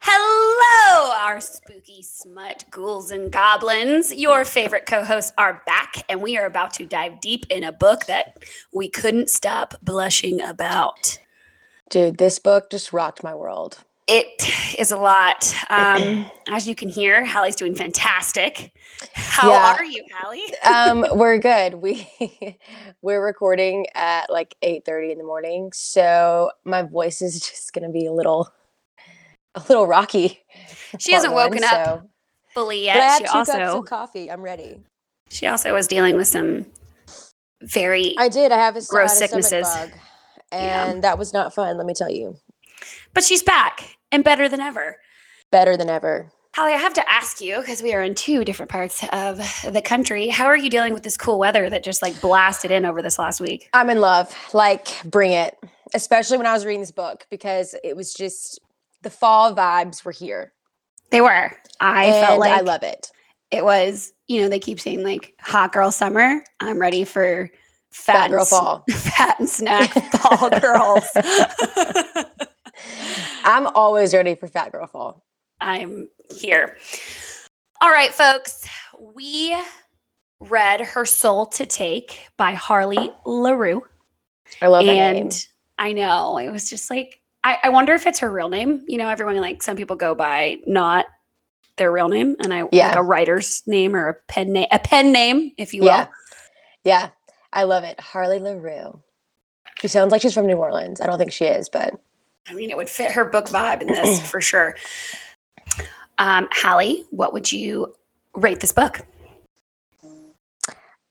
Hello, our spooky smut ghouls and goblins. Your favorite co hosts are back, and we are about to dive deep in a book that we couldn't stop blushing about. Dude, this book just rocked my world. It is a lot. Um, as you can hear, Hallie's doing fantastic. How Yeah. are you, Hallie? Um, we're good. We we're recording at like 8:30 in the morning, so my voice is just gonna be a little a little rocky. She hasn't one, woken up so- fully But I yet. had She two cups also of coffee. I'm ready. she also was dealing with some very I did. I have a Gross had a stomach sicknesses. bug, Yeah. and that was not fun. Let me tell you. But she's back and better than ever. Better than ever. Holly, I have to ask you because we are in two different parts of the country. How are you dealing with this cool weather that just like blasted in over this last week? I'm in love. Like, bring it. Especially when I was reading this book because it was just the fall vibes were here. They were. I and felt like I love it. it was, you know, they keep saying like hot girl summer. I'm ready for fat, Fat girl fall. fat and snack fall girls. I'm always ready for fat girl fall. I'm here. All right, folks. We read Her Soul to Take by Harley Laroux. I love that name. and I know it was just like I, I wonder if it's her real name. You know, everyone like some people go by not their real name, and I like Yeah. a writer's name or a pen name, a pen name, if you will. Yeah. Yeah. I love it. Harley Laroux. She sounds like she's from New Orleans. I don't think she is, but I mean, it would fit her book vibe in this for sure. Um, Hallie, what would you rate this book?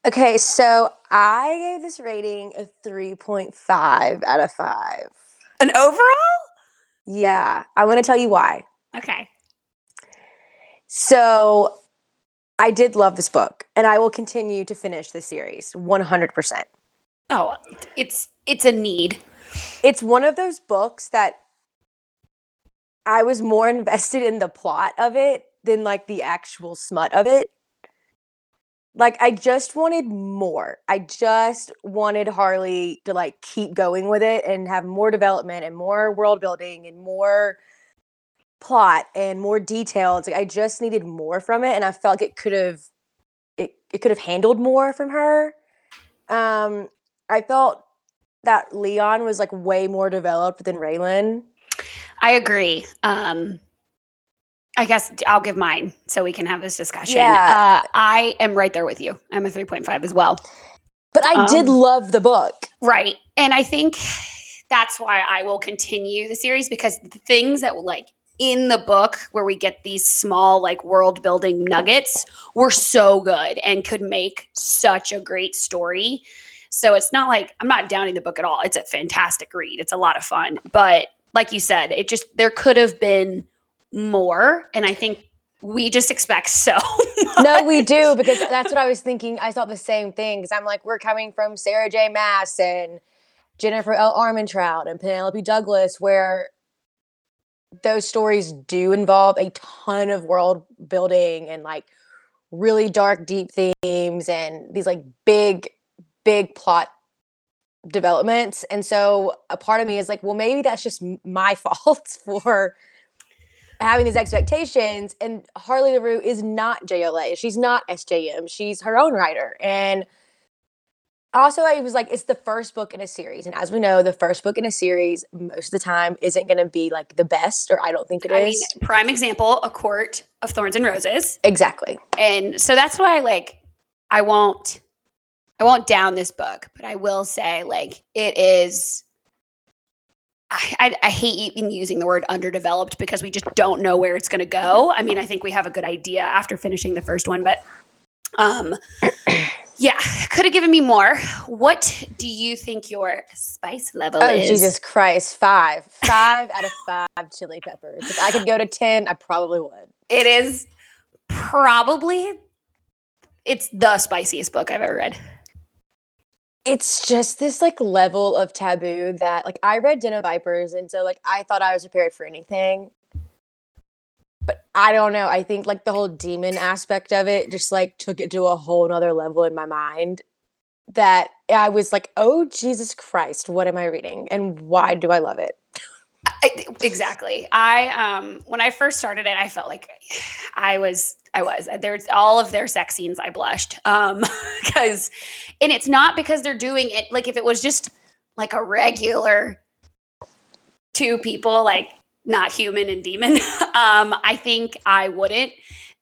okay. So I gave this rating a 3.5 out of 5. An overall? Yeah. I want to tell you why. Okay. So I did love this book and I will continue to finish the series 100%. Oh, it's it's a need. It's one of those books that I was more invested in the plot of it than like the actual smut of it. Like I just wanted more. I just wanted Harley to like keep going with it and have more development and more world building and more plot and more details. Like I just needed more from it and I felt like it could have it, it could have handled more from her. Um I felt that Leon was like way more developed than Raylan. I agree. Um, I guess I'll give mine so we can have this discussion. Yeah. Uh, I am right there with you. I'm a 3.5 as well. But I did Um, love the book. Right. And I think that's why I will continue the series because the things that like in the book where we get these small like world building nuggets were so good and could make such a great story. So it's not like I'm not downing the book at all. It's a fantastic read. It's a lot of fun. But like you said, it just there could have been more and I think we just expect so No, we do because that's what I was thinking. I thought the same thing because I'm like, we're coming from Sarah J. Maas and Jennifer L. Armentrout and Penelope Douglas, where those stories do involve a ton of world building and like really dark, deep themes and these like big, big plot developments. And so a part of me is like, well, maybe that's just my fault for having these expectations. And Harley Laroux is not JLA. She's not SJM. She's her own writer. And also, I was like, it's the first book in a series. And as we know, the first book in a series, most of the time, isn't going to be like the best, or I don't think it is. I mean, prime example, A Court of Thorns and Roses. exactly. and so that's why like i won't i won't down this book but i will say like it is I, I, I hate even using the word underdeveloped because we just don't know where it's going to go. I mean, I think we have a good idea after finishing the first one, but um, yeah, could have given me more. What do you think your spice level Oh, is? Jesus Christ. Five. Five out of five chili peppers. If I could go to 10, I probably would. It is probably it's the spiciest book I've ever read. It's just this like level of taboo that like I read Den of Vipers and so like I thought I was prepared for anything. but I don't know. I think like the whole demon aspect of it just like took it to a whole nother level in my mind that I was like, oh Jesus Christ, what am I reading? And why do I love it? Exactly. I um when I first started it, I felt like I was I was there's all of their sex scenes. I blushed um because, and it's not because they're doing it like if it was just like a regular two people like not human and demon. um, I think I wouldn't.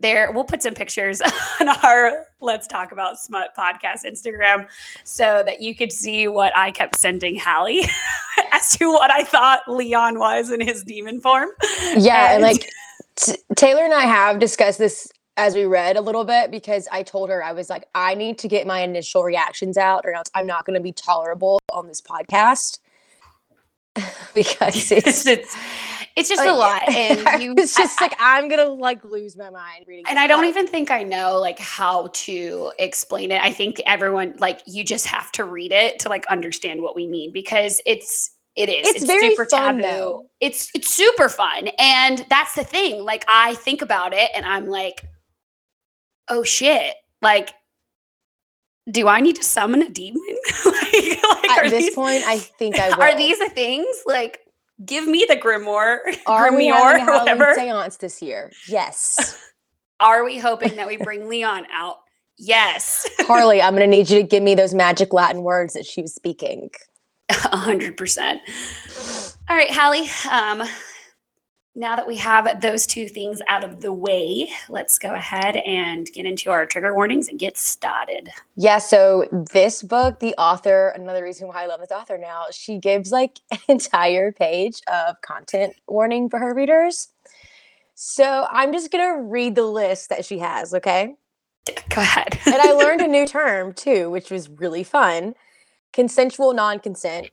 There, we'll put some pictures on our Let's Talk About Smut podcast Instagram so that you could see what I kept sending Hallie as to what I thought Leon was in his demon form. Yeah, and, and like t- Taylor and I have discussed this as we read a little bit because I told her I was like, I need to get my initial reactions out, or else I'm not going to be tolerable on this podcast because it's it's, it's just a lot and you, it's just I, like i'm gonna like lose my mind reading and i don't even think i know like how to explain it i think everyone like you just have to read it to like understand what we mean because it's it is it's, it's very super fun, taboo though. it's it's super fun and that's the thing like i think about it and i'm like oh shit like do I need to summon a demon? like, like, At this these, point, I think I will. Are these the things? Like, give me the grimoire, are grimoire, we having a whatever. seance this year? Yes. are we hoping that we bring Leon out? Yes. Harley, I'm going to need you to give me those magic Latin words that she was speaking. A hundred percent. All right, Hallie. Um, now that we have those two things out of the way, let's go ahead and get into our trigger warnings and get started. Yeah, so this book, the author, another reason why I love this author now, she gives like an entire page of content warning for her readers. So I'm just going to read the list that she has, okay? Go ahead. and I learned a new term too, which was really fun consensual non consent.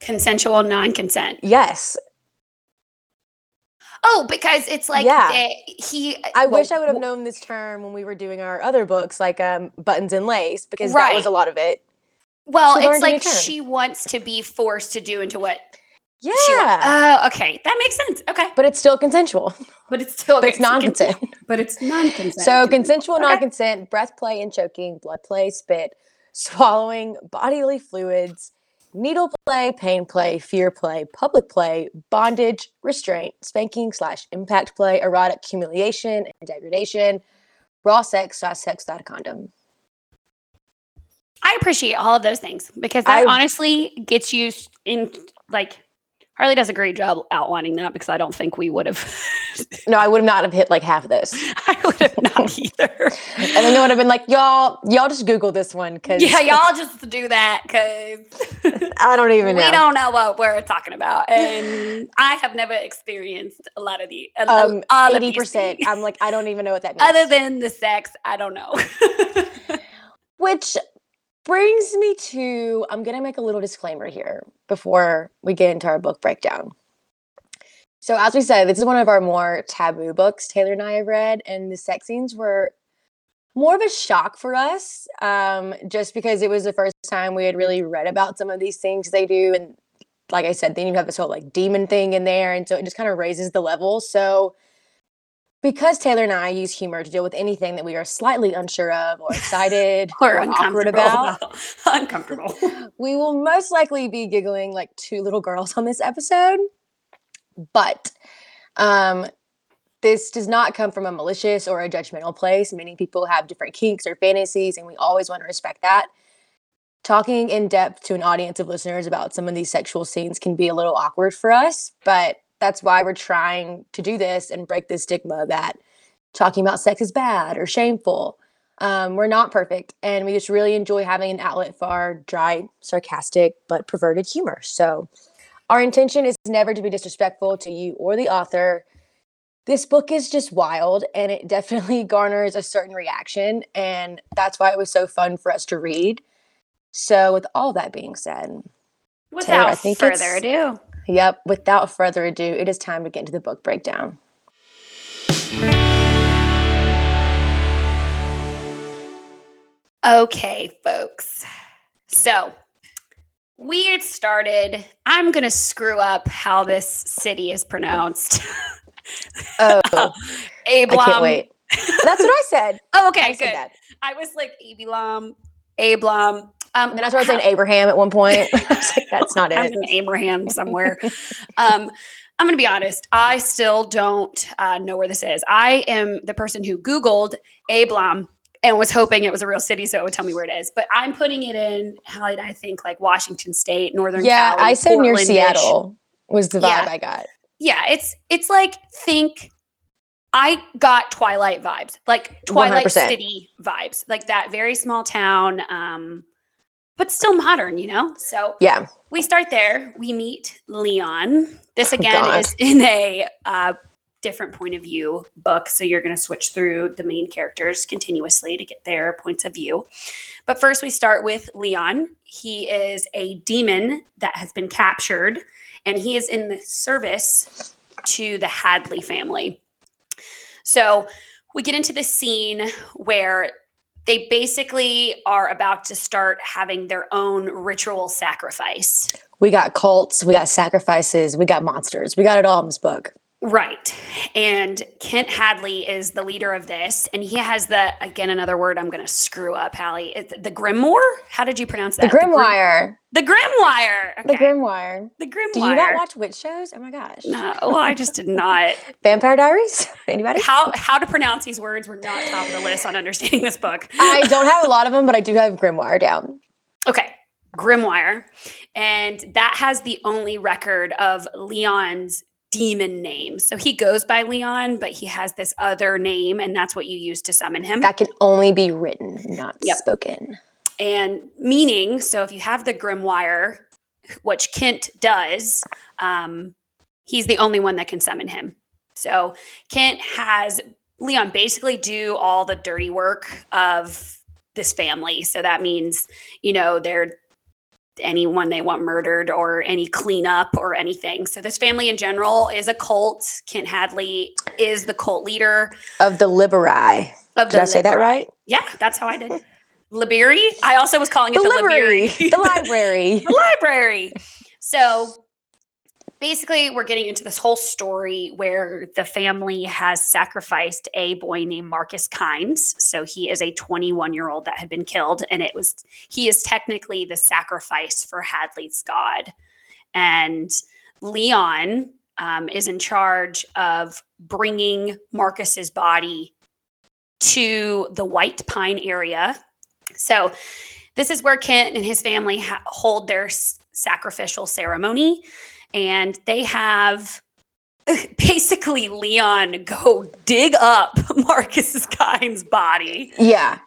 Consensual non consent. Yes. Oh, because it's like yeah. They, he. I well, wish I would have known this term when we were doing our other books, like um, Buttons and Lace, because right. that was a lot of it. Well, it's like she wants to be forced to do into what. Yeah. Oh, uh, okay, that makes sense. Okay, but it's still consensual. But it's still. But it's non-consent. But it's non-consent. So consensual okay. non-consent, breath play and choking, blood play, spit, swallowing, bodily fluids, needle play, pain play, fear play, public play, bondage, restraint, spanking slash impact play, erotic humiliation and degradation, raw sex slash sex without condom. I appreciate all of those things because that I, honestly gets you in like Harley does a great job outlining that because I don't think we would have. no, I would have not have hit like half of this. I would have not either. and then they would have been like, y'all, y'all just Google this one because yeah, y'all just do that because I don't even know. We don't know what we're talking about, and I have never experienced a lot of the um eighty percent. I'm like, I don't even know what that means. Other than the sex, I don't know. Which brings me to I'm going to make a little disclaimer here before we get into our book breakdown. So, as we said, this is one of our more taboo books Taylor and I have read, and the sex scenes were more of a shock for us um, just because it was the first time we had really read about some of these things they do. And like I said, then you have this whole like demon thing in there. And so it just kind of raises the level. So, because Taylor and I use humor to deal with anything that we are slightly unsure of or excited or, or awkward about, about. uncomfortable, we will most likely be giggling like two little girls on this episode. But um, this does not come from a malicious or a judgmental place. Many people have different kinks or fantasies, and we always want to respect that. Talking in depth to an audience of listeners about some of these sexual scenes can be a little awkward for us, but that's why we're trying to do this and break the stigma that talking about sex is bad or shameful. Um, we're not perfect, and we just really enjoy having an outlet for our dry, sarcastic, but perverted humor. So, our intention is never to be disrespectful to you or the author. This book is just wild, and it definitely garners a certain reaction, and that's why it was so fun for us to read. So, with all that being said, without Taylor, further ado, Yep, without further ado, it is time to get into the book breakdown. Okay, folks. So we had started. I'm going to screw up how this city is pronounced. Oh, Abe I can't wait. That's what I said. Oh, okay, I said good. that. I was like Ablom, Ablom. Um, then I started saying Abraham at one point. I was like, that's not it. an Abraham somewhere. um, I'm going to be honest. I still don't uh, know where this is. I am the person who Googled Ablam and was hoping it was a real city, so it would tell me where it is. But I'm putting it in. How I think? Like Washington State, Northern. Yeah, Cali, I said near. Seattle was the vibe Yeah. I got. Yeah, it's it's like think. I got Twilight vibes, like Twilight 100%. City vibes, like that very small town, um, but still modern, you know. So Yeah. we start there. We meet Leon. This Oh, again is in a uh, different point of view book. So you're going to switch through the main characters continuously to get their points of view. But first, we start with Leon. He is a demon that has been captured, and he is in the service to the Hadley family. So we get into this scene where they basically are about to start having their own ritual sacrifice. We got cults, we got sacrifices, we got monsters. We got it all in this book. Right. And Kent Hadley is the leader of this. And he has the, again, another word I'm going to screw up, Hallie. It's the Grimoire? How did you pronounce that? Grim- Grimoire. The Grimoire. The Okay. Grimoire. The Grimoire. Do you not watch witch shows? Oh my gosh. No, well, I just did not. Vampire Diaries? Anybody? How how to pronounce these words were not top of the list on understanding this book. I don't have a lot of them, but I do have Grimoire down. Okay, Grimoire. And that has the only record of Leon's demon name. So he goes by Leon, but he has this other name, and that's what you use to summon him. That can only be written, not Yep. spoken. and meaning, so if you have the Grimoire, which Kent does, um, he's the only one that can summon him. So Kent has Leon basically do all the dirty work of this family. So that means, you know, they're anyone they want murdered or any cleanup or anything. So this family in general is a cult. Kent Hadley is the cult leader Of the Liberi. of the Did I say that right? Yeah, that's how I did. Liberi. I also was calling it The the, library. Liberi. the library. the library. So basically, we're getting into this whole story where the family has sacrificed a boy named Marcus Kynes. So he is a 21 year old that had been killed, and it was he is technically the sacrifice for Hadley's god. And Leon um, is in charge of bringing Marcus's body to the White Pine area. So this is where Kent and his family ha- hold their s- sacrificial ceremony, and they have basically Leon go dig up Marcus Kyne's body. Yeah.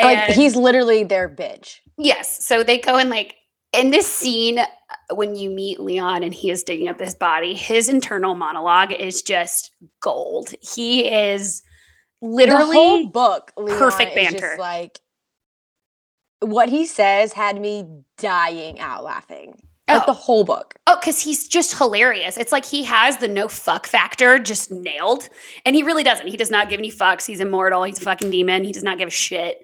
Like he's literally their bitch. Yes. So they go and like in this scene uh, when you meet Leon and he is digging up his body, his internal monologue is just gold. He is literally book, Leon perfect banter. Just like what he says had me dying out laughing. Like Oh. the whole book. Oh, because he's just hilarious. It's like he has the no fuck factor just nailed. And he really doesn't. He does not give any fucks. He's immortal. He's a fucking demon. He does not give a shit.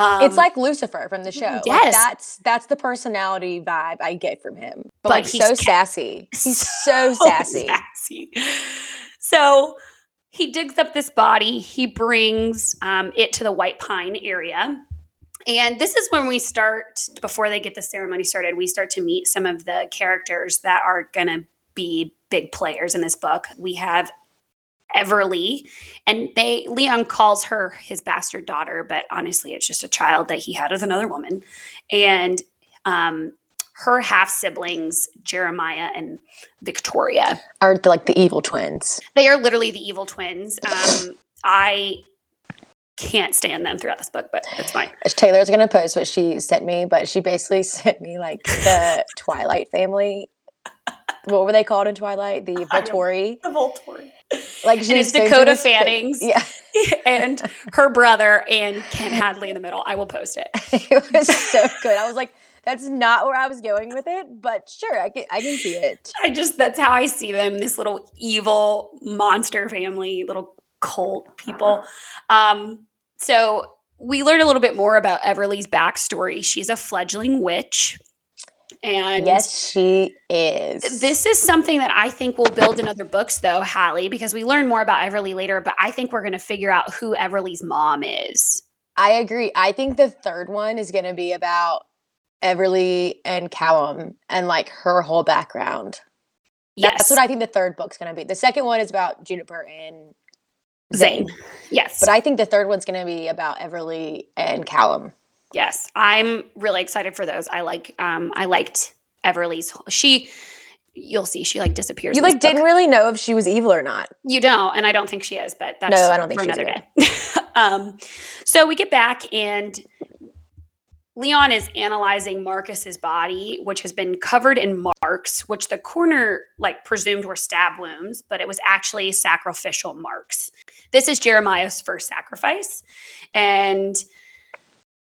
Um, it's like Lucifer from the show. Like, yes. that's that's the personality vibe I get from him. But, But like he's so sassy. He's so sassy. sassy. So he digs up this body. He brings um, it to the White Pine area. And this is when we start, before they get the ceremony started, we start to meet some of the characters that are going to be big players in this book. We have Everly, and they Leon calls her his bastard daughter, but honestly, it's just a child that he had with another woman. And um, her half siblings, Jeremiah and Victoria, Are the, like the evil twins. they are literally the evil twins. Um, I can't stand them throughout this book, but it's fine. Taylor's gonna post what she sent me, but she basically sent me like the Twilight family. What were they called in Twilight? The Volturi. The Volturi. Like she And it's Dakota Fannings. Yeah, and her brother and Ken Hadley in the middle. I will post it. it was so good. I was like, that's not where I was going with it, but sure, I can I can see it. I just that's how I see them. This little evil monster family, little cult people. Um, so we learn a little bit more about Everly's backstory. She's a fledgling witch, And yes, she is. this is something that I think will build in other books, though, Hallie, because we learn more about Everly later. But I think we're going to figure out who Everly's mom is. I agree. I think the third one is going to be about Everly and Callum and like her whole background. Yes, That's what I think the third book's going to be. The second one is about Juniper and Zane. Zane. Yes, But I think the third one's going to be about Everly and Callum. yes, I'm really excited for those. I like, um, I liked Everly's. She, you'll see, she like disappears. You like didn't book. really know if she was evil or not. You don't, and I don't think she is, but that's No, I don't think for another day. um, so we get back and Leon is analyzing Marcus's body, which has been covered in marks, which the coroner like presumed were stab wounds, but it was actually sacrificial marks. This is Jeremiah's first sacrifice, and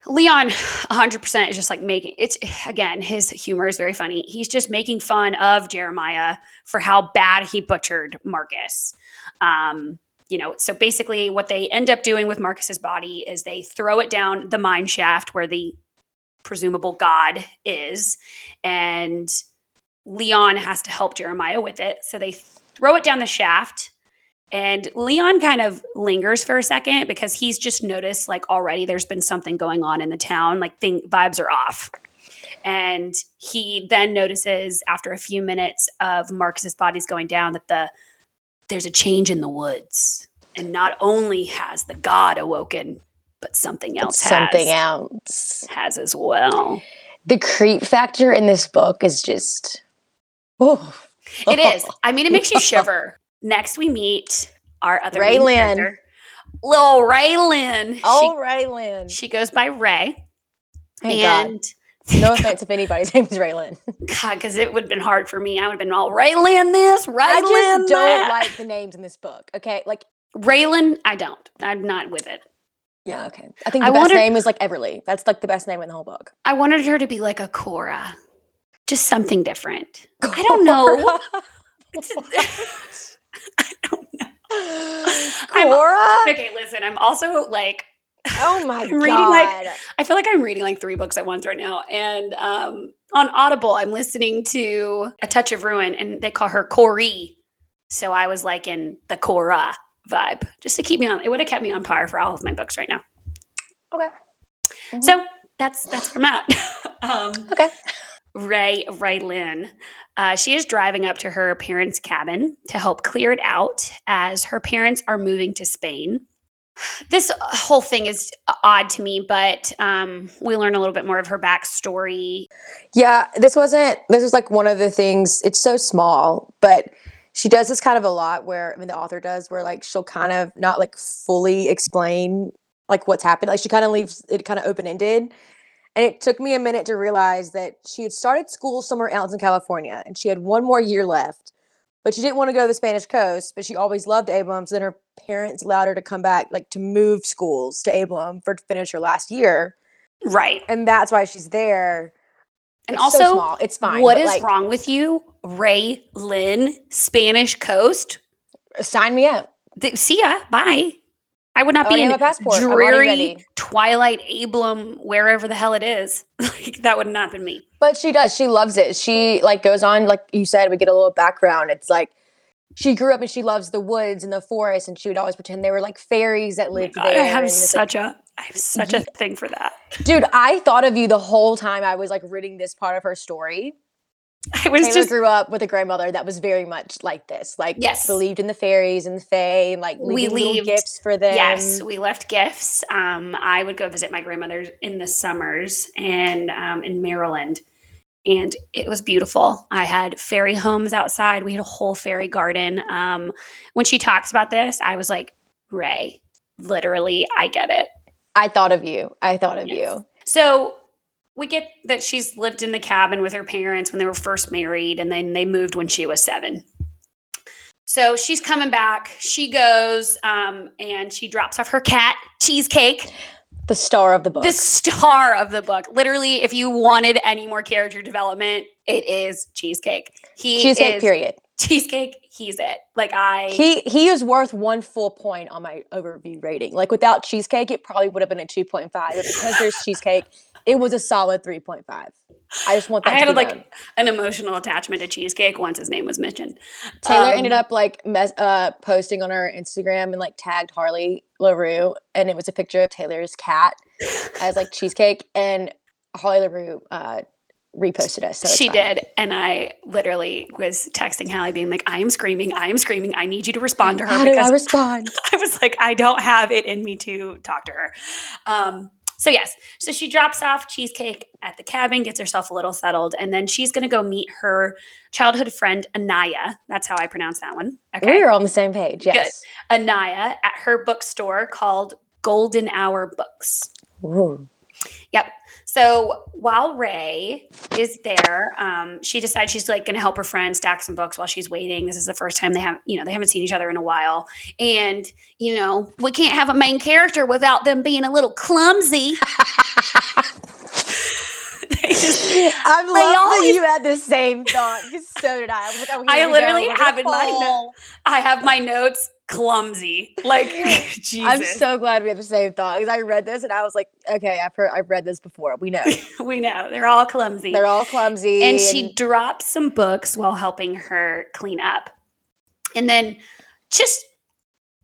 Leon 100% is just like making it's again his humor is very funny. He's just making fun of Jeremiah for how bad he butchered Marcus. Um, you know, so basically what they end up doing with Marcus's body is they throw it down the mine shaft where the presumable god is and Leon has to help Jeremiah with it. So they throw it down the shaft and Leon kind of lingers for a second because he's just noticed like already there's been something going on in the town, like thing vibes are off. And he then notices after a few minutes of Marcus's body's going down that the there's a change in the woods. And not only has the god awoken, but something else Something has, else. has as well. The creep factor in this book is just. Oh, It is. I mean, it makes you shiver. Next, we meet our other Raylan. Lil Raylan. Oh, Raylan. She, goes by Ray, Thank God. and No offense if anybody's name is Raylan. God, because it would have been hard for me. I would have been all Raylan this, Raylan I just don't like the names in this book. Okay, like Raylan. I don't. I'm not with it. yeah, okay. I think the I best wondered- name is like Everly. That's like the best name in the whole book. I wanted her to be like a Cora, just something different. I don't know. I don't know. I'm- Cora. Okay, listen. I'm also like Oh my I'm god. reading, like, I feel like I'm reading like three books at once right now. And um, on Audible, I'm listening to A Touch of Ruin, and they call her Corey. So I was like in the Cora vibe, just to keep me on. It would have kept me on par for all of my books right now. okay. Mhm. So that's that's where I'm at. um, Okay. Ray Ray Lynn. Uh, she is driving up to her parents' cabin to help clear it out as her parents are moving to Spain. This whole thing is odd to me, but um, we learn a little bit more of her backstory. Yeah, this wasn't this was like one of the things it's so small, but she does this kind of a lot where I mean the author does where like she'll kind of not like fully explain like what's happened. Like she kind of leaves it kind of open-ended. And it took me a minute to realize that she had started school somewhere else in California and she had one more year left. But she didn't want to go to the Spanish coast, but she always loved Abram. So then her parents allowed her to come back, like to move schools to Abram for to finish her last year. Right. And that's why she's there. And It's so also, small. It's fine. what is like, wrong with you? Ray Lynn, Spanish Coast? Sign me up. Th- see ya. Bye. I would not I be in a passport. Dreary. Twilight Abram, wherever the hell it is. like that would not been me. But she does. She loves it. She like goes on, like you said, we get a little background. It's like she grew up and she loves the woods and the forest, and she would always pretend they were like fairies that Oh lived God, there. I have it's like- such a I have such a thing for that. dude, I thought of you the whole time I was like reading this part of her story. I was Taylor just grew up with a grandmother that was very much like this, like Yes. believed in the fairies and the fae, and like We leave gifts for them. yes, we left gifts. Um, I would go visit my grandmother in the summers and um, in Maryland, and it was beautiful. I had fairy homes outside. We had a whole fairy garden. Um, when she talks about this, I was like, Ray, literally, I get it. I thought of you. I thought of Yes. you. So we get that she's lived in the cabin with her parents when they were first married, and then they moved when she was seven. So she's coming back. She goes um, and she drops off her cat, Cheesecake, The star of the book. the star of the book. Literally, if you wanted any more character development, it is Cheesecake. He Cheesecake, is period. Cheesecake. He's it. Like I. He he is worth one full point on my overview rating. Like without cheesecake, it probably would have been a two point five. But because there's cheesecake, it was a solid 3.5. I just want that I had like known. an emotional attachment to cheesecake once his name was mentioned. Taylor ended Um, up like uh, posting on her Instagram and like tagged Harley Laroux, and it was a picture of Taylor's cat as like cheesecake, and Harley Laroux uh, reposted us. So she fine. did, and I literally was texting Hallie, being like, "I am screaming, I am screaming. I need you to respond to her How do because I respond? I was like, I don't have it in me to talk to her. Um, so yes, so she drops off cheesecake at the cabin, gets herself a little settled, and then she's gonna go meet her childhood friend Anaya. That's how I pronounce that one. Okay, We are on the same page. Yes. Anaya at her bookstore called Golden Hour Books. Ooh. Yep. So while Ray is there, um, she decides she's like going to help her friend stack some books while she's waiting. This is the first time they have, you know, they haven't seen each other in a while, and you know, we can't have a main character without them being a little clumsy. They just- I love that you had the same thought. So did I. I like, oh, I literally. Have in my no- I have my notes clumsy, like Jesus. I'm so glad we have the same thought because I read this and I was like, okay, I've heard, I've read this before. We know we know they're all clumsy. they're all clumsy. and she drops some books while helping her clean up. And then just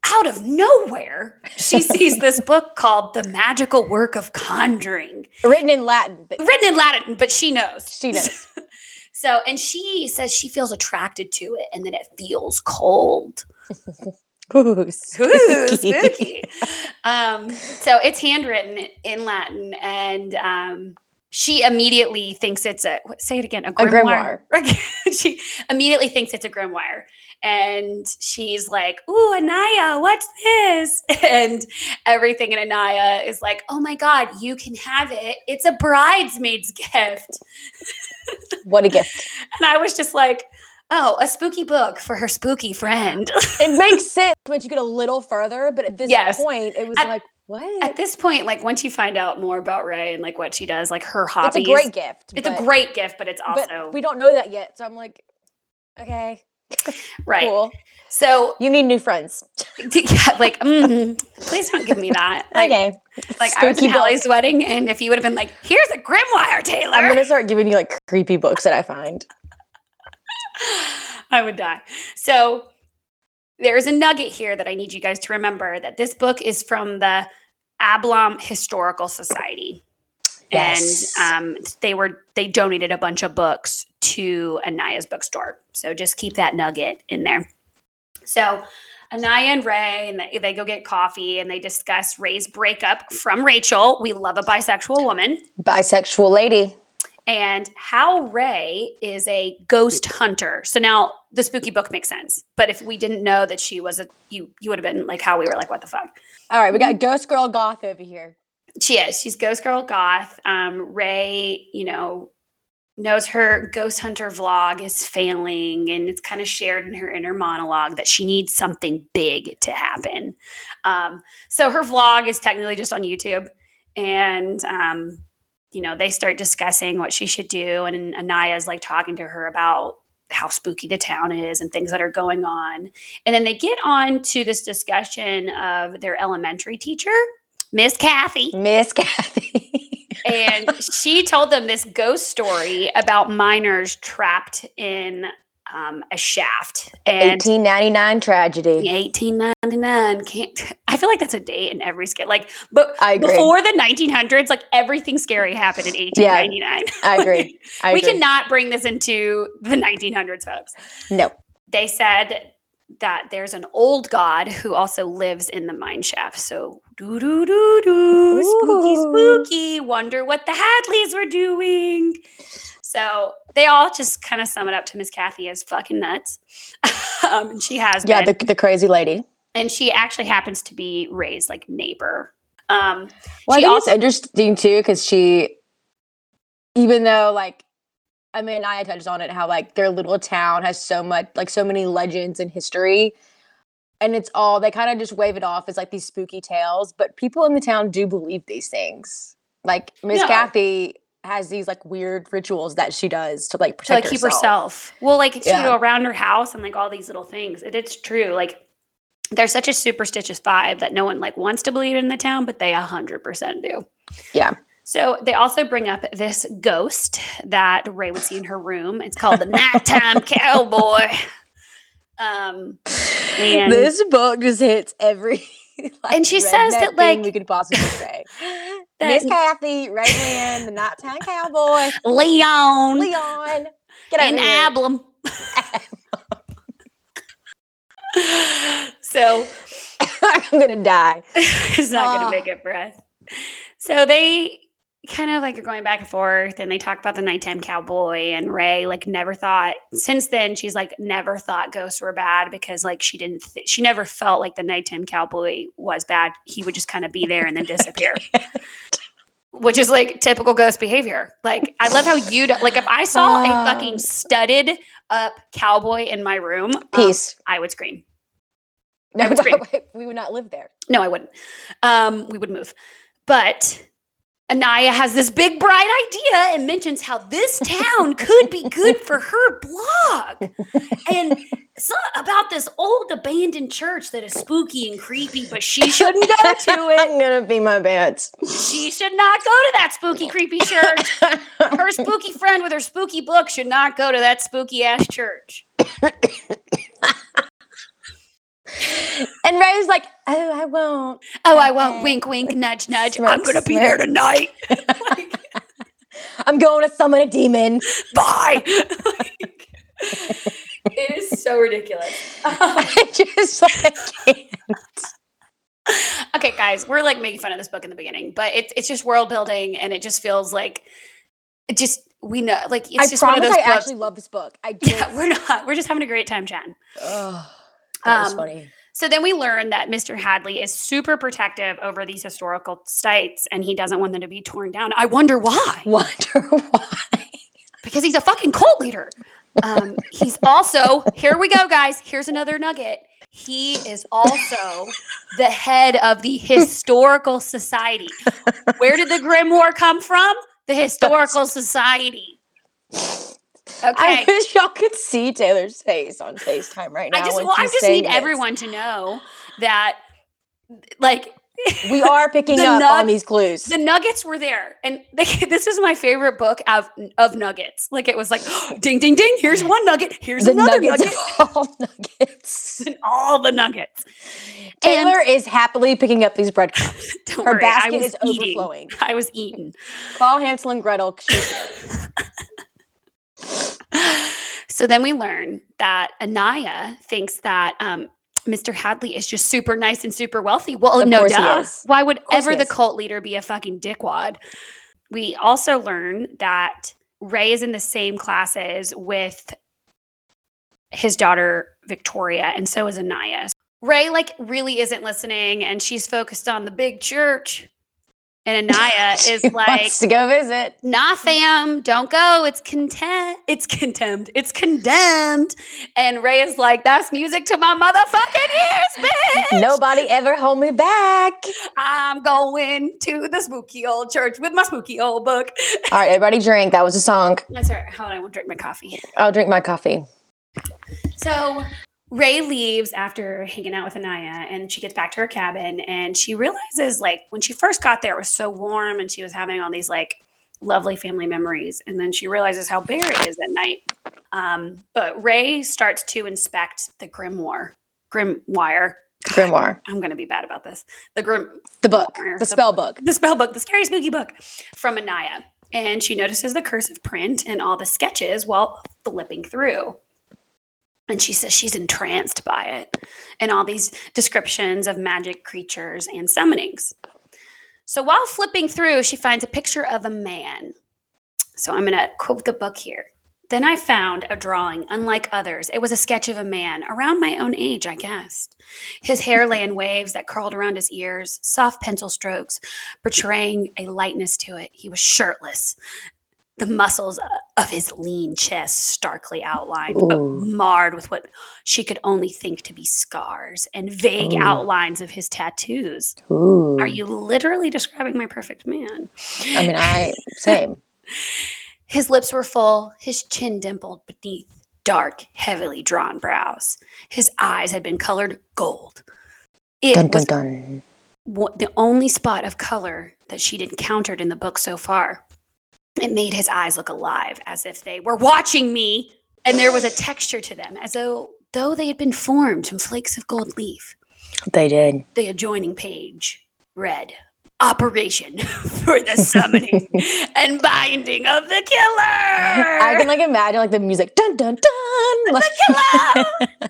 out of nowhere, she sees this book called The Magical Work of Conjuring, written in Latin, but written in Latin, but she knows. she knows. So, and she says she feels attracted to it and then it feels cold. Ooh, Ooh, spooky. spooky. um, so it's handwritten in Latin, and um, she immediately thinks it's a say it again a grimoire. she immediately thinks it's a grimoire, and she's like, "Ooh, Anaya, what's this?" And everything in Anaya is like, "Oh my god, you can have it! It's a bridesmaid's gift." What a gift. And I was just like. Oh, a spooky book for her spooky friend. It makes sense once you get a little further, but at this Yes. point, it was At- like, what? At this point, like once you find out more about Ray and like what she does, like her hobbies, it's a great gift. It's but- a great gift, but it's but also we don't know that yet. So I'm like, okay, right. cool. So, You need new friends. yeah, like, mm, please don't give me that. Like, okay. like I was Spooky in. Hallie's wedding, and if you would have been like, "Here's a grimoire, Taylor," I'm gonna start giving you like creepy books that I find. I would die. So there's a nugget here that I need you guys to remember that this book is from the Ablom Historical Society. Yes. And um, they were they donated a bunch of books to Anaya's bookstore. So just keep that nugget in there. So Anaya and Ray and they, they go get coffee and they discuss Ray's breakup from Rachel. We love a bisexual woman Bisexual lady. and how Ray is a ghost hunter. So now the spooky book makes sense. But if we didn't know that she was a you you would have been like how we were like, what the fuck? All right, we got Ghost Girl Goth over here. She is. She's Ghost Girl Goth. Um, Ray, you know, knows her ghost hunter vlog is failing and it's kind of shared in her inner monologue that she needs something big to happen. Um, so her vlog is technically just on YouTube. And um, you know, they start discussing what she should do. And Anaya's like talking to her about how spooky the town is and things that are going on. And then they get on to this discussion of their elementary teacher, Miss Kathy. Miss Kathy. And she told them this ghost story about miners trapped in um, a shaft. And 1899 tragedy. 1899 can't I feel like that's a date in every skit. Like but I agree. before the 1900s, like everything scary happened in 1899. I agree. I we agree. cannot bring this into the 1900s, folks. No. They said that there's an old god who also lives in the mine shaft. So doo doo doo doo, spooky spooky. Wonder what the Hadleys were doing. So they all just kind of sum it up to Miss Kathy as fucking nuts. um, and she has Yeah, been the, the crazy lady. and she actually happens to be Ray's like neighbor. Um, Well, She I think also- it's interesting too because she, even though like, I mean, I touched on it how like their little town has so much, like so many legends and history, and it's all they kind of just wave it off as like these spooky tales. But people in the town do believe these things. Like Miss. Kathy has these like weird rituals that she does to like to protect like keep herself. herself. Well, like she Yeah. go around her house and like all these little things. It, it's true. Like there's such a superstitious vibe that no one like wants to believe in the town, but they a hundred percent do. Yeah. So they also bring up this ghost that Ray would see in her room. It's called the Nighttime Cowboy. Um, and this book just hits every. like, And she says that, like, we could possibly say. Miss Kathy, Raylan, the Nighttime Cowboy, Leon Leon, get over and here. Ablum. so I'm gonna die. it's not going Ah. to make it for us. So they kind of like are going back and forth and they talk about the nighttime cowboy and Ray like never thought since then she's like never thought ghosts were bad because like she didn't th- she never felt like the nighttime cowboy was bad. He would just kind of be there and then disappear. Which is like typical ghost behavior. Like I love how you do, like if I saw a Ah. fucking studded up cowboy in my room, um, Peace. I would scream. No, would scream. we would not live there. No, I wouldn't. Um, we would move. But Anaya has this big bright idea and mentions how this town could be good for her blog. And not about this old abandoned church that is spooky and creepy, but she shouldn't go to it. I'm gonna be my pants. She should not go to that spooky, creepy church. Her spooky friend with her spooky book should not go to that spooky ass church. And Ray's like, oh, I won't. Oh, I won't. Wink, wink, nudge, nudge. Smirk, I'm going to be there tonight. Like, I'm going to summon a demon. bye. Like, it is so ridiculous. Um, I just like can't. okay, guys, we're like making fun of this book in the beginning, but it's it's just world building, and it just feels like it just we know like it's I just one of those I books. actually love this book. I just, yeah, we're not. We're just having a great time chatting. Oh, that was Um, funny. So then we learn that Mr. Hadley is super protective over these historical sites, and he doesn't want them to be torn down. I wonder why. Wonder why. because he's a fucking cult leader. Um, he's also, here we go, guys. Here's another nugget. He is also the head of the Historical Society. Where did the Grimoire come from? The Historical Society. I wish y'all could see Taylor's face on FaceTime right now. I just, well, I just need this. everyone to know that, like, We are picking The up nug- on these clues. the nuggets were there and they, this is my favorite book of, of nuggets like it was like ding ding ding here's one nugget here's the another nuggets nugget all nuggets. and all the nuggets Taylor is happily picking up these breadcrumbs. Her worry, basket is eating. overflowing. I was eating. Call Hansel and Gretel. So then we learn that Anaya thinks that um, Mr. Hadley is just super nice and super wealthy. Well, Of no course he duh. is. Why would ever the cult leader be a fucking dickwad? We also learn that Ray is in the same classes with his daughter Victoria, and so is Anaya. Ray like really isn't listening, and she's focused on the big church. And Anaya is like, wants to go visit. nah fam don't go it's content it's contemned it's condemned and ray is like that's music to my motherfucking ears bitch Nobody ever hold me back. i'm going to the spooky old church with my spooky old book All right, everybody drink. That was a song. that's all right hold on i won't drink my coffee I'll drink my coffee. so ray leaves after hanging out with anaya and she gets back to her cabin and she realizes like when she first got there it was so warm and she was having all these like lovely family memories. And then she realizes how bare it is at night. Um, but ray starts to inspect the grimoire grimoire Grimoire. i'm going to be bad about this. The grim The book. Grimoire, The spell book. the spell book the scary spooky book from anaya. And she notices the cursive print and all the sketches while flipping through and she says she's entranced by it and all these descriptions of magic creatures and summonings. So while flipping through she finds a picture of a man. So i'm going to quote the book here. Then i found a drawing unlike others. It was a sketch of a man around my own age i guessed. His hair lay in waves that curled around his ears soft pencil strokes portraying a lightness to it. He was shirtless the muscles uh, of his lean chest starkly outlined, but marred with what she could only think to be scars and vague Ooh. outlines of his tattoos. Ooh. Are you literally describing my perfect man? I mean, I same. His lips were full, his chin dimpled beneath dark, heavily drawn brows. His eyes had been colored gold. It Dun dun was dun. what, the only spot of color that she'd encountered in the book so far. It made his eyes look alive, as if they were watching me, and there was a texture to them, as though though they had been formed from flakes of gold leaf. They did. The adjoining page read Operation for the summoning and binding of the killer. I can like imagine like the music dun dun dun. Like, the killer.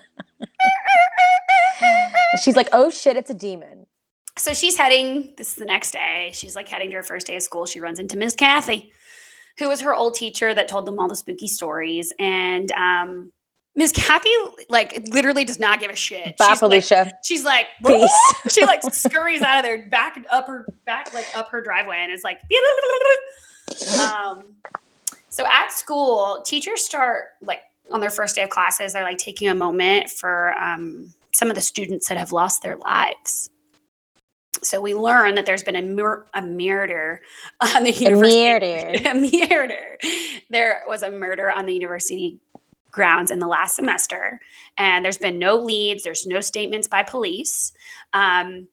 she's like, oh shit, it's a demon. so she's heading, this is the next day. She's like heading to her first day of school. She runs into Miss Kathy, who was her old teacher that told them all the spooky stories. And um, Miss Kathy, like, literally does not give a shit. Bye, she's like, she's like, Peace. she like scurries out of there, back up her back, like up her driveway, and is like, um. So at school, teachers start like on their first day of classes. They're like taking a moment for um, some of the students that have lost their lives. So we learn that there's been a, mur- a murder on the university. A murder. A murder. There was a murder on the university grounds in the last semester, and there's been no leads. There's no statements by police. Um,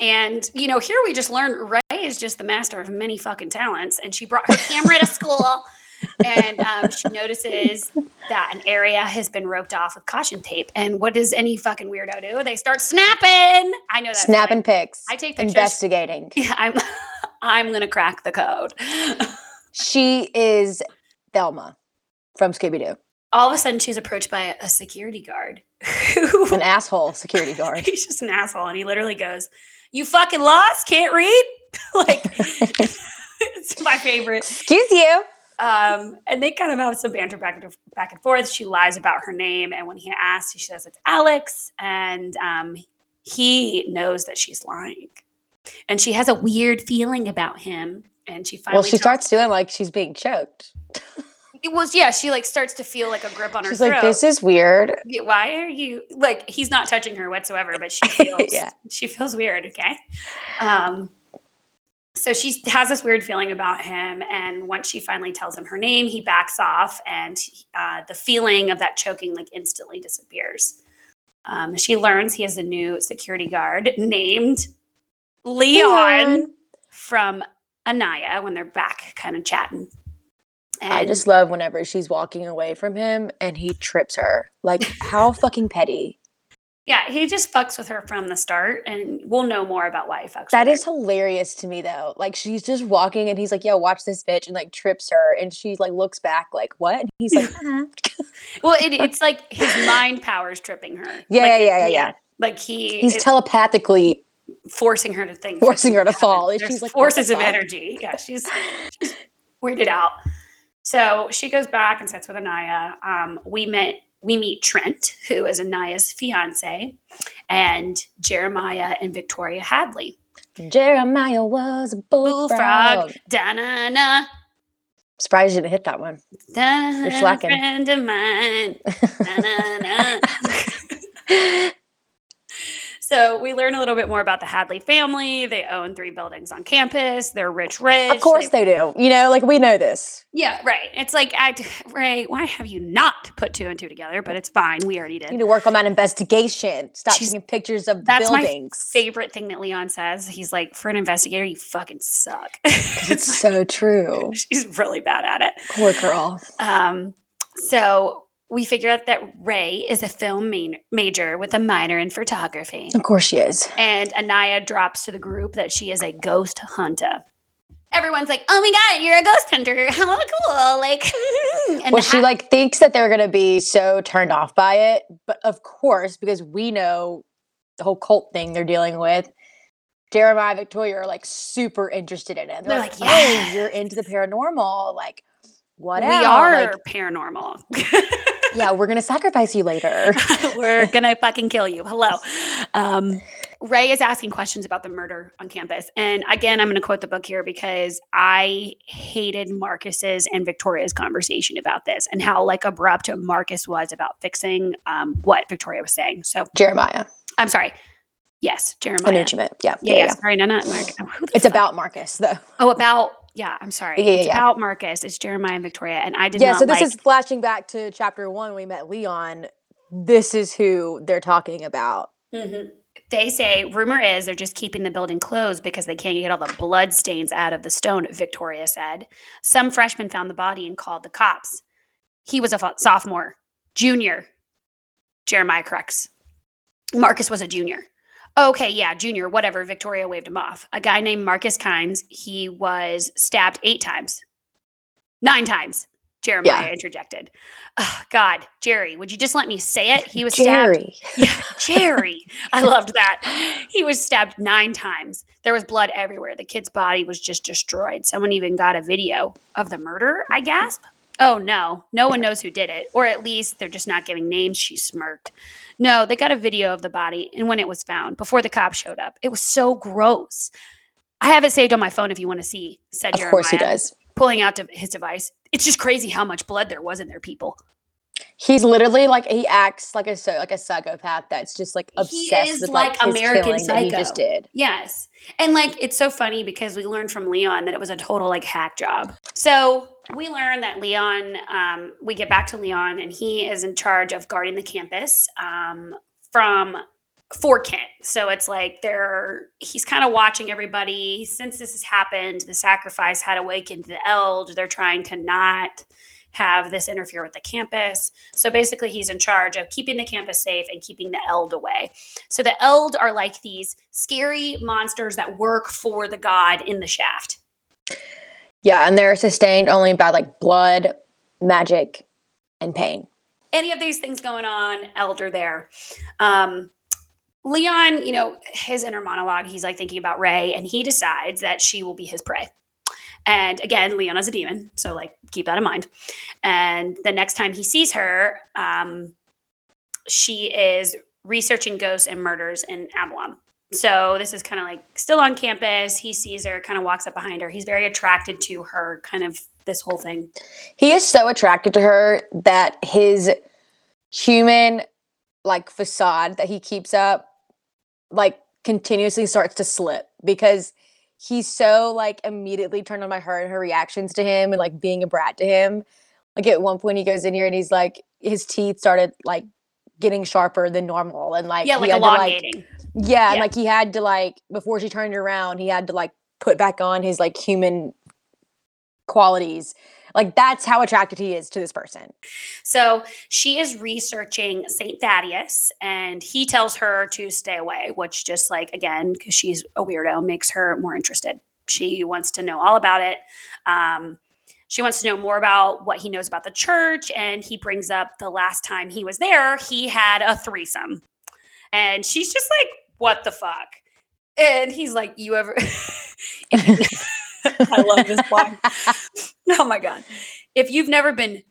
and you know, here we just learned Ray is just the master of many fucking talents, and she brought her camera to school. And um, she notices that an area has been roped off with caution tape. And what does any fucking weirdo do? They start snapping. I know that. Snapping pics. I take pictures. Investigating. Yeah, I'm. I'm gonna crack the code. She is Thelma from Scooby Doo. All of a sudden, she's approached by a security guard. An asshole security guard. He's just an asshole, and he literally goes, "You fucking lost? Can't read?" like, it's my favorite. Excuse you. Um, and they kind of have some banter back and back and forth. She lies about her name, and when he asks, she says it's Alex, and um, he knows that she's lying, and she has a weird feeling about him. And she finally Well, she starts feeling like she's being choked. It was yeah. She like starts to feel like a grip on her She's throat. like, this is weird. Why are you like he's not touching her whatsoever but she feels Yeah. she feels weird okay um so she has this weird feeling about him and once she finally tells him her name he backs off and uh, the feeling of that choking like instantly disappears um, she learns he has a new security guard named leon, Leon. from anaya when they're back kind of chatting I just love whenever she's walking away from him and he trips her. Like, how fucking petty. Yeah he just fucks with her from the start and we'll know more about why he fucks That is hilarious to me though. Like she's just walking and he's like, "Yo, watch this bitch," and like trips her, and she like looks back like, "What?" And he's like, "Uh-huh." Well, it, it's like his mind powers tripping her. Yeah, Like, yeah, yeah, yeah, yeah. Like he "He's telepathically forcing her to think, forcing her to fall." And There's she's like, forces of fuck?" energy. Yeah, she's, she's weirded out. So she goes back and sits with Anaya. Um, we met. We meet Trent, who is Anaya's fiance, and Jeremiah and Victoria Hadley. Jeremiah was a bullfrog. Bullfrog, da-na-na, Surprised you didn't hit that one. da-na, slacking. friend of mine. So we learn a little bit more about the Hadley family. They own three buildings on campus. They're rich, rich. of course they do. You know, like we know this. Yeah, right. It's like, I, Ray, why have you not put two and two together? But it's fine. We already did. You need to work on that investigation. Stop She's- taking pictures of That's my buildings. Favorite thing that Leon says. He's like, for an investigator, you fucking suck. It's so true. She's really bad at it. Poor girl. Um, so we figure out that Ray is a film ma- major with a minor in photography. Of course she is. And Anaya drops to the group that she is a ghost hunter. Everyone's like, "Oh my god, you're a ghost hunter! How cool!" Like, and well, she like thinks that they're gonna be so turned off by it, but of course, because we know the whole cult thing they're dealing with, Jeremiah and Victoria are like super interested in it. They're, They're like, like, "Oh, you're into the paranormal, like what? we are Like, paranormal. yeah, we're gonna sacrifice you later. We're gonna fucking kill you. Hello. Um, Ray is asking questions about the murder on campus. And again, I'm going to quote the book here because I hated Marcus's and Victoria's conversation about this and how like abrupt Marcus was about fixing um, what Victoria was saying. So Jeremiah. I'm sorry. Yes, I know Jeremiah. what you meant. Yeah, Yeah, yeah, yeah. Sorry, no, not Mark. oh, It's fuck- about Marcus though. Oh, about yeah. I'm sorry. Yeah, yeah, it's yeah. about Marcus. It's Jeremiah and Victoria, and I did Yeah, so this like. is flashing back to chapter one when we met Leon. This is who they're talking about. Mhm. they say rumor is they're just keeping the building closed because they can't get all the blood stains out of the stone victoria said some freshman found the body and called the cops he was a sophomore junior jeremiah corrects marcus was a junior okay yeah junior whatever victoria waved him off a guy named marcus kynes he was stabbed eight times nine times jeremiah Yeah. interjected Ugh, god jerry would you just let me say it he was stabbed Jerry. yeah, Jerry. I loved that. He was stabbed nine times. There was blood everywhere. The kid's body was just destroyed. Someone even got a video of the murder, I gasp. Oh no, no one knows who did it. Or at least they're just not giving names, she smirked. No, they got a video of the body and when it was found before the cops showed up. It was so gross. I have it saved on my phone if you want to see, said Of Jeremiah, course he does. pulling out his device. It's just crazy how much blood there was in there, people. He's literally like he acts like a so like a psychopath that's just like obsessed with like like, his American that he just did. Yes. And like it's so funny because we learned from Leon that it was a total like hack job. So we learn that Leon, um, we get back to Leon and he is in charge of guarding the campus um, from for Kent. So it's like they're he's kind of watching everybody. Since this has happened, the sacrifice had awakened the Eld. They're trying to not have this interfere with the campus. So basically, he's in charge of keeping the campus safe and keeping the Eld away. So the Eld are like these scary monsters that work for the god in the shaft. Yeah, and they're sustained only by like blood, magic, and pain. Any of these things going on, Eld are there. Um, Leon, you know, his inner monologue, he's like thinking about Ray, and he decides that she will be his prey. And again, Leon is a demon, so like keep that in mind. And the next time he sees her, um, she is researching ghosts and murders in Avalon. So this is kind of like still on campus. He sees her, kind of walks up behind her. He's very attracted to her, kind of this whole thing. He is so attracted to her that his human like facade that he keeps up like continuously starts to slip because he's so like immediately turned on by her and her reactions to him and like being a brat to him. Like at one point he goes in here and he's like his teeth started like getting sharper than normal and like Yeah, like had to, elongating. yeah, and Yeah. like he had to like before she turned around, he had to like put back on his like human qualities. Like that's how attracted he is to this person. So she is researching St. Thaddeus, and he tells her to stay away, which just like, again, because she's a weirdo, makes her more interested. She wants to know all about it. Um, she wants to know more about what he knows about the church. And he brings up the last time he was there, he had a threesome. And she's just like, what the fuck? And he's like, you ever. I love this line. Oh my God. If you've never been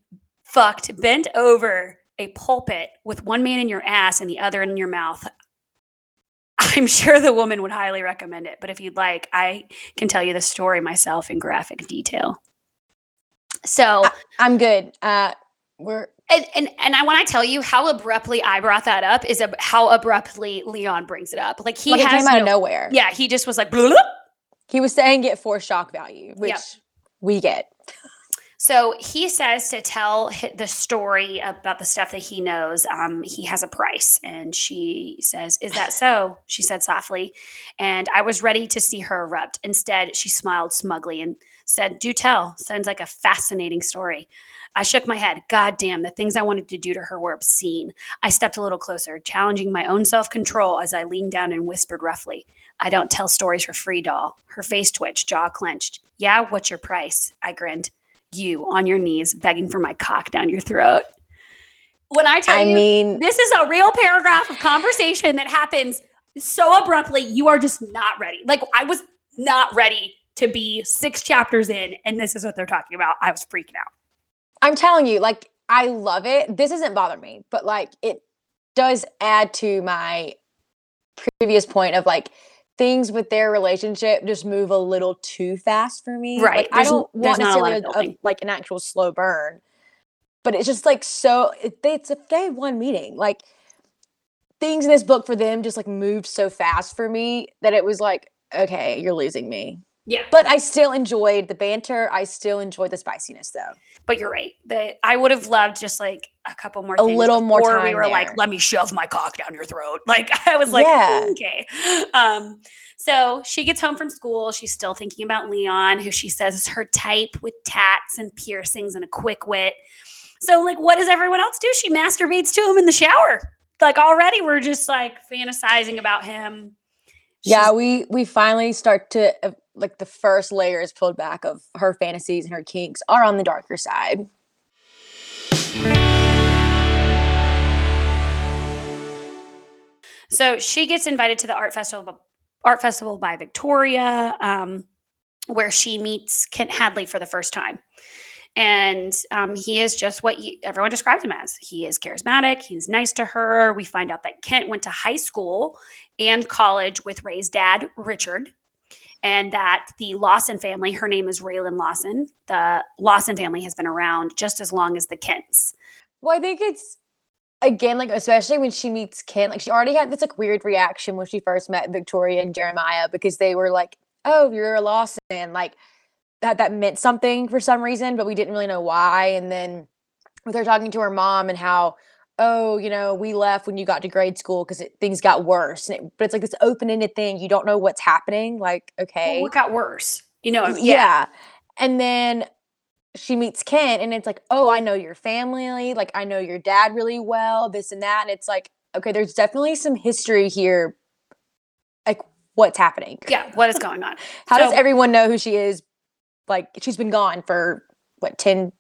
fucked, bent over a pulpit with one man in your ass and the other in your mouth, I'm sure the woman would highly recommend it. But if you'd like, I can tell you the story myself in graphic detail. So, I'm good. Uh we're and and, and I want to tell you how abruptly I brought that up is ab- how abruptly Leon brings it up. Like he like has came out of nowhere. Yeah, he just was like, "Bloop." He was saying it for shock value, which Yep. we get. So he says to tell the story about the stuff that he knows. Um, he has a price, and she says, "Is that so?" She said softly, and I was ready to see her erupt. Instead, she smiled smugly and said, "Do tell. Sounds like a fascinating story." I shook my head. God damn, the things I wanted to do to her were obscene. I stepped a little closer, challenging my own self control as I leaned down and whispered roughly, I don't tell stories for free, doll. Her face twitched, jaw clenched. Yeah, what's your price? I grinned. You on your knees, begging for my cock down your throat. When I tell I you, mean, this is a real paragraph of conversation that happens so abruptly, you are just not ready. Like, I was not ready to be six chapters in, and this is what they're talking about. I was freaking out. I'm telling you, like, I love it. This doesn't bother me, but like, it does add to my previous point of like things with their relationship just move a little too fast for me. Right. Like, I don't want a necessarily of a- like an actual slow burn, but it's just like so. It, it's a day one meeting. Like things in this book for them just like moved so fast for me that it was like, okay, you're losing me. Yeah. But I still enjoyed the banter. I still enjoyed the spiciness though. But you're right. That I would have loved just like a couple more A things little more before we time were like, let me shove my cock down your throat. Like I was like, Yeah. okay. Um, so she gets home from school. She's still thinking about Leon, who she says is her type with tats and piercings and a quick wit. So, like, what does everyone else do? She masturbates to him in the shower. Like already we're just like fantasizing about him. Yeah, we we finally start to uh, like the first layers pulled back of her fantasies and her kinks are on the darker side. So she gets invited to the art festival, art festival by Victoria, um, where she meets Kent Hadley for the first time. And um, he is just what you, everyone describes him as. He is charismatic. He's nice to her. We find out that Kent went to high school and college with Ray's dad, Richard, and that the Lawson family, her name is Raylan Lawson. The Lawson family has been around just as long as the Kents. Well, I think it's again like especially when she meets Kent, like she already had this like weird reaction when she first met Victoria and Jeremiah because they were like, "Oh, you're a Lawson," like that that meant something for some reason, but we didn't really know why. And then with her talking to her mom and how, oh, you know, we left when you got to grade school because things got worse. And it, but it's like this open ended thing. You don't know what's happening. Like, okay, Well, what got worse? You know, yeah. And then she meets Kent and it's like, oh, I know your family. Like, I know your dad really well, this and that. And it's like, okay, there's definitely some history here. Like, what's happening? yeah. What is going on? How does everyone know who she is? Like, she's been gone for what, 10,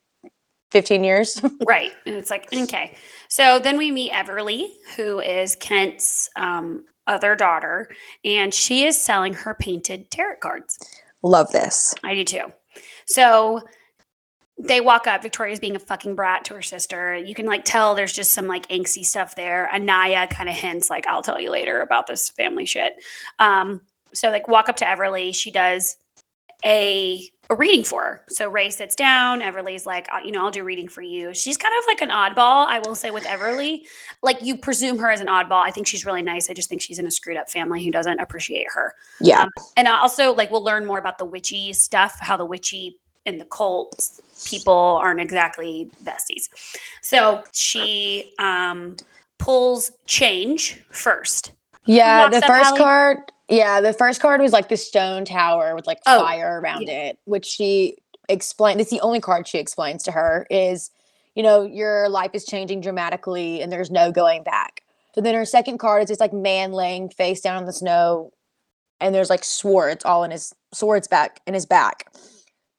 15 years? Right. And it's like, okay. So then we meet Everly, who is Kent's um, other daughter, and she is selling her painted tarot cards. Love this. I do too. So they walk up. Victoria's being a fucking brat to her sister. You can like tell there's just some like angsty stuff there. Anaya kind of hints like, I'll tell you later about this family shit. Um, so like walk up to Everly. She does a a reading for her. So Ray sits down. Everly's like, "Uh, you know, I'll do reading for you. She's kind of like an oddball, I will say, with Everly. Like you presume her as an oddball. I think she's really nice. I just think she's in a screwed up family who doesn't appreciate her. Yeah. Um, and also, like, we'll learn more about the witchy stuff, how the witchy and the cult people aren't exactly besties. So she um, pulls change first. yeah. The first Allie? card. Yeah. The first card was like the stone tower with like Oh, fire around it, which she explained. It's the only card she explains to her is, you know, your life is changing dramatically and there's no going back. So then her second card is this like man laying face down in the snow and there's like swords all in his swords back in his back.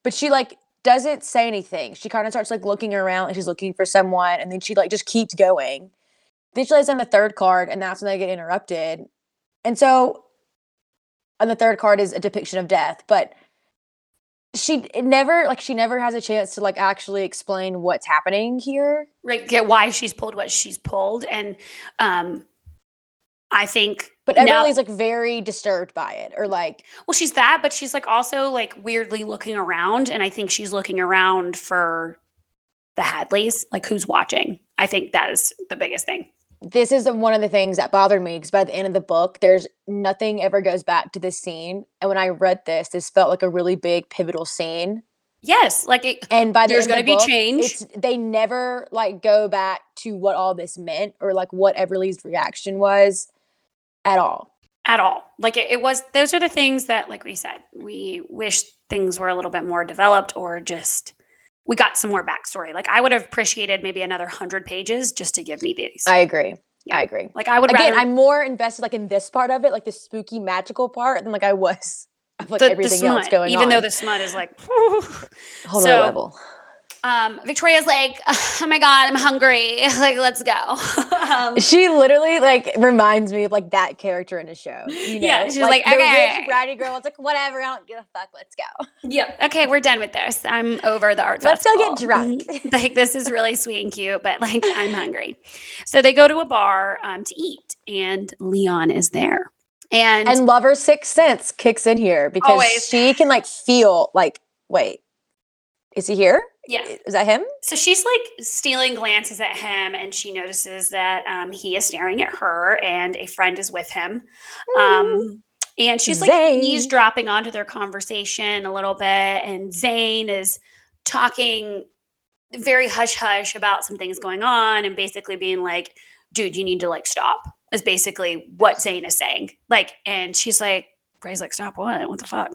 But she like doesn't say anything. She kind of starts like looking around and she's looking for someone and then she like just keeps going. Then she lays on the third card and that's when they get interrupted. And so on the third card is a depiction of death, but she never like she never has a chance to like actually explain what's happening here. Right, get why she's pulled what she's pulled, and um, I think But everybody's like very disturbed by it or like Well, she's that, but she's like also like weirdly looking around, and I think she's looking around for the Hadleys, like who's watching. I think that is the biggest thing. This is one of the things that bothered me because by the end of the book, there's nothing ever goes back to this scene. And when I read this, this felt like a really big pivotal scene. Yes, like it, And by the there's end of going the to be book, change. It's they never like go back to what all this meant or like what Everly's reaction was at all. at all. Like it, it was, those are the things that, like we said, we wish things were a little bit more developed or just we got some more backstory. Like I would have appreciated maybe another hundred pages just to give me these. I agree. Yeah. I agree. like I would Again, rather I'm more invested like in this part of it, like the spooky magical part, than like I was of like the, the everything else going even on. Even though the smut is like. whole so- level. Um, Victoria's like, oh my god, I'm hungry. Like, let's go. um, She literally like reminds me of like that character in a show. You know? Yeah, she's like, the "Okay." rich bratty girl. It's like whatever. I don't give a fuck. Let's go. yeah. Okay, we're done with this. I'm over the art. Let's go get drunk. Like this is really sweet and cute, but like I'm hungry. So they go to a bar um, to eat, and Leon is there. And, And lover sixth sense kicks in here because Always. she can like feel like wait, is he here? Yeah, Is that him? so she's like stealing glances at him, and she notices that um, he is staring at her, and a friend is with him. Mm. Um, And she's like Zane. eavesdropping onto their conversation a little bit. And Zane is talking very hush hush about some things going on and basically being like, dude, you need to like stop, is basically what Zane is saying. Like, and she's like, Ray's like, stop what? What the fuck?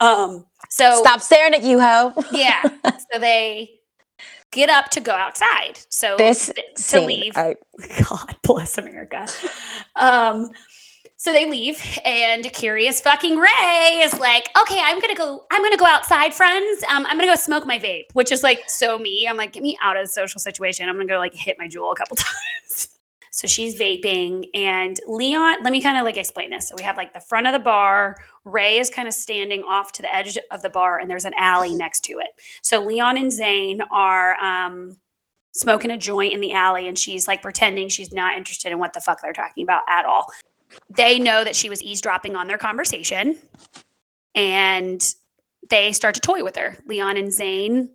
Um, so Stop staring at you, ho. yeah. So they get up to go outside. So This th- to Scene, leave. I- God bless America. Um, so they leave, and curious fucking Ray is like, "Okay, I'm gonna go. I'm gonna go outside, friends. Um, I'm gonna go smoke my vape," which is like so me. I'm like, "Get me out of the social situation. I'm gonna go like hit my JUUL a couple times." So she's vaping, and Leon. Let me kind of like explain this. So we have like the front of the bar. Ray is kind of standing off to the edge of the bar, and there's an alley next to it. So Leon and Zane are um, smoking a joint in the alley, and she's like pretending she's not interested in what the fuck they're talking about at all. They know that she was eavesdropping on their conversation, and they start to toy with her. Leon and Zane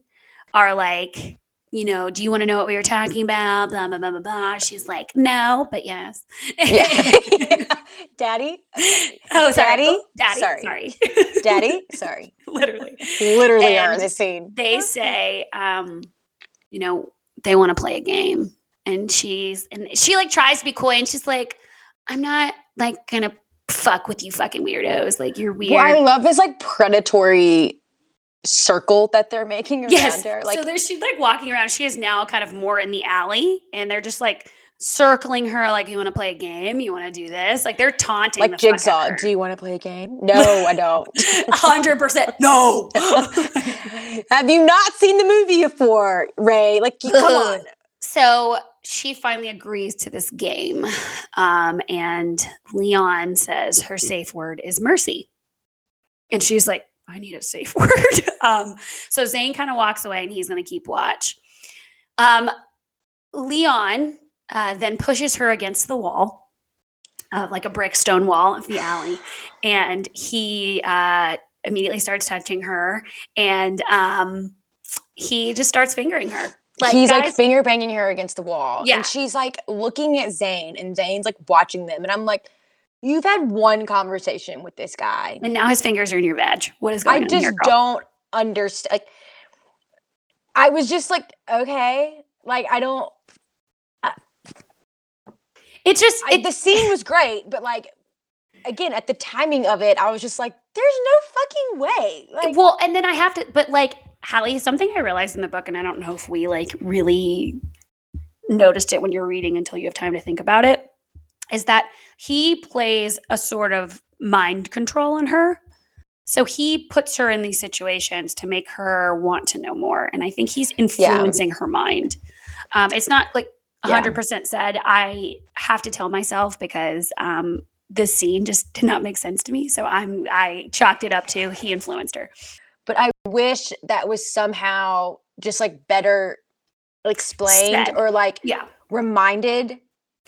are like, you know, do you want to know what we were talking about? Blah blah blah blah blah. She's like, no, but yes. Yeah. Daddy? oh, sorry. Daddy? Oh, Daddy. Sorry. Sorry. Daddy? Sorry. Literally. Literally are And this scene. they say, um, you know, they want to play a game. And she's and she like tries to be coy and she's like, I'm not like gonna fuck with you fucking weirdos. Like you're weird. Well, I love this like predatory circle that they're making around yes. her. Like so there's she's like walking around. She is now kind of more in the alley and they're just like circling her, like, you want to play a game? You want to do this? Like they're taunting like the Jigsaw. her. Do you want to play a game? No, I don't. hundred percent no. Have you not seen the movie before, Ray? Like, come on. So she finally agrees to this game. Um, and Leon says her safe word is mercy. And she's like, I need a safe word. um, so Zane kind of walks away and he's going to keep watch. Um, Leon uh, then pushes her against the wall, uh, like a brick stone wall of the alley. And he uh, immediately starts touching her. And um, he just starts fingering her. He's like finger banging her against the wall. Yeah. And she's like looking at Zane, and Zane's like watching them. And I'm like, you've had one conversation with this guy. And now his fingers are in your veg. What is going I on just here, don't understand. Like, I was just like, okay. Like, I don't. Uh it just I, it, the scene was great, but like, again, at the timing of it, I was just like, there's no fucking way. Like, well, and then I have to, but like Hallie, something I realized in the book, and I don't know if we like really noticed it when you're reading until you have time to think about it, is that he plays a sort of mind control on her. So he puts her in these situations to make her want to know more, and I think he's influencing her mind. Um, it's not like 100% said. I have to tell myself because um, this scene just did not make sense to me. So I'm I chalked it up to he influenced her. but I wish that was somehow just like better explained Said. or like Yeah. reminded.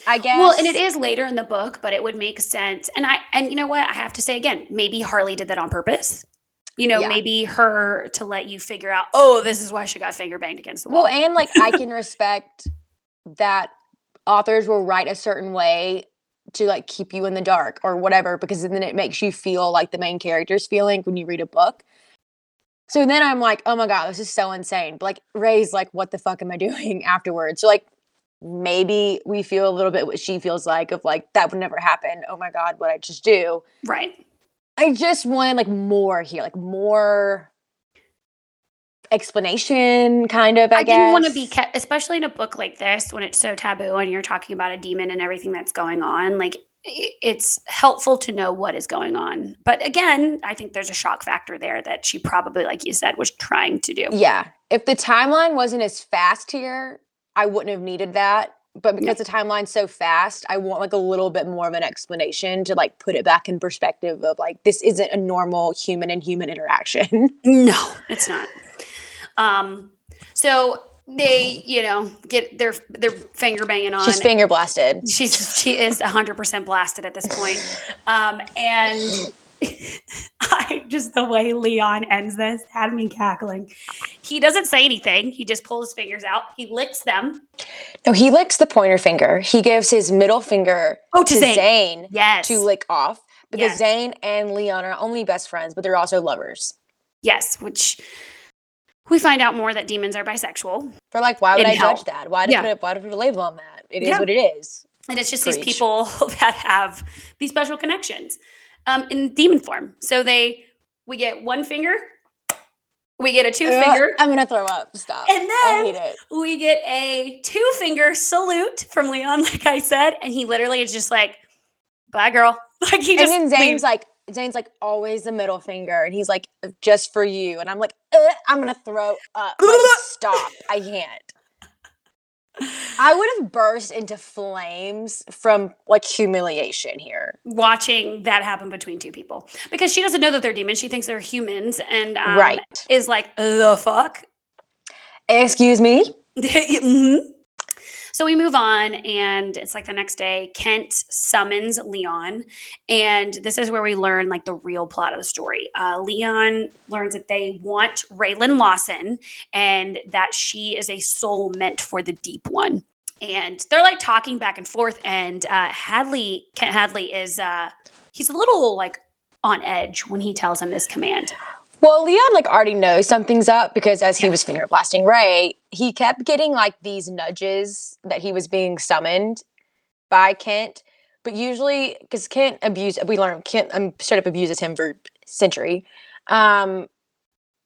I guess. Well, and it is later in the book, but it would make sense. And I and you know what? I have to say again, maybe Harley did that on purpose. You know, Yeah. maybe her to let you figure out, oh, this is why she got finger banged against the wall. Well, and like I can respect that authors will write a certain way to like keep you in the dark or whatever, because then it makes you feel like the main character's feeling when you read a book. So then I'm like, oh my God, this is so insane. But like Ray's like, what the fuck am I doing afterwards? So like maybe we feel a little bit what she feels like of like that would never happen. Oh my God, what I just do. right. I just wanted like more here, like more explanation, kind of. I, I, didn't want to be kept, especially in a book like this when it's so taboo and you're talking about a demon and everything that's going on. Like it's helpful to know what is going on. But again, I think there's a shock factor there that she probably, like you said, was trying to do. Yeah. If the timeline wasn't as fast here, I wouldn't have needed that. But because the timeline's so fast, I want like a little bit more of an explanation to like put it back in perspective of like this isn't a normal human and human interaction. No, it's not. Um, so they, you know, get their their finger banging on. She's finger blasted. She's she is hundred percent blasted at this point. Um, and I just the way Leon ends this had me cackling. He doesn't say anything. He just pulls his fingers out. He licks them. No, he licks the pointer finger. He gives his middle finger Oh, to to Zane. Zane Yes. to lick off. because Yes. Zane and Leon are only best friends, but they're also lovers. Yes, which we find out more that demons are bisexual. They're like, why would I hell. judge that? Why did Yeah. put why put a label on that? It is Yeah. what it is. And it's just these people that have these special connections um, in demon form. So they, we get one finger, we get a two Ugh, finger, I'm gonna throw up. Stop. and then we get a two finger salute from Leon, like I said. And he literally is just like, bye, girl. Like he And just then Zane's leaves. like, Zane's like always the middle finger, and he's like, just for you. And I'm like, I'm gonna throw up. Like, stop. I can't. I would have burst into flames from like humiliation here. watching that happen between two people because she doesn't know that they're demons. She thinks they're humans and um, right. is like, the fuck? Excuse me. Mhm. So we move on, and it's like the next day. Kent summons Leon, and this is where we learn like the real plot of the story. Uh, Leon learns that they want Raylan Lawson, and that she is a soul meant for the Deep One. And they're like talking back and forth, and uh, Hadley, Kent Hadley, is uh, he's a little like on edge when he tells him this command. Well, Leon like already knows something's up because as he was finger blasting Ray, he kept getting like these nudges that he was being summoned by Kent. But usually, because Kent abused, we learned Kent um, straight up abuses him for century. Um,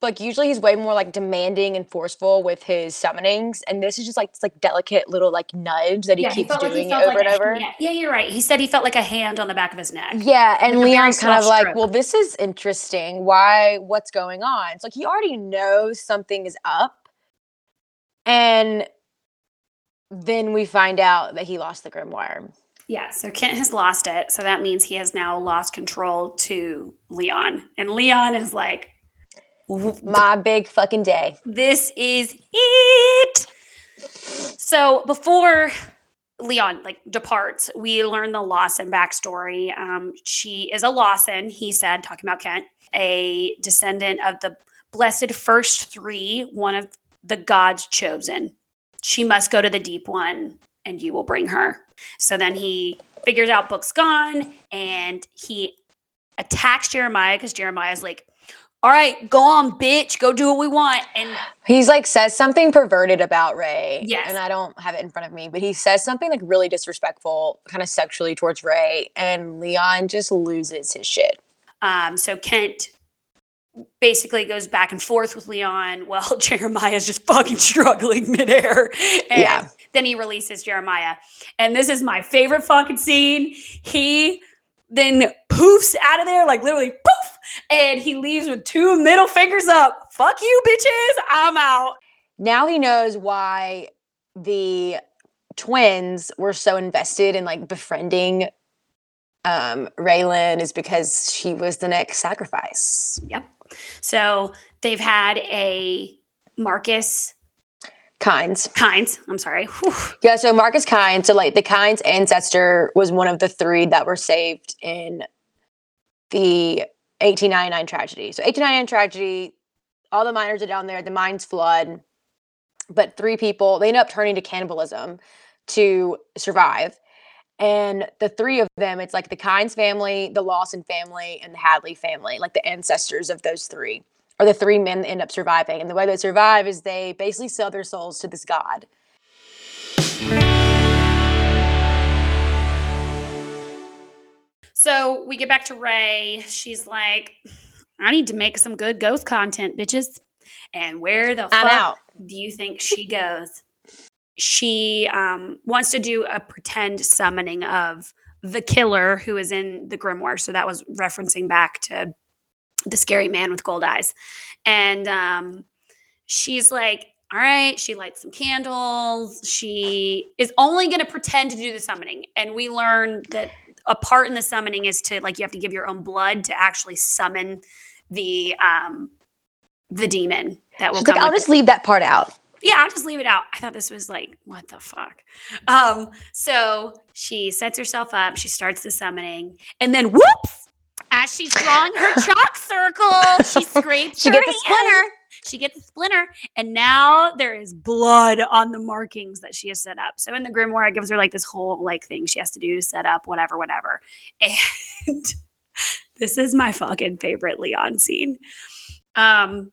like usually he's way more like demanding and forceful with his summonings, and this is just like this like delicate little like nudge that he Yeah, keeps he doing it felt over like and a- over. Yeah, yeah, you're right. He said he felt like a hand on the back of his neck. Yeah, and Like Leon's kind of like, stroke. well, this is interesting. Why? What's going on? It's like he already knows something is up, and then we find out that he lost the grimoire. Yeah, so Kent has lost it. So that means he has now lost control to Leon. And Leon is like, "W- My big fucking day. this is it. So before Leon like departs, we learn the Lawson backstory. Um, she is a Lawson, he said, talking about Kent, a descendant of the blessed first three, one of the gods chosen. She must go to the deep one, and you will bring her. So then he figures out Book's gone, and he attacks Jeremiah because Jeremiah's like, "All right, go on, bitch, go do what we want." And He's like says something perverted about Ray. Yes. And I don't have it in front of me, but he says something like really disrespectful, kind of sexually towards Ray, and Leon just loses his shit. Um, so Kent basically goes back and forth with Leon while Jeremiah's just fucking struggling midair. And Yeah. then he releases Jeremiah. And this is my favorite fucking scene. He then poofs out of there, like literally poof, and he leaves with two middle fingers up. Fuck you, bitches. I'm out. now he knows why the twins were so invested in like befriending um Raylan is because she was the next sacrifice. Yep. So they've had a Marcus Kynes. Kynes. I'm sorry. Whew. Yeah, so Marcus Kynes, so like the Kynes ancestor was one of the three that were saved in the 1899 tragedy. So 1899 tragedy, all the miners are down there, the mines flood, but three people, they end up turning to cannibalism to survive. And the three of them, it's like the Kynes family, the Lawson family, and the Hadley family, like the ancestors of those three, are the three men that end up surviving. And the way they survive is they basically sell their souls to this god. So we get back to Ray. She's like, I need to make some good ghost content, bitches. And where the I'm fuck out. do you think she goes? She um, wants to do a pretend summoning of the killer who is in the grimoire. So that was referencing back to the scary man with gold eyes. And um, she's like, all right, she lights some candles. She is only going to pretend to do the summoning. And we learn that a part in the summoning is to like you have to give your own blood to actually summon the um the demon that will She's come. like, I'll just leave that part out. yeah, I'll just leave it out. I thought this was like, what the fuck? Um, so she sets herself up, she starts the summoning, and then whoops, as she's drawing her chalk circle, she scrapes She her gets a splinter. She gets a splinter, and now there is blood on the markings that she has set up. So in the grimoire, it gives her like this whole like thing she has to do to set up whatever, whatever. And this is my fucking favorite Leon scene. Um,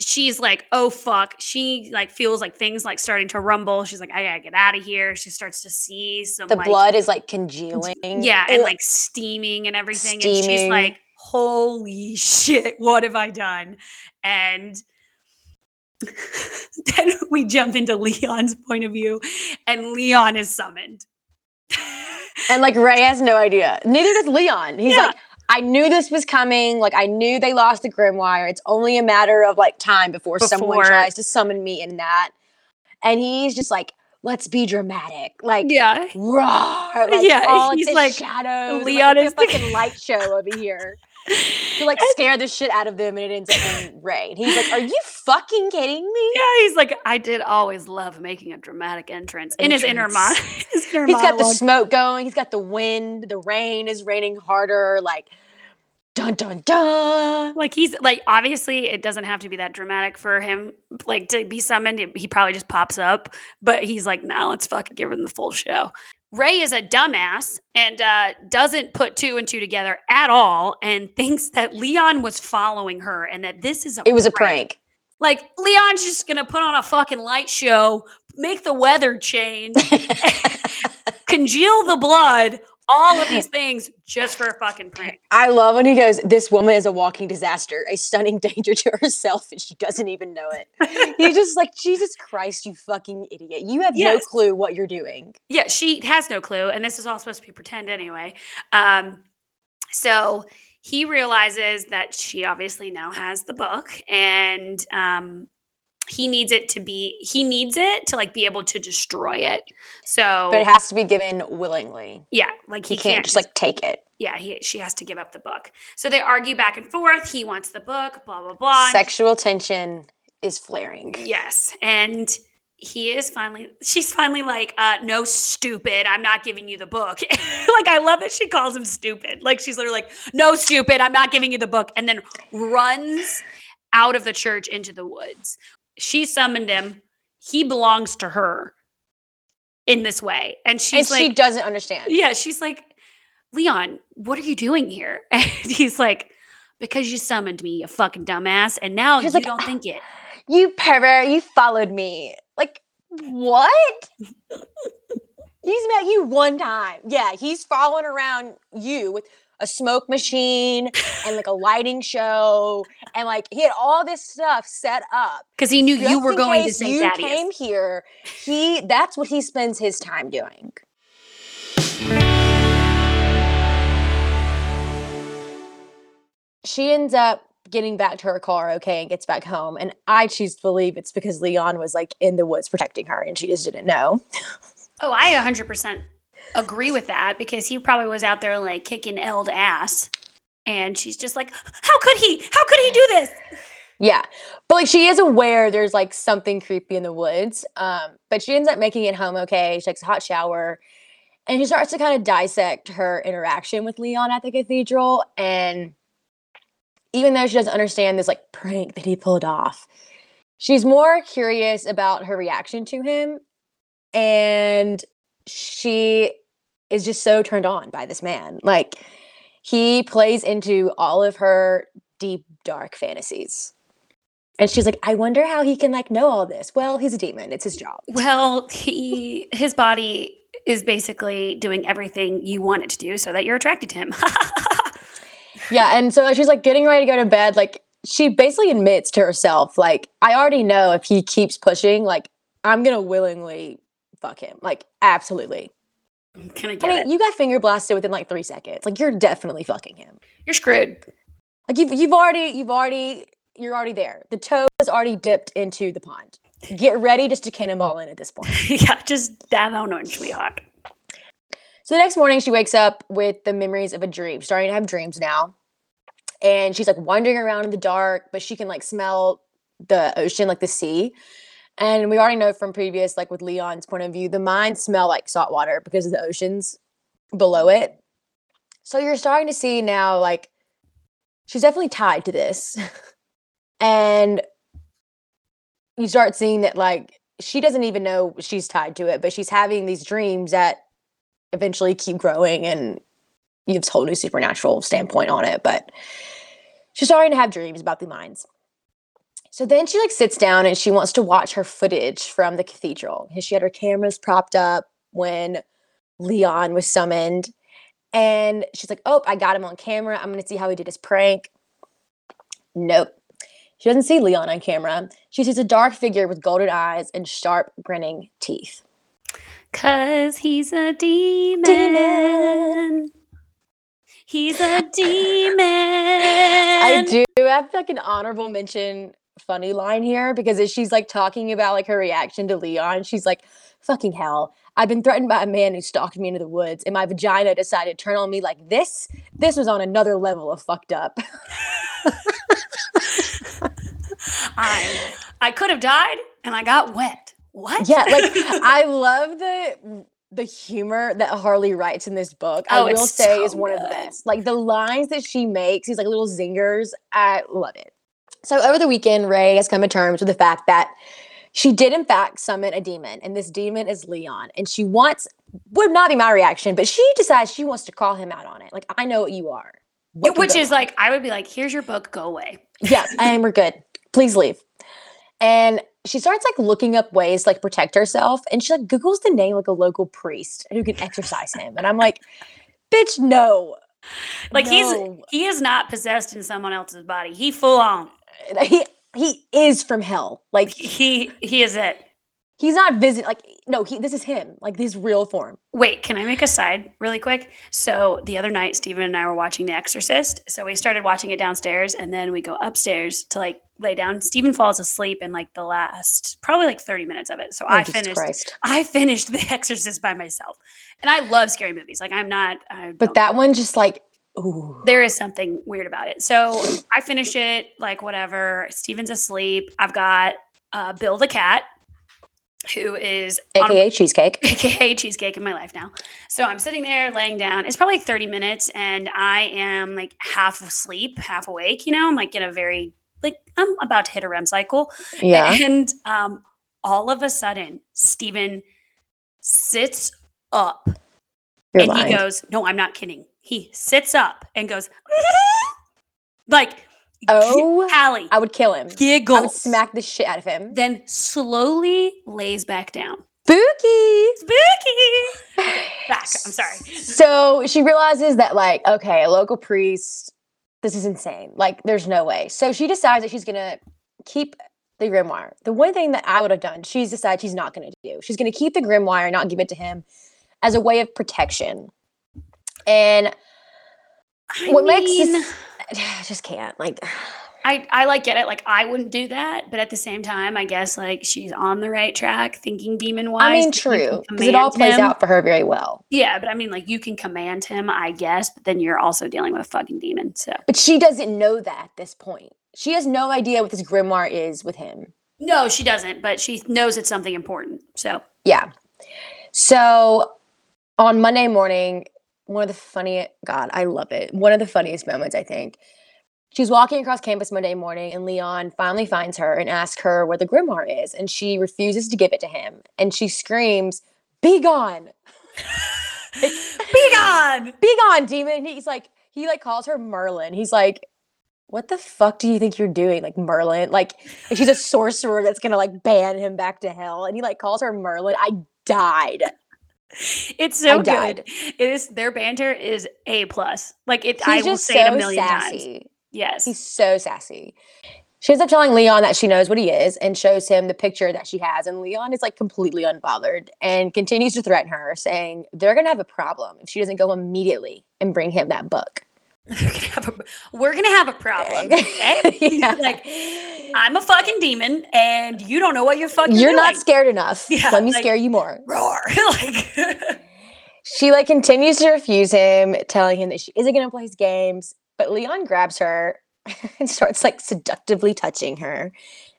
she's like, oh fuck. She like feels like things like starting to rumble. She's like, I gotta get out of here. She starts to see some The like, blood is like congealing. yeah, and like steaming and everything. And she's Steaming. like, holy shit, what have I done? And then we jump into Leon's point of view, and Leon is summoned. And like Ray has no idea. Neither does Leon. He's Yeah. like, I knew this was coming. Like I knew they lost the Grimoire. It's only a matter of like time before, someone tries to summon me in that. And he's just like, let's be dramatic. Like yeah. roar. Like, Yeah, he's like, shadows. Leon like, is the- a fucking light show over here. To like scare the shit out of them, and it ends up being Ray. And he's like, "Are you fucking kidding me?" Yeah, he's like, I did always love making a dramatic entrance, in his inner mind. his inner He's got the smoke going. He's got the wind. The rain is raining harder. Like, dun dun dun. like he's like obviously it doesn't have to be that dramatic for him like to be summoned He- probably just pops up but he's like nah let's fucking give him the full show ray is a dumbass and uh doesn't put two and two together at all and thinks that leon was following her and that this is a It was a prank. like leon's just gonna put on a fucking light show make the weather change congeal the blood all of these things just for a fucking prank I love when he goes, This woman is a walking disaster, a stunning danger to herself, and she doesn't even know it. He's just like, Jesus Christ, you fucking idiot. You have no clue what you're doing. Yeah, she has no clue, and this is all supposed to be pretend anyway. Um, so he realizes that she obviously now has the book, and um, he needs it to be he needs it to like be able to destroy it. So But it has to be given willingly. yeah, like He he, can't just like take it. yeah, he she has to give up the book. So they argue back and forth. He wants the book, blah blah blah. Sexual tension is flaring. Yes. And he is finally, she's finally like, uh, no, stupid. I'm not giving you the book. like, I love that she calls him stupid. Like, she's literally like, no, stupid. I'm not giving you the book. And then runs out of the church into the woods. She summoned him. He belongs to her in this way. And she's and like, she doesn't understand. yeah, she's like, Leon, what are you doing here? And he's like, because you summoned me, you fucking dumbass. And now She's you like, don't ah, think it. You pervert, you followed me. Like, what? he's met you one time. Yeah, he's following around you with a smoke machine and like a lighting show. And like he had all this stuff set up. Because he knew you were going to case say you Thaddeus. came here. He that's what he spends his time doing. She ends up getting back to her car okay and gets back home. And I choose to believe it's because Leon was like in the woods protecting her and she just didn't know. Oh, I 100% agree with that because he probably was out there like kicking Eld ass. And she's just like, how could he? How could he do this? Yeah. But like she is aware there's like something creepy in the woods. Um, but she ends up making it home okay. She takes a hot shower and she starts to kind of dissect her interaction with Leon at the cathedral. And even though she doesn't understand this like prank that he pulled off, she's more curious about her reaction to him. And she is just so turned on by this man. Like he plays into all of her deep, dark fantasies. And she's like, I wonder how he can like know all this. Well, he's a demon. It's his job. Well, he his body is basically doing everything you want it to do so that you're attracted to him. Yeah. And so she's like getting ready to go to bed. Like she basically admits to herself, like, I already know if he keeps pushing, like, I'm gonna willingly fuck him. Like, absolutely. Can I I get mean, it? you got finger blasted within like three seconds. Like, you're definitely fucking him. You're screwed. Like you've you've already you've already you're already there. The toe is already dipped into the pond. Get ready just to cannonball in at this point. yeah, just that on orange, sweetheart. So the next morning, she wakes up with the memories of a dream, starting to have dreams now. And she's like wandering around in the dark, but she can like smell the ocean, like the sea. And we already know from previous, like with Leon's point of view, the mines smell like salt water because of the oceans below it. So you're starting to see now, like, she's definitely tied to this. and you start seeing that, like, she doesn't even know she's tied to it, but she's having these dreams that eventually keep growing and you have a whole new supernatural standpoint on it. But she's starting to have dreams about the mines. So then she like sits down and she wants to watch her footage from the cathedral. She had her cameras propped up when Leon was summoned. And she's like, Oh, I got him on camera. I'm gonna see how he did his prank. Nope. She doesn't see Leon on camera. She sees a dark figure with golden eyes and sharp, grinning teeth. Cause he's a demon. Demon. He's a demon. I do have like an honorable mention funny line here because as she's like talking about like her reaction to Leon, she's like, fucking hell. I've been threatened by a man who stalked me into the woods, and my vagina decided to turn on me like this. This was on another level of fucked up. I I could have died and I got wet. What? yeah, like I love the the humor that Harley writes in this book. Oh, I will say so is one of the best. Like the lines that she makes, these like little zingers. I love it. So over the weekend, Ray has come to terms with the fact that she did in fact summon a demon, and this demon is Leon. And she wants would not be my reaction, but she decides she wants to call him out on it. Like, I know what you are. What Which is wrong? like, I would be like, here's your book, go away. Yes, I am. we're good. Please leave. And she starts like looking up ways to like protect herself. And she like Googles the name like a local priest who can exorcise him. And I'm like, bitch, no. Like he's he is not possessed in someone else's body. He full on. He he is from hell. Like He he is it. he's not visit like no, he this is him. Like his real form. Wait, can I make a side really quick? So the other night, Stephen and I were watching The Exorcist. So we started watching it downstairs, and then we go upstairs to like lay down. Stephen falls asleep in like the last probably like 30 minutes of it. So Oh, I Jesus finished Christ. I finished The Exorcist by myself. And I love scary movies. Like I'm not But that one just like ooh. there is something weird about it. So I finish it, like whatever. Steven's asleep. I've got uh, Bill the cat, who is on AKA cheesecake. AKA cheesecake in my life now. So I'm sitting there laying down. It's probably like 30 minutes, and I am like half asleep, half awake. You know, I'm like in a very like I'm about to hit a REM cycle. Yeah. And um, all of a sudden, Steven sits up You're and lying. he goes, No, I'm not kidding. He sits up and goes, like, Oh, Hallie I would kill him. I would smack the shit out of him. Then slowly lays back down. Spooky. Spooky. Back. I'm sorry. So she realizes that, like, okay, a local priest, this is insane. Like, there's no way. So she decides that she's gonna keep the grimoire. The one thing that I would have done, she's decided she's not gonna do. She's gonna keep the grimoire and not give it to him as a way of protection. And I what makes mean, this, I just can't. Like, I, I like get it. Like I wouldn't do that, but at the same time, I guess like she's on the right track, thinking demon wise. I mean, true, because it all plays out for her very well. Yeah, but I mean, like you can command him, I guess, but then you're also dealing with a fucking demon. So But she doesn't know that at this point. She has no idea what this grimoire is with him. no, she doesn't, but she knows it's something important. So Yeah. So on Monday morning, one of the funny God, I love it. One of the funniest moments, I think. She's walking across campus Monday morning, and Leon finally finds her and asks her where the grimoire is, and she refuses to give it to him. And she screams, "Be gone! be gone. Be gone, demon!" He's like, he like calls her Merlin. He's like, "What the fuck do you think you're doing, like Merlin? Like, like she's a sorcerer that's gonna like ban him back to hell." And he like calls her Merlin. I died. It's so died. good. It is their banter is a plus. Like it, He's I will just say it so a million times. sassy. Yes. He's so sassy. She ends up telling Leon that she knows what he is and shows him the picture that she has. And Leon is like completely unbothered and continues to threaten her, saying they're going to have a problem if she doesn't go immediately and bring him that book. We're gonna have a, we're gonna have a problem. Okay? Yeah. Like I'm a fucking demon, and you don't know what you're fucking. You're not scared enough. Yeah, Let me like- scare you more. roar. like She like continues to refuse him, telling him that she isn't to play his games. But Leon grabs her and starts like seductively touching her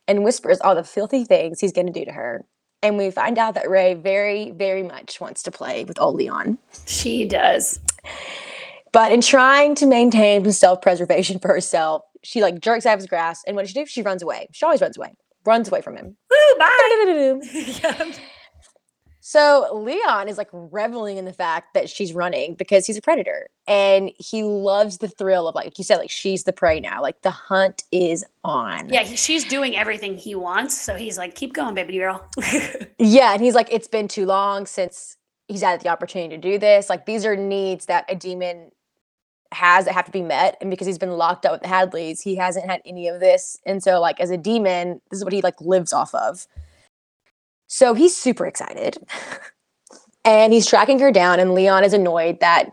and whispers all the filthy things he's to do to her. And we find out that Ray very, very much wants to play with old Leon. she does. But in trying to maintain some self-preservation for herself, she like jerks out of his grasp. And what does she do? She runs away. She always runs away. Runs away from him. Woo, bye. Yeah. So Leon is like reveling in the fact that she's running because he's a predator and he loves the thrill of like you said like she's the prey now like the hunt is on. Yeah, he, she's doing everything he wants, so he's like, "Keep going, baby girl." Yeah, and he's like it's been too long since he's had the opportunity to do this. Like these are needs that a demon has that have to be met and because he's been locked up with the Hadleys, he hasn't had any of this. And so like as a demon, this is what he like lives off of. So he's super excited. and he's tracking her down and Leon is annoyed that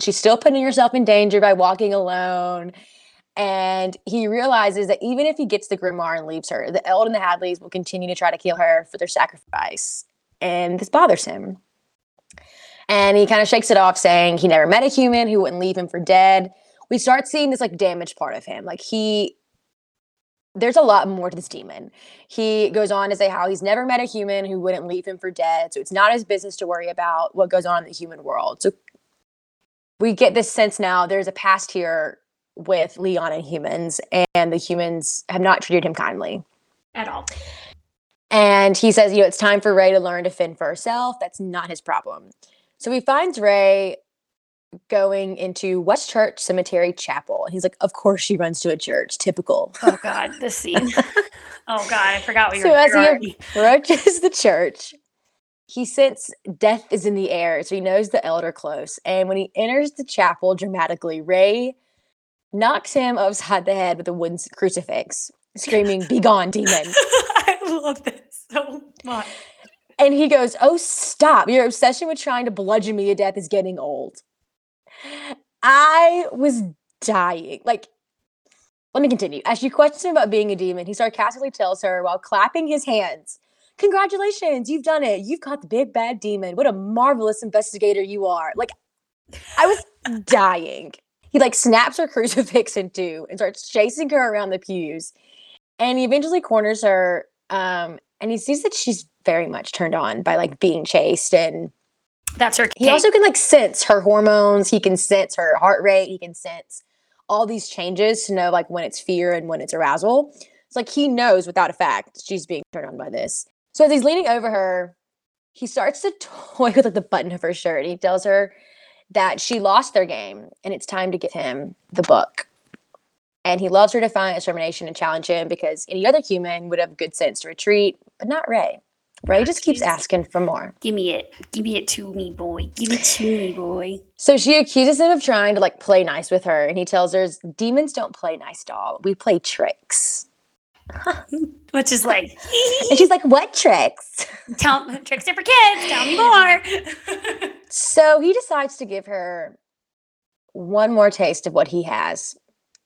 she's still putting herself in danger by walking alone. And he realizes that even if he gets the Grimoire and leaves her, the Eld and the Hadleys will continue to try to kill her for their sacrifice. And this bothers him. And he kind of shakes it off, saying he never met a human who wouldn't leave him for dead. We start seeing this like damaged part of him. Like he, there's a lot more to this demon. He goes on to say how he's never met a human who wouldn't leave him for dead. So it's not his business to worry about what goes on in the human world. So we get this sense now there's a past here with Leon and humans, and the humans have not treated him kindly At all. and he says, you know, it's time for Ray to learn to fend for herself. That's not his problem. So he finds Ray going into West Church Cemetery Chapel. And he's like, of course she runs to a church. Typical. Oh God, this scene. oh God, I forgot we So were as here he approaches the church, he senses death is in the air. So he knows the elder close. And when he enters the chapel dramatically, Ray knocks him upside the head with a wooden crucifix, screaming, Be gone, demon. I love this so much. And he goes, Oh, stop. Your obsession with trying to bludgeon me to death is getting old. I was dying. Like, let me continue. As she questions him about being a demon, he sarcastically tells her while clapping his hands, Congratulations, you've done it. You've caught the big bad demon. What a marvelous investigator you are. Like, I was dying. He like snaps her crucifix in two and starts chasing her around the pews. And he eventually corners her. Um, and he sees that she's very much turned on by like being chased. And That's her. he also can like sense her hormones. He can sense her heart rate. He can sense all these changes to know like when it's fear and when it's arousal. It's like he knows without a fact she's being turned on by this. So as he's leaning over her, he starts to toy with like the button of her shirt. He tells her that she lost their game and it's time to give him the book. And he loves her defiant determination and challenge him because any other human would have good sense to retreat, but not Ray. Ray just keeps asking for more. Give me it. Give me it to me, boy. Give it to me, boy. So she accuses him of trying to like play nice with her, and he tells her, "Demons don't play nice, doll. We play tricks." Which is like, And she's like, "What tricks?" tell tricks are for kids. Tell me more. So he decides to give her one more taste of what he has,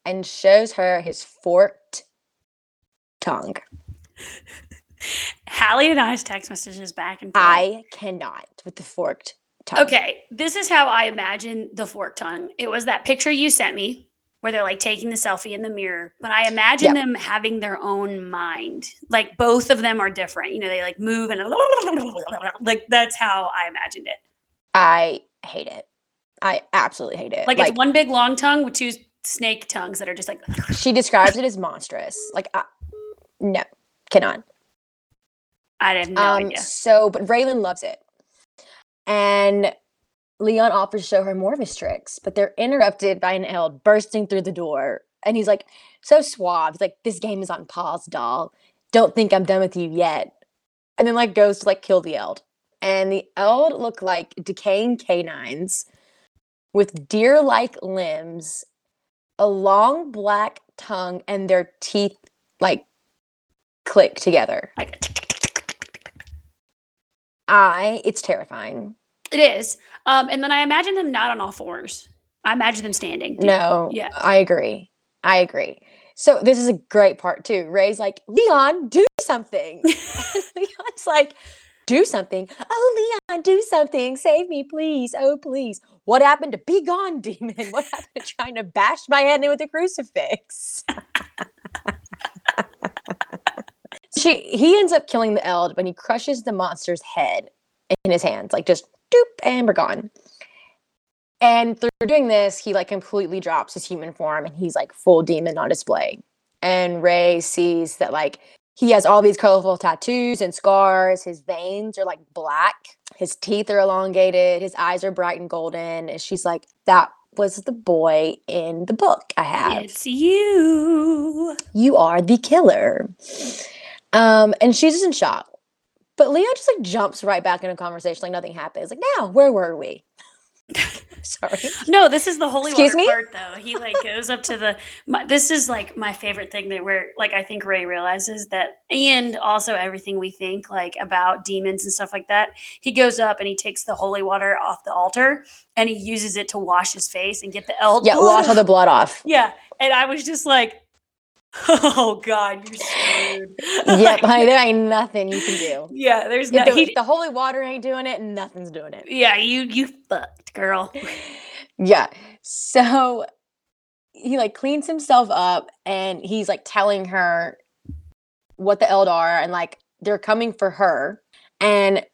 and shows her his forked tongue. Hallie and I's text messages back and forth. I cannot with the forked tongue. Okay, this is how I imagine the forked tongue. It was that picture you sent me where they're like taking the selfie in the mirror, but I imagine Yep. them having their own mind. Like both of them are different. You know, they like move and like that's how I imagined it. I hate it. I absolutely hate it. Like, it's one big long tongue with two snake tongues that are just like she describes it as monstrous. Like, I, no, cannot. I have no um, idea. So, but Raelynn loves it. And Leon offers to show her more of his tricks, but they're interrupted by an Eld bursting through the door. And he's like, so suave. He's like, this game is on pause, doll. Don't think I'm done with you yet. And then, like, goes to like kill the Eld. And the Eld look like decaying canines with deer like limbs, a long black tongue, and their teeth like click together. Like I, it's terrifying. it is. Um, and then I imagine them not on all fours. I imagine them standing. No, Yeah. I agree. I agree. So this is a great part too. Ray's like, Leon, do something. And Leon's like, do something. Oh, Leon, do something. Save me, please. Oh, please. What happened to be gone, demon? What happened to trying to bash my head in with a crucifix? She he ends up killing the Eld when he crushes the monster's head in his hands, like just doop, and we're gone. And through doing this, he like completely drops his human form and he's like full demon on display. And Ray sees that like he has all these colorful tattoos and scars. His veins are like black. His teeth are elongated. His eyes are bright and golden. And she's like, that was the boy in the book I have. It's you. You are the killer. Um, and she's just in shock. But Leo just like jumps right back into conversation like nothing happened. It's like, now, where were we? Sorry. No, this is the holy Excuse water me? part though. He like goes up to the. My, this is like my favorite thing that where like I think Ray realizes that, and also everything we think like about demons and stuff like that. He goes up and he takes the holy water off the altar and he uses it to wash his face and get the eld. Yeah, wash all the blood off. Yeah, and I was just like, oh god, you're screwed. Yep, honey, there ain't nothing you can do. Yeah, there's no. the, He, the holy water ain't doing it, and nothing's doing it. yeah, you you fucked, girl. Yeah. So he like cleans himself up and he's like telling her what the Eld are and like they're coming for her. And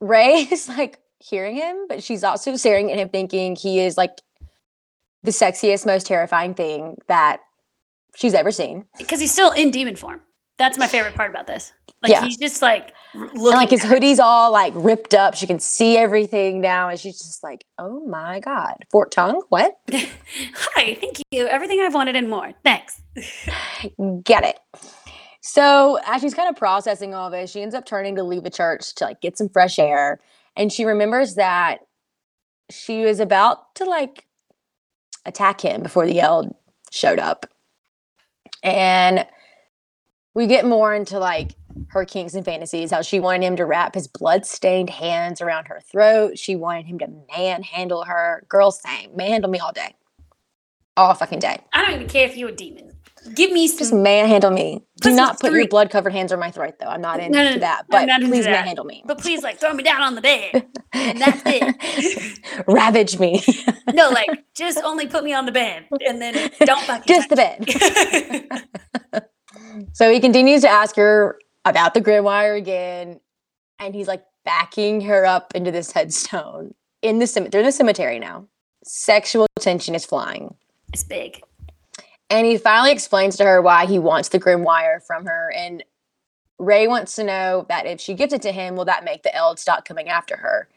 Ray is like hearing him, but she's also staring at him thinking he is like the sexiest, most terrifying thing that she's ever seen. Because he's still in demon form. That's my favorite part about this. Like Yeah. he's just like looking and like his hoodie's all like ripped up. She can see everything now. And she's just like, oh my God. Fort tongue? What? Hi, thank you. Everything I've wanted and more. Thanks. Get it. So as she's kind of processing all this, she ends up turning to leave the church to like get some fresh air. And she remembers that she was about to like attack him before the Eld showed up. And we get more into like her kinks and fantasies, how she wanted him to wrap his blood-stained hands around her throat. She wanted him to manhandle her. Girl, same. Manhandle me all day. All fucking day. I don't even care if you're a demon. Give me some. Just manhandle me. Do not put your blood covered hands on my throat, though. I'm not into no, no, that. But please that. manhandle me. but please, like, throw me down on the bed. And that's it. Ravage me. no, like, just only put me on the bed and then don't fucking. Just the bed. So he continues to ask her about the Grimoire again, and he's like backing her up into this headstone in the cemetery. They're in the cemetery now. Sexual tension is flying. it's big. And he finally explains to her why he wants the Grimoire from her. And Ray wants to know that if she gives it to him, will that make the Eld stop coming after her?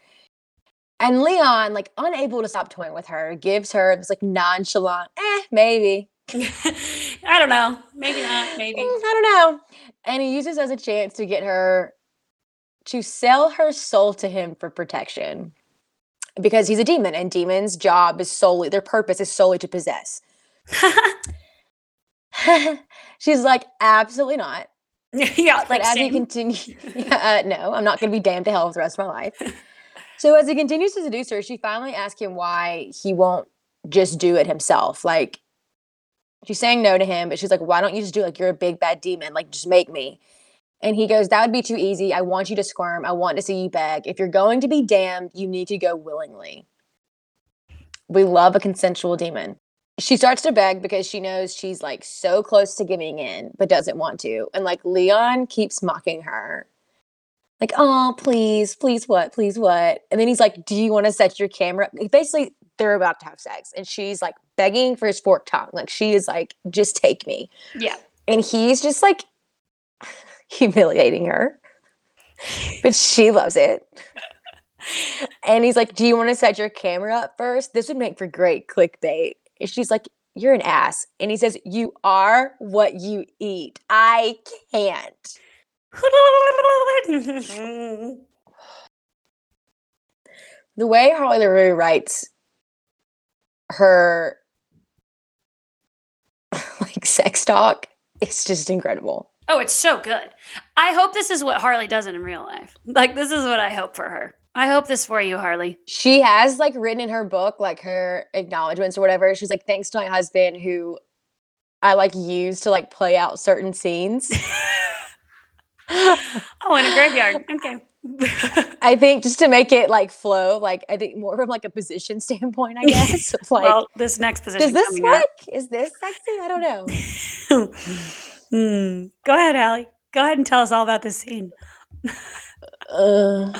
And Leon, like unable to stop toying with her, gives her this like nonchalant, eh, maybe. I don't know. Maybe not. Maybe. Mm, I don't know. And he uses as a chance to get her to sell her soul to him for protection. Because he's a demon, and demons' job is solely their purpose is solely to possess. She's like, absolutely not. yeah, But like as he same. continues, uh, no, I'm not going to be damned to hell for the rest of my life. So as he continues to seduce her, she finally asks him why he won't just do it himself. Like she's saying no to him, but she's like, "Why don't you just do it? Like you're a big bad demon. Like just make me." And he goes, "That would be too easy. I want you to squirm. I want to see you beg. If you're going to be damned, you need to go willingly." We love a consensual demon. She starts to beg because she knows she's like so close to giving in, but doesn't want to. And like Leon keeps mocking her. Like, oh, please, please, what, please, what? And then he's like, Do you want to set your camera? Basically, they're about to have sex. And she's like begging for his fork tongue. Like, she is like, Just take me. Yeah. And he's just like humiliating her. But she loves it. And he's like, Do you want to set your camera up first? This would make for great clickbait. And she's like, You're an ass. And he says, You are what you eat. I can't. The way Harley Laroux writes her like sex talk is just incredible. oh, it's so good. I hope this is what Harley does in real life. Like this is what I hope for her. I hope this for you, Harley. She has like written in her book, like her acknowledgments or whatever. She's like, thanks to my husband who I like use to like play out certain scenes. Oh, in a graveyard. Okay. I think just to make it like flow, like I think more from like a position standpoint, I guess. like, well, this next position. does this up. work? Is this sexy? I don't know. Hmm. Go ahead, Hallie. Go ahead and tell us all about this scene. Uh.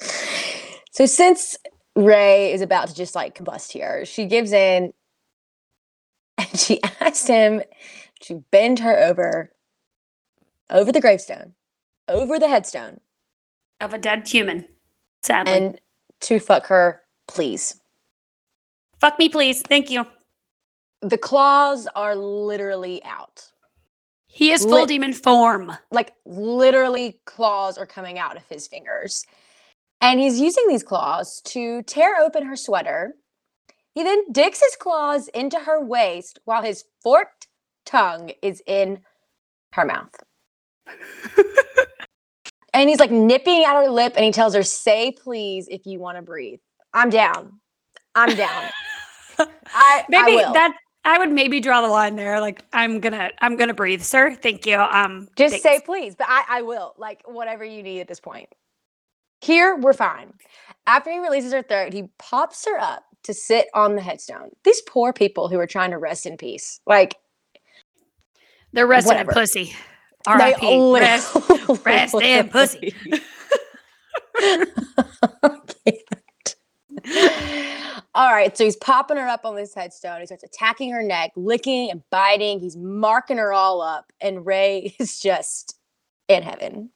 so since Ray is about to just like combust here, she gives in and she asks him to bend her over over the gravestone, over the headstone, Of a dead human. Sadly. and to fuck her, please. Fuck me, please. Thank you. The claws are literally out. He is full Lit- demon form. Like literally claws are coming out of his fingers. And he's using these claws to tear open her sweater. He then digs his claws into her waist while his forked tongue is in her mouth. and he's like nipping at her lip and he tells her, Say please if you want to breathe. I'm down. I'm down. I, Maybe I that I would maybe draw the line there. Like I'm gonna I'm gonna breathe, sir. Thank you. Um Just thanks. say please, but I, I will. Like whatever you need at this point. Here, we're fine. After he releases her throat, he pops her up to sit on the headstone. These poor people who are trying to rest in peace. Like they're resting in pussy. R.I.P. Rest. rest in pussy. Can't. All right, so he's popping her up on this headstone. He starts attacking her neck, licking and biting. He's marking her all up, and Ray is just in heaven.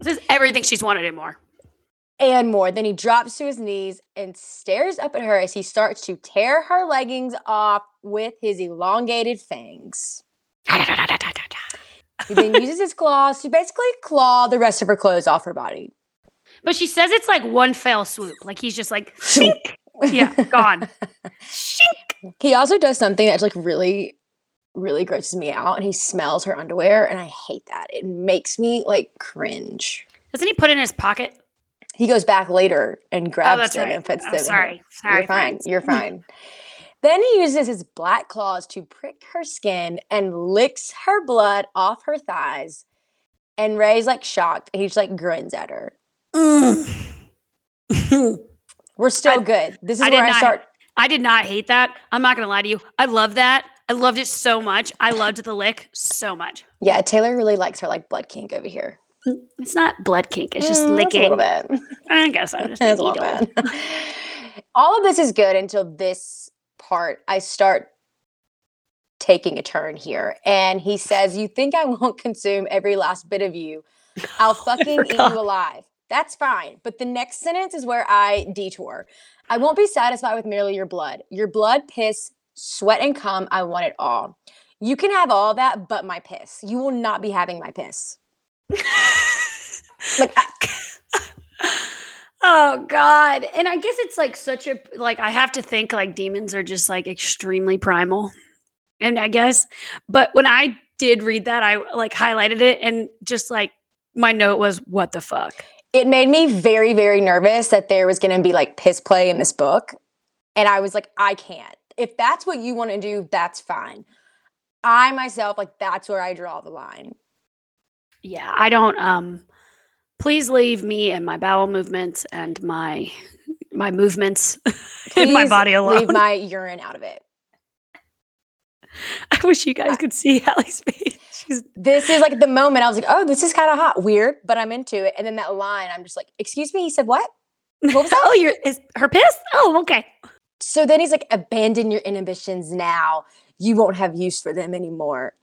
This is everything she's wanted and more. and more. Then he drops to his knees and stares up at her as he starts to tear her leggings off with his elongated fangs. He then uses his claws to basically claw the rest of her clothes off her body. But she says it's like one fell swoop. Like he's just like shink. Yeah, gone. Shink. He also does something that's like really, really grosses me out, and he smells her underwear, and I hate that. It makes me like cringe. Doesn't he put it in his pocket? He goes back later and Oh, grabs that's them right. and puts Oh, them. in her- sorry. Sorry. You're fine. You're fine. then he uses his black claws to prick her skin and licks her blood off her thighs. And Ray's like shocked. He just like grins at her. Mm. We're still I- good. This is I where I not- start. I did not hate that. I'm not gonna lie to you. I love that. I loved it so much. I loved the lick so much. Yeah, Taylor really likes her like blood kink over here. It's not blood kink. It's just Mm, licking. a little bit. I guess I'm just a little bit. All of this is good until this part. I start taking a turn here, and he says, "You think I won't consume every last bit of you? I'll fucking eat forgot. you alive." That's fine. But the next sentence is where I detour. I won't be satisfied with merely your blood. Your blood, piss, sweat, and cum, I want it all. You can have all that, but my piss. You will not be having my piss. Like, I- oh god and i guess it's like such a like i have to think like demons are just like extremely primal and i guess but when i did read that i like highlighted it and just like my note was what the fuck it made me very, very nervous that there was going to be like piss play in this book. And I was like, I can't. If that's what you want to do, that's fine. I myself, like, that's where I draw the line. yeah i don't um please leave me and my bowel movements and my my movements in my body alone Leave my urine out of it. i wish you guys could see Hallie's face This is like the moment I was like, oh, this is kind of hot. Weird, but I'm into it. And then that line, I'm just like, excuse me. He said, what? What was that? oh you're is her piss oh okay So then he's like, abandon your inhibitions now. You won't have use for them anymore.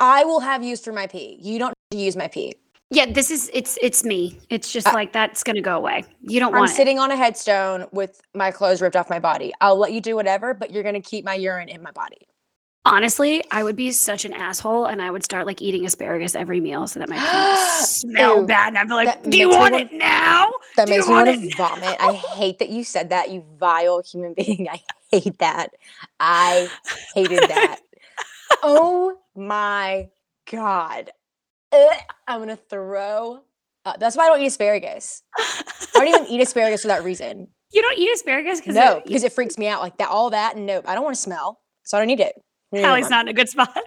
I will have use for my pee. You don't use my pee. yeah this is it's it's me it's just I- like that's gonna go away you don't I'm want it sitting on a headstone with my clothes ripped off my body. I'll let you do whatever, but you're gonna keep my urine in my body. Honestly, I would be such an asshole and I would start like eating asparagus every meal so that my pee smell Ew. bad. And I'd be like, That Do you makes me want it now? That Do you makes me want want to it vomit. I hate that you said that, you vile human being. I hate that. I hated that. oh my god. Ugh, I'm gonna throw. up. that's why I don't eat asparagus. I don't even eat asparagus for that reason. You don't eat asparagus because No, because it freaks me out like that. All that, nope. I don't want to smell, so I don't eat it. Hallie's hmm. not in a good spot.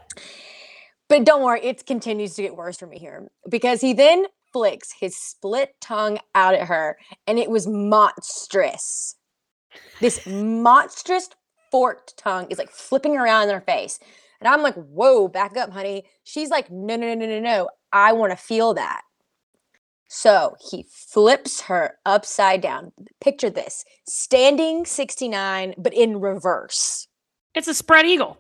But don't worry, it continues to get worse for me here because he then flicks his split tongue out at her, and it was monstrous. This monstrous forked tongue is like flipping around in her face. And I'm like, whoa, back up, honey. She's like, no, no, no, no, no, no. I want to feel that. So he flips her upside down. Picture this standing 69, but in reverse. It's a spread eagle.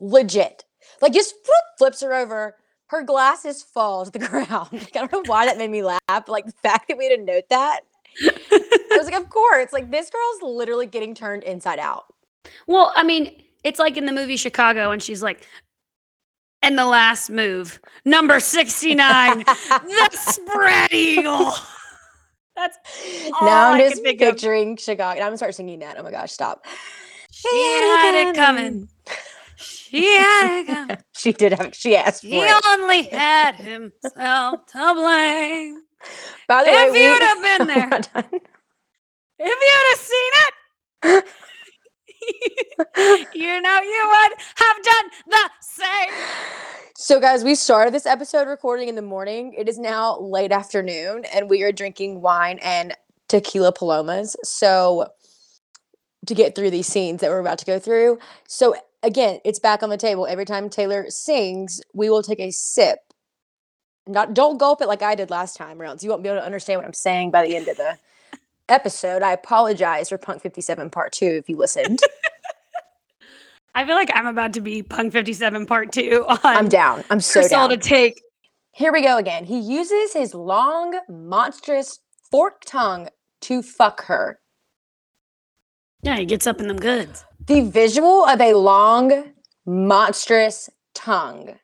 Legit. Like just flips her over. Her glasses fall to the ground. Like, I don't know why that made me laugh. But like the fact that we didn't note that. I was like, of course. Like this girl's literally getting turned inside out. Well, I mean, it's like in the movie Chicago, and she's like, and the last move, number 69, the spread eagle. That's now I'm can just think of. picturing Chicago. I'm gonna start singing that. Oh my gosh, stop. She had it coming. She had coming. She did have. She asked for He it. only had himself to blame. By the If way, you'd we- have been there, We're not done. if you'd have seen it, you know you would have done the same. So, guys, we started this episode recording in the morning. It is now late afternoon, and we are drinking wine and tequila palomas. So, to get through these scenes that we're about to go through. So, again, it's back on the table. Every time Taylor sings, we will take a sip. Not don't gulp it like I did last time around. So you won't be able to understand what I'm saying by the end of the episode. I apologize for Punk 57 Part 2 if you listened. I feel like I'm about to be Punk 57 Part 2 on I'm down. I'm so Crystal down. to take. Here we go again. He uses his long, monstrous fork tongue to fuck her. Yeah, he gets up in them goods. The visual of a long, monstrous tongue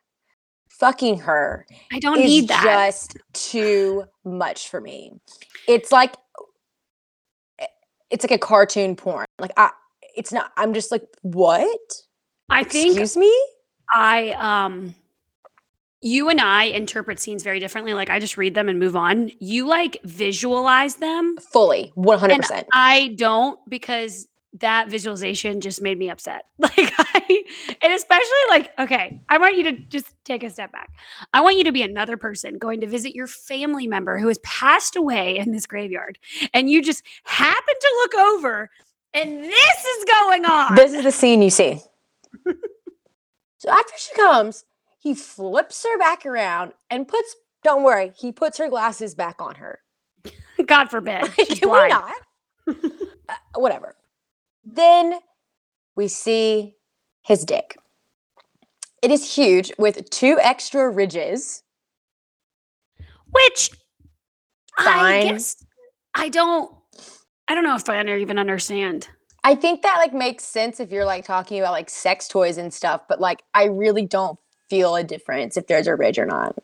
fucking her I don't need that. just too much for me. It's like eh, it's like a cartoon porn. Like I it's not I'm just like, what? I think Excuse me? I um you and I interpret scenes very differently. Like I just read them and move on. You like visualize them. Fully, 100%. And I don't because that visualization just made me upset. Like I and especially like, okay, I want you to just take a step back. I want you to be another person going to visit your family member who has passed away in this graveyard. And you just happen to look over and this is going on. This is the scene you see. so after she comes, he flips her back around and puts, don't worry, he puts her glasses back on her. God forbid. She's we not? Uh, whatever. Then we see his dick. It is huge with two extra ridges. Which I guess I don't I don't know if I even understand. I think that like makes sense if you're like talking about like sex toys and stuff, but like I really don't feel a difference if there's a ridge or not.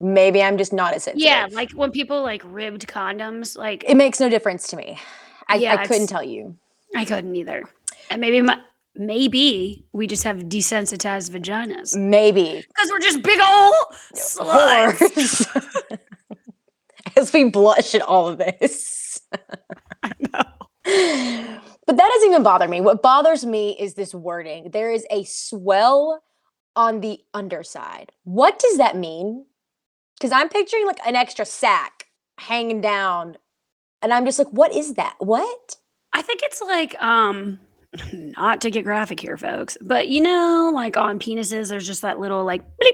Maybe I'm just not as sensitive. Yeah, like when people like ribbed condoms, like it makes no difference to me. I, Yeah, I couldn't tell you. I couldn't either. And maybe my, maybe we just have desensitized vaginas Maybe. because we're just big old sluts. As we blush at all of this. I know. But that doesn't even bother me. What bothers me is this wording. There is a swell on the underside. What does that mean? Because I'm picturing like an extra sack hanging down. And I'm just like, what is that? What? I think it's like um not to get graphic here, folks, but you know, like on penises, there's just that little like bleep.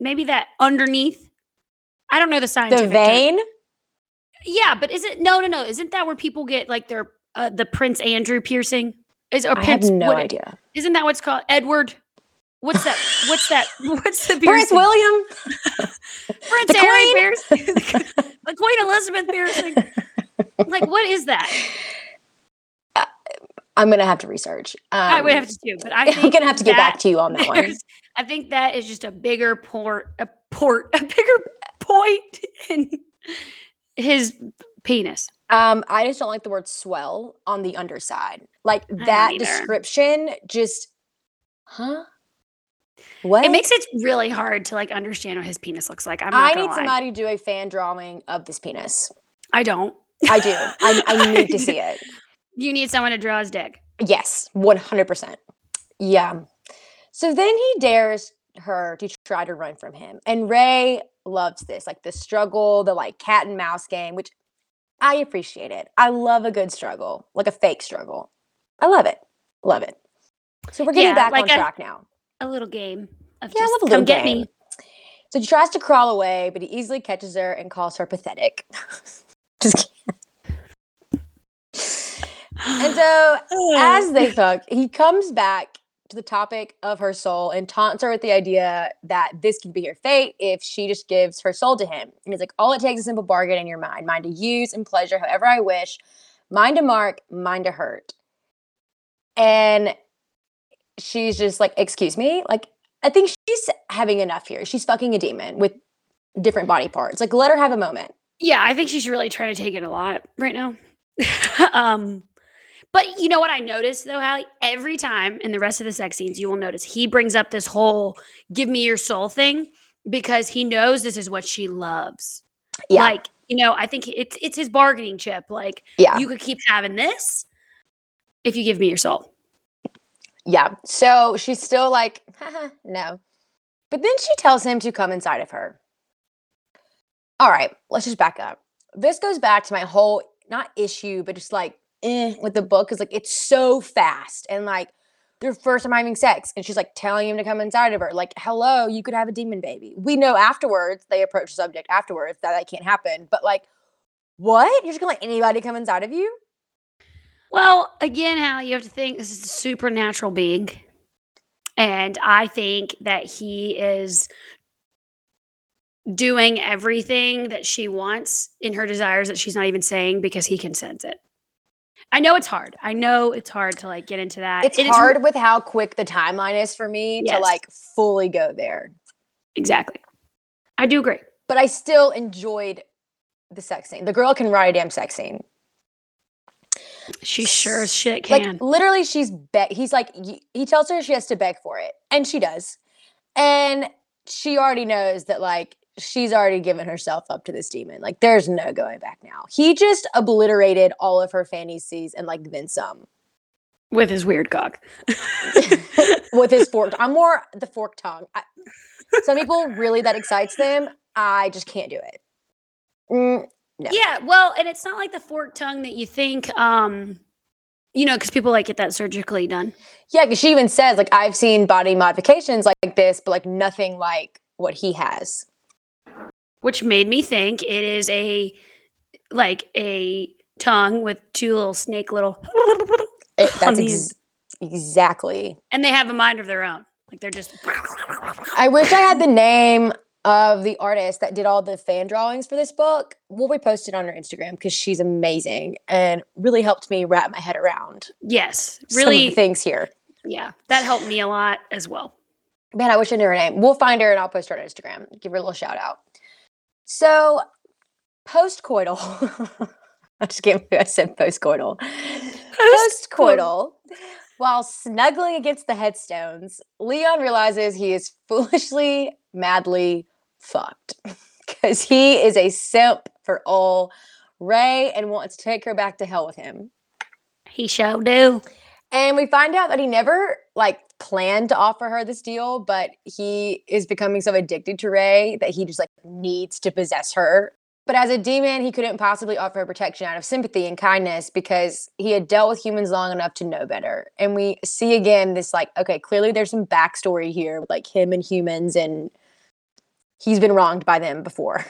Maybe that underneath. I don't know the The scientific term. vein? Yeah, but is it no, no, no? Isn't that where people get like their uh, the Prince Andrew piercing? Is or I have Prince, no what- idea. Isn't that what's called Edward? What's that? What's that? What's the piercing? Prince? William? Prince the Harry Queen? piercing. the Queen Elizabeth piercing. Like, what is that? I'm gonna have to research. Um, I would have to do, but I think I'm gonna have to get back to you on that one. I think that is just a bigger port, a port, a bigger point in his penis. Um, I just don't like the word swell on the underside. Like that description just huh? What? It makes it really hard to like understand what his penis looks like. I'm I need lie. somebody to do a fan drawing of this penis. I don't. I do. I, I need to see it. You need someone to draw his dick. Yes, 100%. Yeah. So then he dares her to try to run from him. And Ray loves this, like the struggle, the like cat and mouse game, which I appreciate it. I love a good struggle, like a fake struggle. I love it. Love it. So we're getting Yeah, back like on a- track now. A little game of Yeah, just love a come get game. me. So she tries to crawl away, but he easily catches her and calls her pathetic. Just kidding. And so as they fuck, he comes back to the topic of her soul and taunts her with the idea that this could be her fate if she just gives her soul to him. And he's like, all it takes is a simple bargain in your mind, mine to use and pleasure however I wish, mine to mark, mine to hurt. And she's just like, excuse me? Like, I think she's having enough here. She's fucking a demon with different body parts. Like, let her have a moment. Yeah, I think she's really trying to take it a lot right now. um, but you know what I noticed though, Hallie? Every time in the rest of the sex scenes, you will notice he brings up this whole give me your soul thing because he knows this is what she loves. Yeah. Like, you know, I think it's it's his bargaining chip. Like, yeah. you could keep having this if you give me your soul. Yeah. So she's still like, no. But then she tells him to come inside of her. All right, let's just back up. This goes back to my whole not issue, but just like eh, with the book is like it's so fast and like their first time having sex and she's like telling him to come inside of her like hello you could have a demon baby we know afterwards they approach the subject afterwards that that can't happen but like what you're just gonna let anybody come inside of you Well, again, Hallie, you have to think this is a supernatural being. And I think that he is doing everything that she wants in her desires that she's not even saying because he can sense it. I know it's hard. I know it's hard to like get into that. it's It is- hard with how quick the timeline is for me to like fully go there exactly. I do agree. but i still enjoyed the sex scene the girl can write a damn sex scene She sure as shit can. Like literally, she's beg. He's like, he tells her she has to beg for it, and she does, and she already knows that like she's already given herself up to this demon. Like, there's no going back now. He just obliterated all of her fantasies and like then some with his weird cock. with his fork. I'm more the fork tongue. I, some people really that excites them. I just can't do it. Mm, No. Yeah, well, and it's not like the forked tongue that you think um you know, because people like get that surgically done. yeah, because she even says like I've seen body modifications like this, but like nothing like what he has. Which made me think it is a like a tongue with two little snake little It, that's ex- exactly. and they have a mind of their own like they're just I wish I had the name of the artist that did all the fan drawings for this book. We'll repost it on her Instagram because she's amazing and really helped me wrap my head around yes really things here. yeah that helped me a lot as well Man, I wish I knew her name. We'll find her and I'll post her on Instagram. Give her a little shout out. So, postcoital. I just can't believe I said postcoital. Postcoital. While snuggling against the headstones, Leon realizes he is foolishly, madly fucked because he is a simp for all Ray and wants to take her back to hell with him. he shall do And we find out that he never like planned to offer her this deal, but he is becoming so addicted to Ray that he just like needs to possess her. But as a demon, he couldn't possibly offer her protection out of sympathy and kindness because he had dealt with humans long enough to know better. And we see again this like, okay, clearly there's some backstory here, with, like him and humans, and he's been wronged by them before.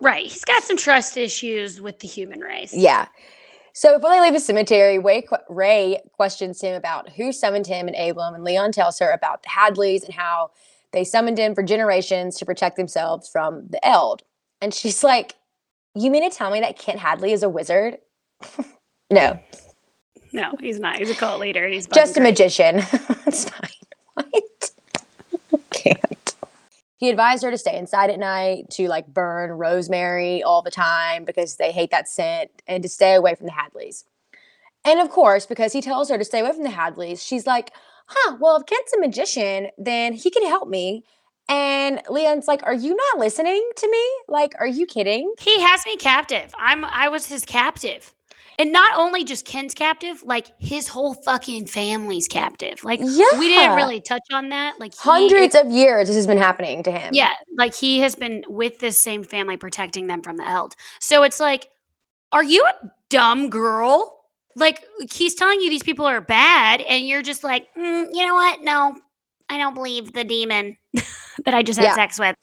right he's got some trust issues with the human race Yeah. So before they leave the cemetery, Ray, Ray questions him about who summoned him and Abram, and Leon tells her about the Hadleys and how they summoned him for generations to protect themselves from the Eld. And she's like, "You mean to tell me that Kent Hadley is a wizard?" no, no he's not he's a cult leader he's just a great. magician. it's fine. What? Can't. He advised her to stay inside at night, to like burn rosemary all the time because they hate that scent, and to stay away from the Hadleys. And of course, because he tells her to stay away from the Hadleys, she's like, huh, well, if Kent's a magician, then he can help me. And Leon's like, are you not listening to me? Like, are you kidding? he has me captive i'm i was his captive and not only just Kent's captive like his whole fucking family's captive like yeah. we didn't really touch on that like he- Hundreds of years this has been happening to him. Yeah, like he has been with this same family protecting them from the Eld. So it's like, are you a dumb girl? Like he's telling you these people are bad, and you're just like, "Mm, you know what? No, I don't believe the demon that I just had Yeah. sex with.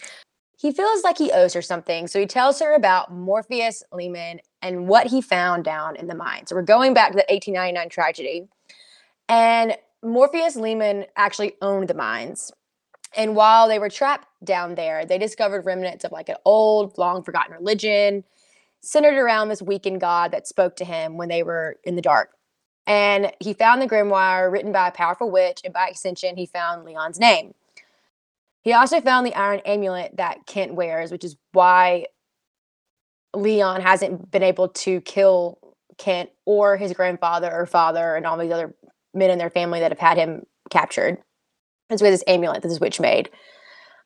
He feels like he owes her something, so he tells her about Morpheus Lehman and what he found down in the mine. So we're going back to the 1899 tragedy. And Morpheus Lehman actually owned the mines. And while they were trapped down there, they discovered remnants of like an old, long forgotten religion centered around this weakened god that spoke to him when they were in the dark. And he found the grimoire written by a powerful witch, and by extension, he found Leon's name. He also found the iron amulet that Kent wears, which is why Leon hasn't been able to kill Kent or his grandfather or father and all these other men in their family that have had him captured. It's with this amulet that this witch made.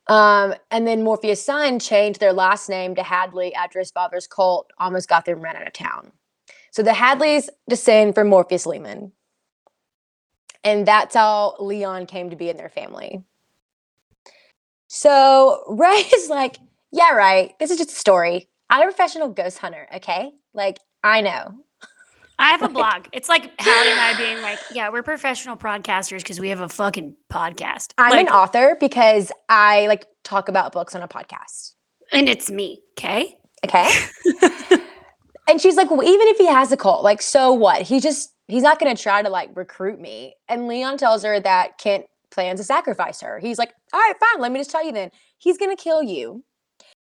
Um, and then Morpheus' son changed their last name to Hadley after his father's cult almost got them run out of town. So the Hadleys descend from Morpheus Lehman. And that's how Leon came to be in their family. So Ray is like, yeah, right. This is just a story. I'm a professional ghost hunter, okay? Like, I know. I have a blog. It's like Hallie and I being like, yeah, we're professional broadcasters because we have a fucking podcast. I'm like, an author because I like talk about books on a podcast. and it's me. Okay. Okay. and she's like, well, even if he has a cult, like, so what? He just, he's not going to try to like recruit me. And Leon tells her that Kent plans to sacrifice her. He's like, all right, fine. Let me just tell you then. He's going to kill you.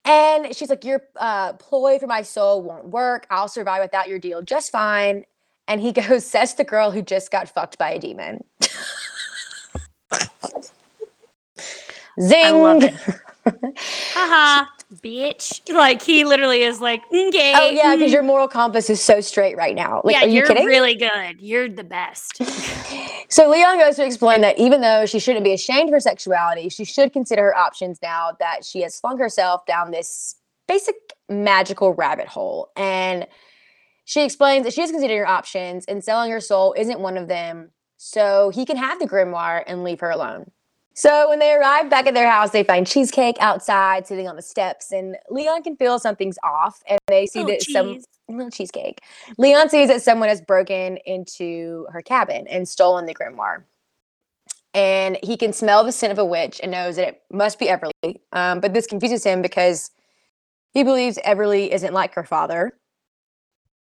And she's like, your uh, ploy for my soul won't work. I'll survive without your deal just fine. And he goes, says the girl who just got fucked by a demon. Zing. love it. Haha, bitch. Like he literally is like, okay. Oh yeah, because mm, your moral compass is so straight right now. Like, yeah, are you you're kidding? really good. You're the best. so Leon goes to explain that even though she shouldn't be ashamed of her sexuality, she should consider her options now that she has flung herself down this basic magical rabbit hole. And she explains that she is considering her options, and selling her soul isn't one of them. So he can have the grimoire and leave her alone. So when they arrive back at their house, they find cheesecake outside, sitting on the steps, and Leon can feel something's off, and they see Oh, that some little cheesecake. Leon sees that someone has broken into her cabin and stolen the grimoire. And he can smell the scent of a witch and knows that it must be Everly. Um, but this confuses him because he believes Everly isn't like her father.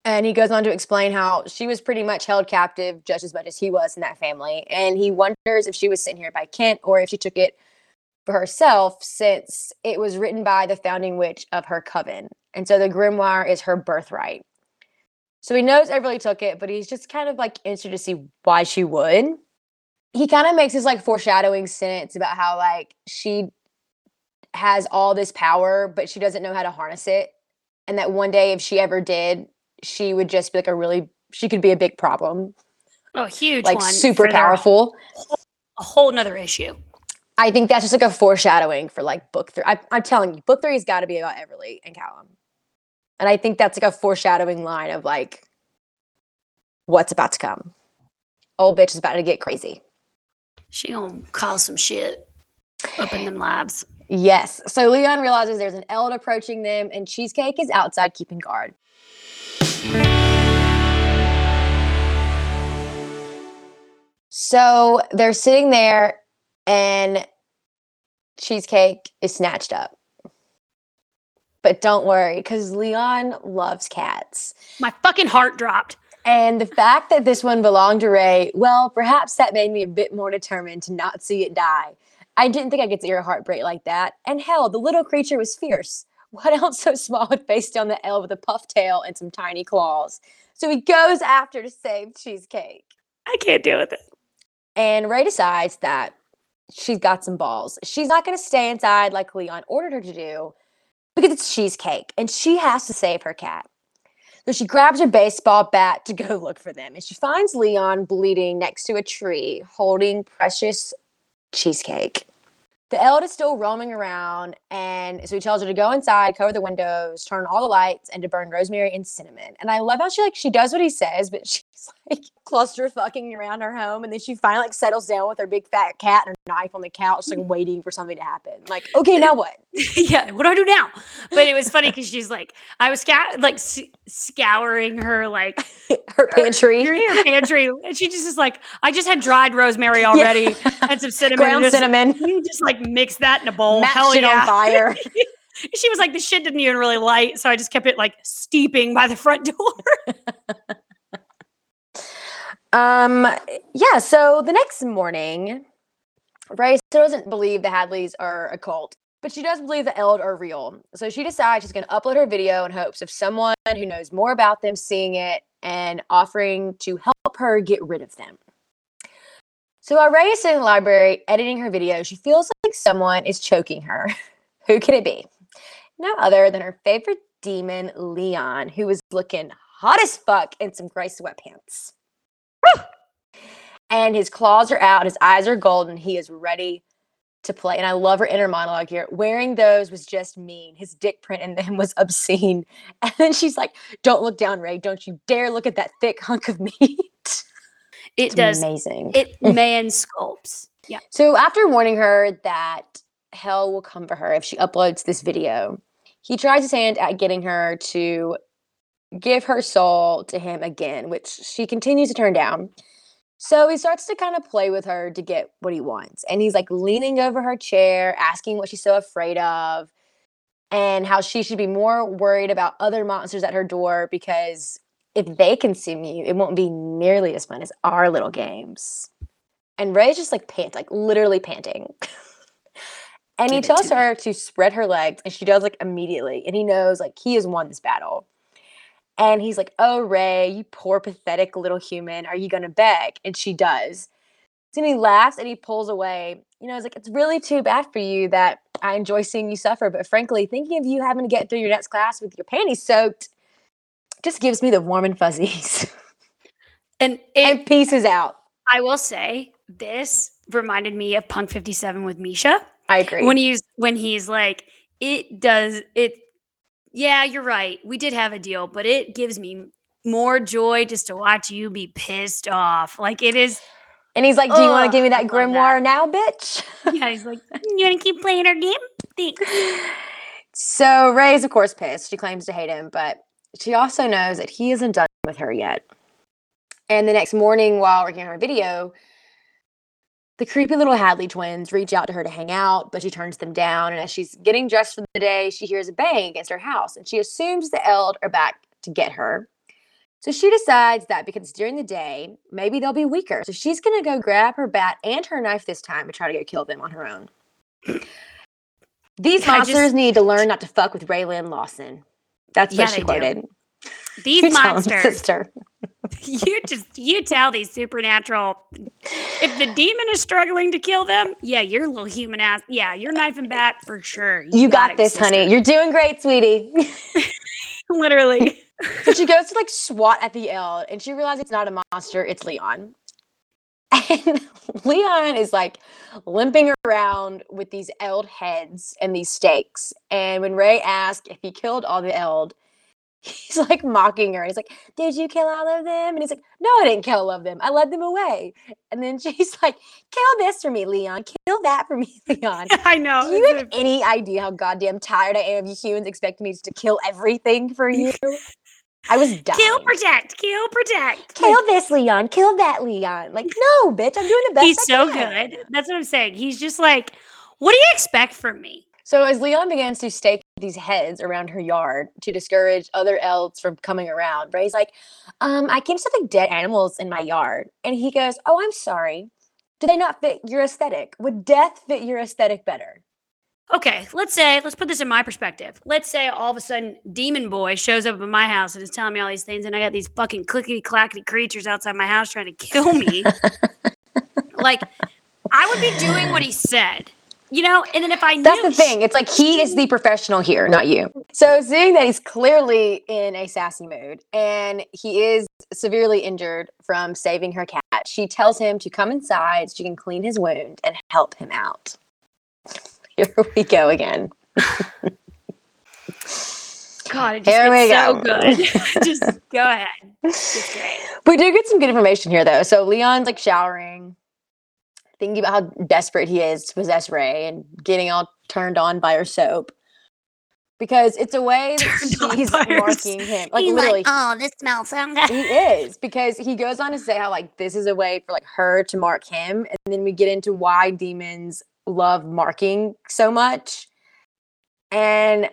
And he goes on to explain how she was pretty much held captive just as much as he was in that family. And he wonders if she was sent here by Kent or if she took it for herself since it was written by the founding witch of her coven. And so the grimoire is her birthright. So he knows Everly took it, but he's just kind of like interested to see why she would. He kind of makes this like foreshadowing sentence about how like she has all this power, but she doesn't know how to harness it. And that one day, if she ever did, she would just be like a really, she could be a big problem, Oh, huge like one. super powerful. A whole nother issue. I think that's just like a foreshadowing for like book three. I, I'm telling you, book three has got to be about Everly and Callum. And I think that's like a foreshadowing line of like what's about to come. Old bitch is about to get crazy. She gonna cause some shit up in them labs. Yes. So Leon realizes there's an eld approaching them, and Cheesecake is outside keeping guard. So they're sitting there, and Cheesecake is snatched up. But don't worry, because Leon loves cats. My fucking heart dropped. And the fact that this one belonged to Ray, well, perhaps that made me a bit more determined to not see it die. I didn't think I could see her heartbreak like that. And hell, the little creature was fierce. What else so small would face down the Eld with a puff tail and some tiny claws? So he goes after to save Cheesecake. I can't deal with it. And Ray decides that she's got some balls. She's not going to stay inside like Leon ordered her to do because it's Cheesecake and she has to save her cat. So she grabs her baseball bat to go look for them. And she finds Leon bleeding next to a tree holding precious cheesecake. The Eld is still roaming around, and so he tells her to go inside, cover the windows, turn all the lights, and to burn rosemary and cinnamon. And I love how she like she does what he says, but like cluster fucking around her home, and then she finally like settles down with her big fat cat and her knife on the couch, like waiting for something to happen. Like, okay, now what? yeah, what do I do now? But it was funny because she's like, I was scout like s- scouring her like her pantry, her, her pantry, and she just is like, I just had dried rosemary already and some cinnamon. ground just, cinnamon, You just like mix that in a bowl. match Hell it yeah. on fire. she was like, the shit didn't even really light, so I just kept it like steeping by the front door. Um, yeah, so the next morning, still doesn't believe the Hadleys are a cult, but she does believe the Eld are real. So she decides she's going to upload her video in hopes of someone who knows more about them seeing it and offering to help her get rid of them. So while Ray is sitting in the library editing her video, she feels like someone is choking her. who can it be? No other than her favorite demon, Leon, who was looking hot as fuck in some gray sweatpants. And his claws are out, his eyes are golden, he is ready to play. And I love her inner monologue here. Wearing those was just mean. His dick print in them was obscene. And then she's like, Don't look down, Ray. Don't you dare look at that thick hunk of meat. It It's does. amazing. It man sculpts. Yeah. So after warning her that hell will come for her if she uploads this video, he tries his hand at getting her to give her soul to him again, which she continues to turn down. So he starts to kind of play with her to get what he wants. And he's like leaning over her chair, asking what she's so afraid of, and how she should be more worried about other monsters at her door because if they consume you, it won't be nearly as fun as our little games. And Ray's just like pant, like literally panting. and he Give it tells her to spread her legs, and she does like immediately. And he knows like he has won this battle. And he's like, Oh, Ray, you poor, pathetic little human. Are you going to beg? And she does. So he laughs and he pulls away. You know, it's like, It's really too bad for you that I enjoy seeing you suffer. But frankly, thinking of you having to get through your next class with your panties soaked just gives me the warm and fuzzies. And it, and pieces out. I will say this reminded me of Punk 57 with Misha. I agree. When he's when he's like, it does it yeah, you're right. We did have a deal, but it gives me more joy just to watch you be pissed off. Like it is and he's like, Do you want to give me that grimoire now, bitch? yeah, he's like, you wanna keep playing our game? Thanks. So Ray's, of course, pissed. She claims to hate him, but she also knows that he isn't done with her yet. And the next morning, while working on her video, the creepy little Hadley twins reach out to her to hang out, but she turns them down. And as she's getting dressed for the day, she hears a bang against her house, and she assumes the Eld are back to get her. So she decides that because during the day, maybe they'll be weaker. So she's gonna go grab her bat and her knife this time and try to go kill them on her own. These I just- monsters need to learn not to fuck with Raelynn Lawson. That's Yeah, what she they do. These You tell him, monsters. sister. you just you tell these supernatural if the demon is struggling to kill them, yeah, your little human ass, yeah, your knife and bat for sure. You got it, this, honey. You're doing great, sweetie. literally. so she goes to like swat at the Eld and she realizes it's not a monster, it's Leon. And Leon is like limping around with these Eld heads and these stakes. And when Ray asks if he killed all the Eld, he's like mocking her. He's like, Did you kill all of them? And he's like, No, I didn't kill all of them. I led them away. And then she's like, Kill this for me, Leon. Kill that for me, Leon. I know. Do you have any idea how goddamn tired I am of you humans expecting me to kill everything for you? I was a- dying. kill, protect, kill, protect. Kill this Leon. Kill that Leon. Like, no, bitch, I'm doing the best. He's I so can. good. That's what I'm saying. He's just like, what do you expect from me? So as Leon begins to stake these heads around her yard to discourage other elves from coming around, Ray's like, um, I can't just have like dead animals in my yard. And he goes, Oh, I'm sorry. Do they not fit your aesthetic? Would death fit your aesthetic better? Okay, let's say, let's put this in my perspective. Let's say all of a sudden Demon Boy shows up at my house and is telling me all these things, and I got these fucking clickety clackety creatures outside my house trying to kill me. like, I would be doing what he said, you know? And then if I knew. That's the thing. It's like he is the professional here, not you. So seeing that he's clearly in a sassy mood and he is severely injured from saving her cat, she tells him to come inside so she can clean his wound and help him out. Here we go again. God, it just Here we gets so good. just go ahead. We do get some good information here though. So Leon's like showering, thinking about how desperate he is to possess Ray and getting all turned on by her soap. Because it's a way Turned that she's by her marking him. Like He's literally, oh, this smells so good. he is because he goes on to say how like this is a way for like her to mark him and then we get into why demons love marking so much and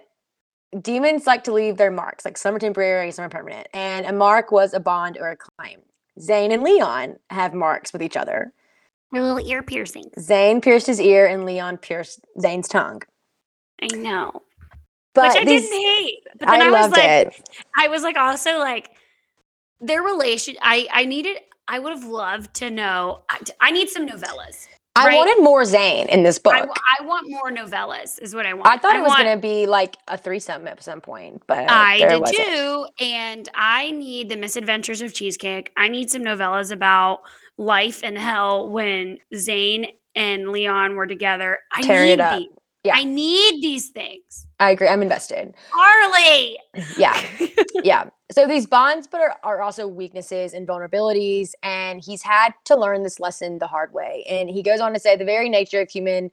demons like to leave their marks like some are temporary some are permanent and a mark was a bond or a claim Zane and Leon have marks with each other. Their little ear piercing. Zane pierced his ear and Leon pierced Zane's tongue. I know. But Which I these- didn't hate. But then I, I, was like, it. I was like also like their relation. I I needed. I would have loved to know. I, I need some novellas. I wanted more Zane in this book. I want more novellas. Is what I want. I thought it was going to be like a threesome at some point, but I did wasn't. too, and I need the misadventures of Cheesecake. I need some novellas about life and hell when Zane and Leon were together. I Tearing need it up. these. Yeah. I need these things. I agree. I'm invested. Harley. Yeah. yeah. So these bonds, but are, are also weaknesses and vulnerabilities. And he's had to learn this lesson the hard way. And he goes on to say the very nature of human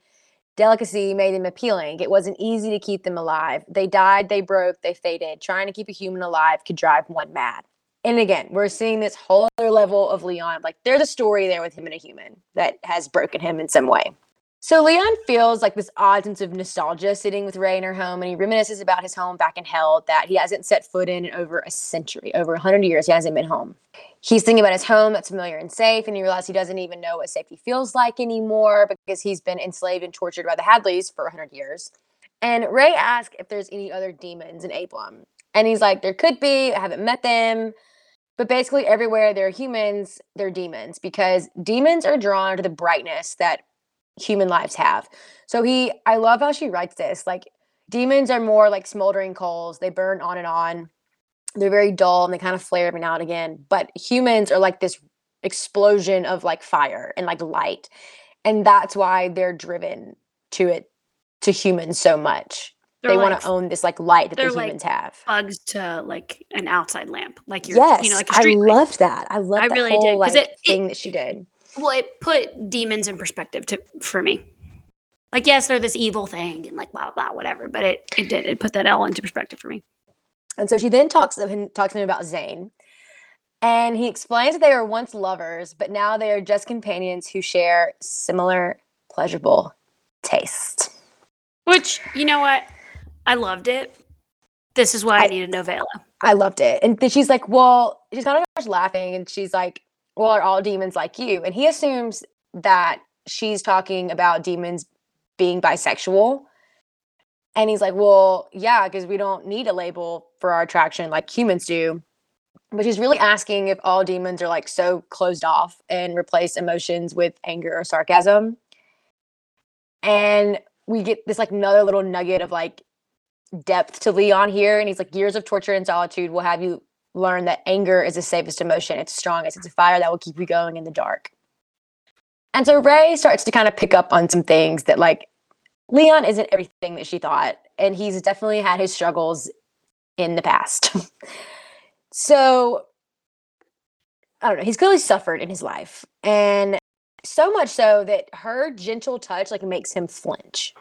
delicacy made them appealing. It wasn't easy to keep them alive. They died, they broke, they faded. Trying to keep a human alive could drive one mad. And again, we're seeing this whole other level of Leon. Like there's a story there with him and a human that has broken him in some way. So Leon feels like this odd sense of nostalgia sitting with Ray in her home, and he reminisces about his home back in hell that he hasn't set foot in in over a century, over a hundred years. He hasn't been home. He's thinking about his home that's familiar and safe, and he realizes he doesn't even know what safety feels like anymore because he's been enslaved and tortured by the Hadleys for a hundred years. And Ray asks if there's any other demons in Abram, and he's like, "There could be. I haven't met them." But basically, everywhere there are humans, they're demons because demons are drawn to the brightness that human lives have. So he, I love how she writes this. Like, demons are more like smoldering coals, they burn on and on. They're very dull and they kind of flare every now and again. But humans are like this explosion of like fire and like light. And that's why they're driven to it, to humans so much. They're they like want to own this like light that the they're like humans have. bugs to like an outside lamp, like your, Yes, you know, like a I light. loved that. I loved I that really whole did, like it- it- thing that she did. Well, it put demons in perspective to for me. Like, yes, they're this evil thing and like blah blah whatever, but it it did it put that all into perspective for me. And so she then talks to him, talks to him about Zane. And he explains that they were once lovers, but now they are just companions who share similar pleasurable tastes. Which you know what, I loved it. This is why I, I- need a novella. I loved it. And then she's like, Well, she's kind of laughing and she's like, Well, are all demons like you? And he assumes that she's talking about demons being bisexual. And he's like, Well, yeah, because we don't need a label for our attraction like humans do. But she's really asking if all demons are like so closed off and replace emotions with anger or sarcasm. And we get this like another little nugget of like depth to Leon here. And he's like, years of torture and solitude will have you learn that anger is the safest emotion. It's strongest. It's a fire that will keep you going in the dark. And so Ray starts to kind of pick up on some things that like Leon isn't everything that she thought. And he's definitely had his struggles in the past. so I don't know. He's clearly suffered in his life. And so much so that her gentle touch like makes him flinch.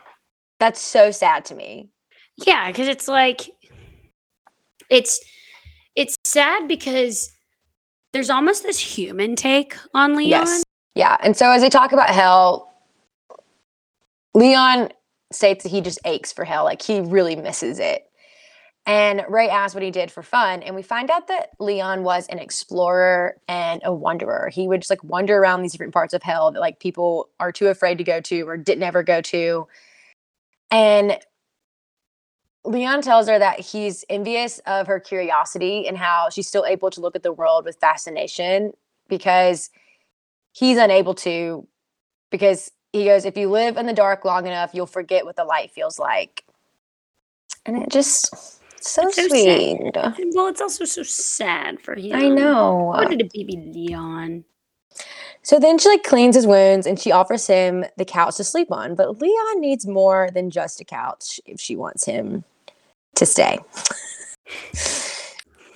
That's so sad to me. Yeah, because it's like it's it's sad because there's almost this human take on Leon. Yes. Yeah. And so as they talk about hell, Leon states that he just aches for hell. Like he really misses it. And Ray asks what he did for fun. And we find out that Leon was an explorer and a wanderer. He would just like wander around these different parts of hell that like people are too afraid to go to or didn't ever go to. And Leon tells her that he's envious of her curiosity and how she's still able to look at the world with fascination because he's unable to because he goes if you live in the dark long enough you'll forget what the light feels like. And it just so so sweet. And, Well, it's also so sad for him. i know. What did a baby Leon? so then she like cleans his wounds and she offers him the couch to sleep on but leon needs more than just a couch if she wants him to stay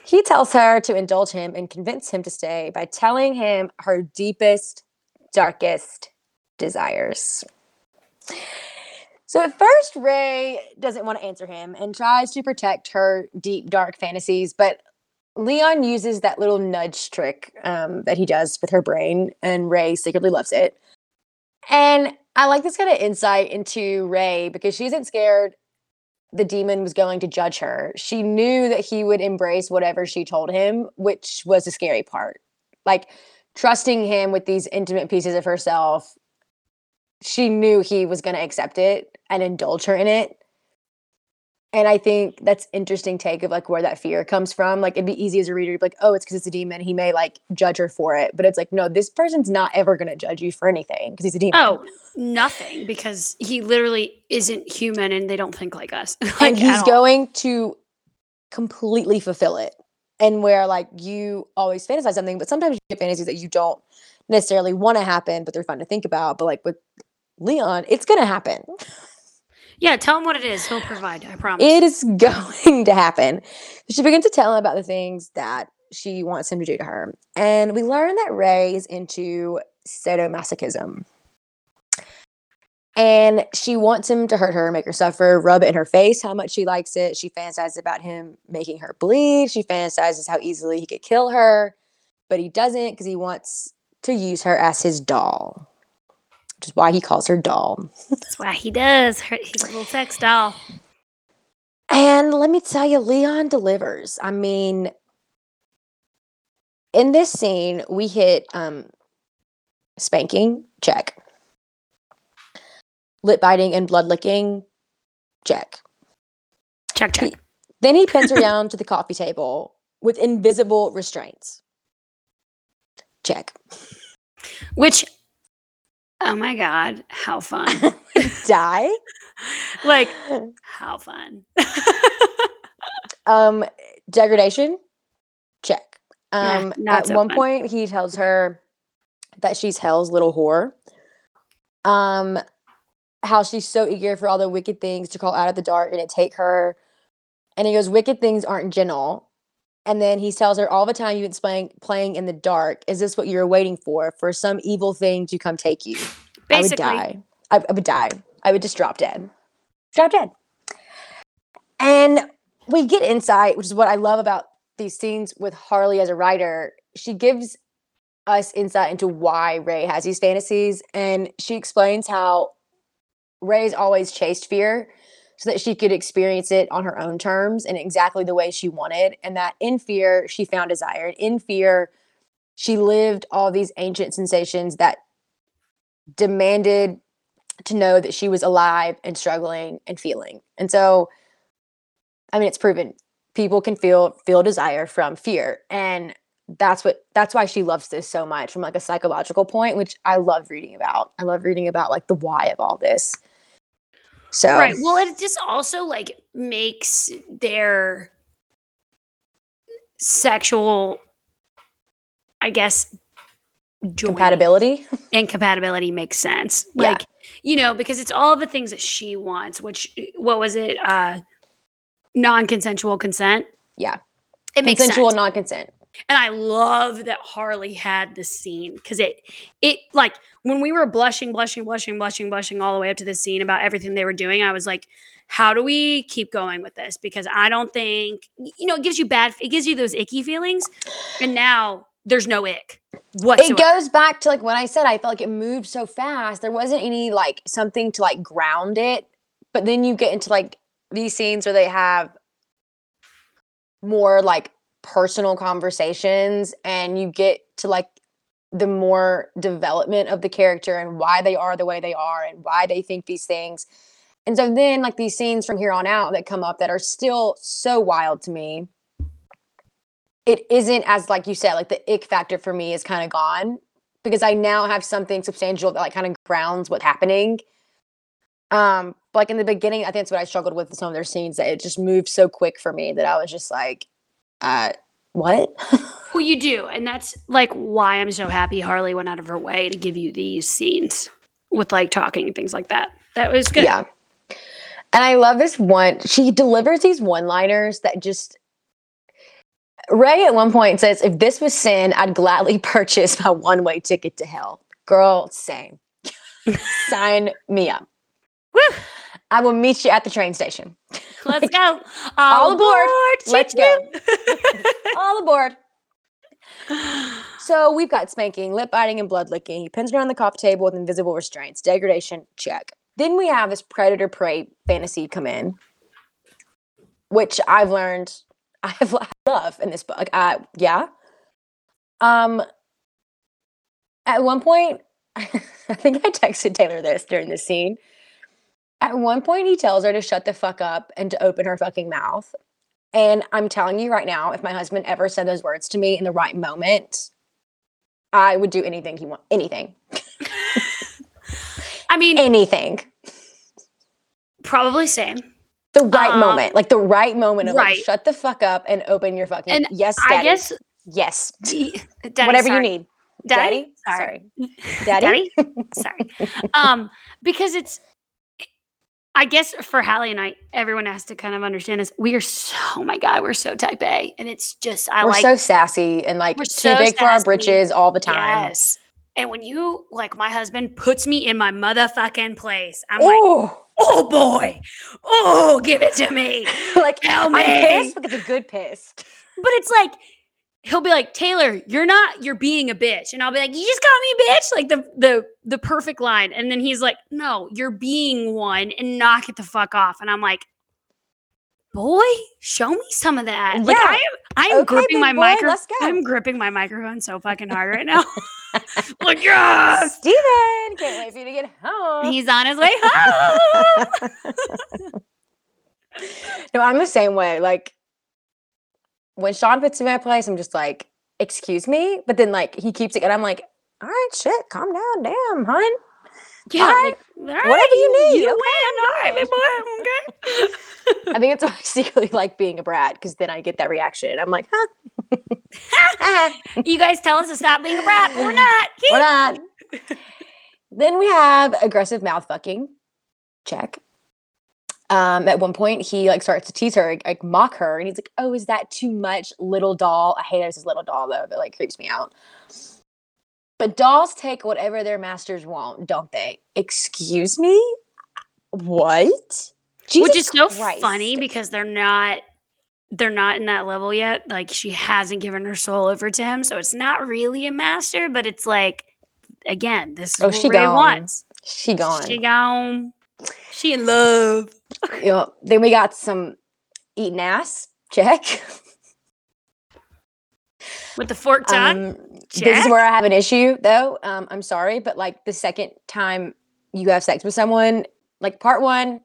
he tells her to indulge him and convince him to stay by telling him her deepest darkest desires So at first, Ray doesn't want to answer him and tries to protect her deep, dark fantasies. But Leon uses that little nudge trick um, that he does with her brain, and Ray secretly loves it. And I like this kind of insight into Ray because she isn't scared the demon was going to judge her. She knew that he would embrace whatever she told him, which was the scary part. like trusting him with these intimate pieces of herself. She knew he was going to accept it and indulge her in it. And I think that's interesting take of like where that fear comes from. Like it'd be easy as a reader to be like, oh, it's because it's a demon. He may like judge her for it. But it's like, no, this person's not ever gonna judge you for anything because he's a demon. Oh, nothing because he literally isn't human and they don't think like us. like, and he's going to completely fulfill it. And where like you always fantasize something, but sometimes you get fantasies that you don't necessarily want to happen, but they're fun to think about. But like with Leon, it's gonna happen. Yeah, tell him what it is. He'll provide. I promise. It is going to happen. She begins to tell him about the things that she wants him to do to her. And we learn that Ray is into sadomasochism. And she wants him to hurt her, make her suffer, rub it in her face how much she likes it. She fantasizes about him making her bleed. She fantasizes how easily he could kill her, but he doesn't because he wants to use her as his doll, which is why he calls her doll. That's why he does. Her- He's a little sex doll. And let me tell you, Leon delivers. I mean, in this scene, we hit um spanking, check. Lip biting and blood licking, check. Check, check. Then he pins her down to the coffee table with invisible restraints. Check. Which, oh my God, how fun. Die. like, how fun. Um, degradation, check. Um, not at so one fun. point, he tells her that she's hell's little whore. Um, how she's so eager for all the wicked things to call out of the dark and it take her. And he goes, "Wicked things aren't gentle." And then he tells her, "All the time you've been playing playing in the dark. Is this what you're waiting for? For some evil thing to come take you?" Basically, I would die. I, I would die. I would just drop dead. Drop dead. And we get insight, which is what I love about these scenes with Harley as a writer. She gives us insight into why Ray has these fantasies. And she explains how Ray's always chased fear so that she could experience it on her own terms and exactly the way she wanted. And that in fear, she found desire. And in fear, she lived all these ancient sensations that demanded to know that she was alive and struggling and feeling. And so I mean it's proven people can feel feel desire from fear and that's what that's why she loves this so much from like a psychological point which I love reading about. I love reading about like the why of all this. So right. Well, it just also like makes their sexual, I guess, compatibility. and compatibility makes sense. Yeah. Like, you know, because it's all the things that she wants, which what was it? Uh non-consensual consent. Yeah. It makes Consensual sense. non-consent. and I love that Harley had this scene because it it like when we were blushing, blushing, blushing, blushing, blushing all the way up to the scene about everything they were doing, I was like, how do we keep going with this? Because I don't think you know, it gives you bad it gives you those icky feelings. And now there's no ick whatsoever. It goes back to like when I said I felt like it moved so fast. There wasn't any like something to like ground it. But then you get into like these scenes where they have more like personal conversations and you get to like the more development of the character and why they are the way they are and why they think these things. And so then like these scenes from here on out that come up that are still so wild to me. It isn't as like you said, like the ick factor for me is kind of gone because I now have something substantial that like kind of grounds what's happening. Um, like in the beginning, I think that's what I struggled with some of their scenes that it just moved so quick for me that I was just like, uh, what? Well, you do, and that's like why I'm so happy Harley went out of her way to give you these scenes with like talking and things like that. That was good. Yeah. And I love this one. She delivers these one liners that just. Ray at one point says, if this was sin, I'd gladly purchase my one way ticket to hell. Girl, same. Sign me up. Woo! I will meet you at the train station. Let's go. All aboard. Choo Let's choo. All aboard. So we've got spanking, lip biting, and blood licking. He pins her on the coffee table with invisible restraints. Degradation, check. Then we have this predator prey fantasy come in, which I've learned I have love in this book. Uh, yeah. Um, At one point, I think I texted Taylor this during the scene. At one point, he tells her to shut the fuck up and to open her fucking mouth. And I'm telling you right now, if my husband ever said those words to me in the right moment, I would do anything he want. Anything. I mean, Anything. probably same. The right Um, moment, like the right moment of right. like, shut the fuck up and open your fucking And yes, I guess yes, D- Daddy, whatever sorry. you need, Daddy, Sorry, sorry. daddy. Daddy? Sorry. Um, because it's I guess for Hallie and I, everyone has to kind of understand this. We are so oh my god, we're so type A. And it's just I We're like so sassy and like We're too so big for our britches all the time. Yes. And when you like my husband puts me in my motherfucking place, I'm like, Oh, oh boy, oh, give it to me. like I'm me. pissed because it's a good pissed. But it's like he'll be like, Taylor, you're not, you're being a bitch. And I'll be like, you just call me bitch, like the the the perfect line. And then he's like, no, you're being one and knock it the fuck off. And I'm like, boy, show me some of that. Like Yeah. I am I am Okay, gripping my microphone. I'm gripping my microphone so fucking hard right now. like, yes. Steven, can't wait for you to get home. He's on his way home. no, I'm the same way. Like when Sean puts in my place, I'm just like, excuse me. But then like he keeps it and I'm like, all right, shit, calm down, damn, hun. Yeah, All right, like, all whatever right, you need, You okay, win. All right, boy. Okay. I think it's why I secretly like being a brat because then I get that reaction. I'm like, huh. you guys tell us to stop being a brat, we're not. We're not. then we have aggressive mouth fucking. Check. Um, at one point, he like starts to tease her, like, mock her, and he's like, "Oh, is that too much, little doll?" I hate that it's his little doll though. That like creeps me out. But dolls take whatever their masters want, don't they? Excuse me. What? Jesus Which is so Christ. funny because they're not they're not in that level yet. Like she hasn't given her soul over to him, so it's not really a master, but it's like again, this is Oh, what she Ray gone. wants. She gone. She gone. She in love. You know, then we got some eating ass. Check. With the fork tongue. Um, this is where I have an issue, though. Um, I'm sorry, but like the second time you have sex with someone, like part one,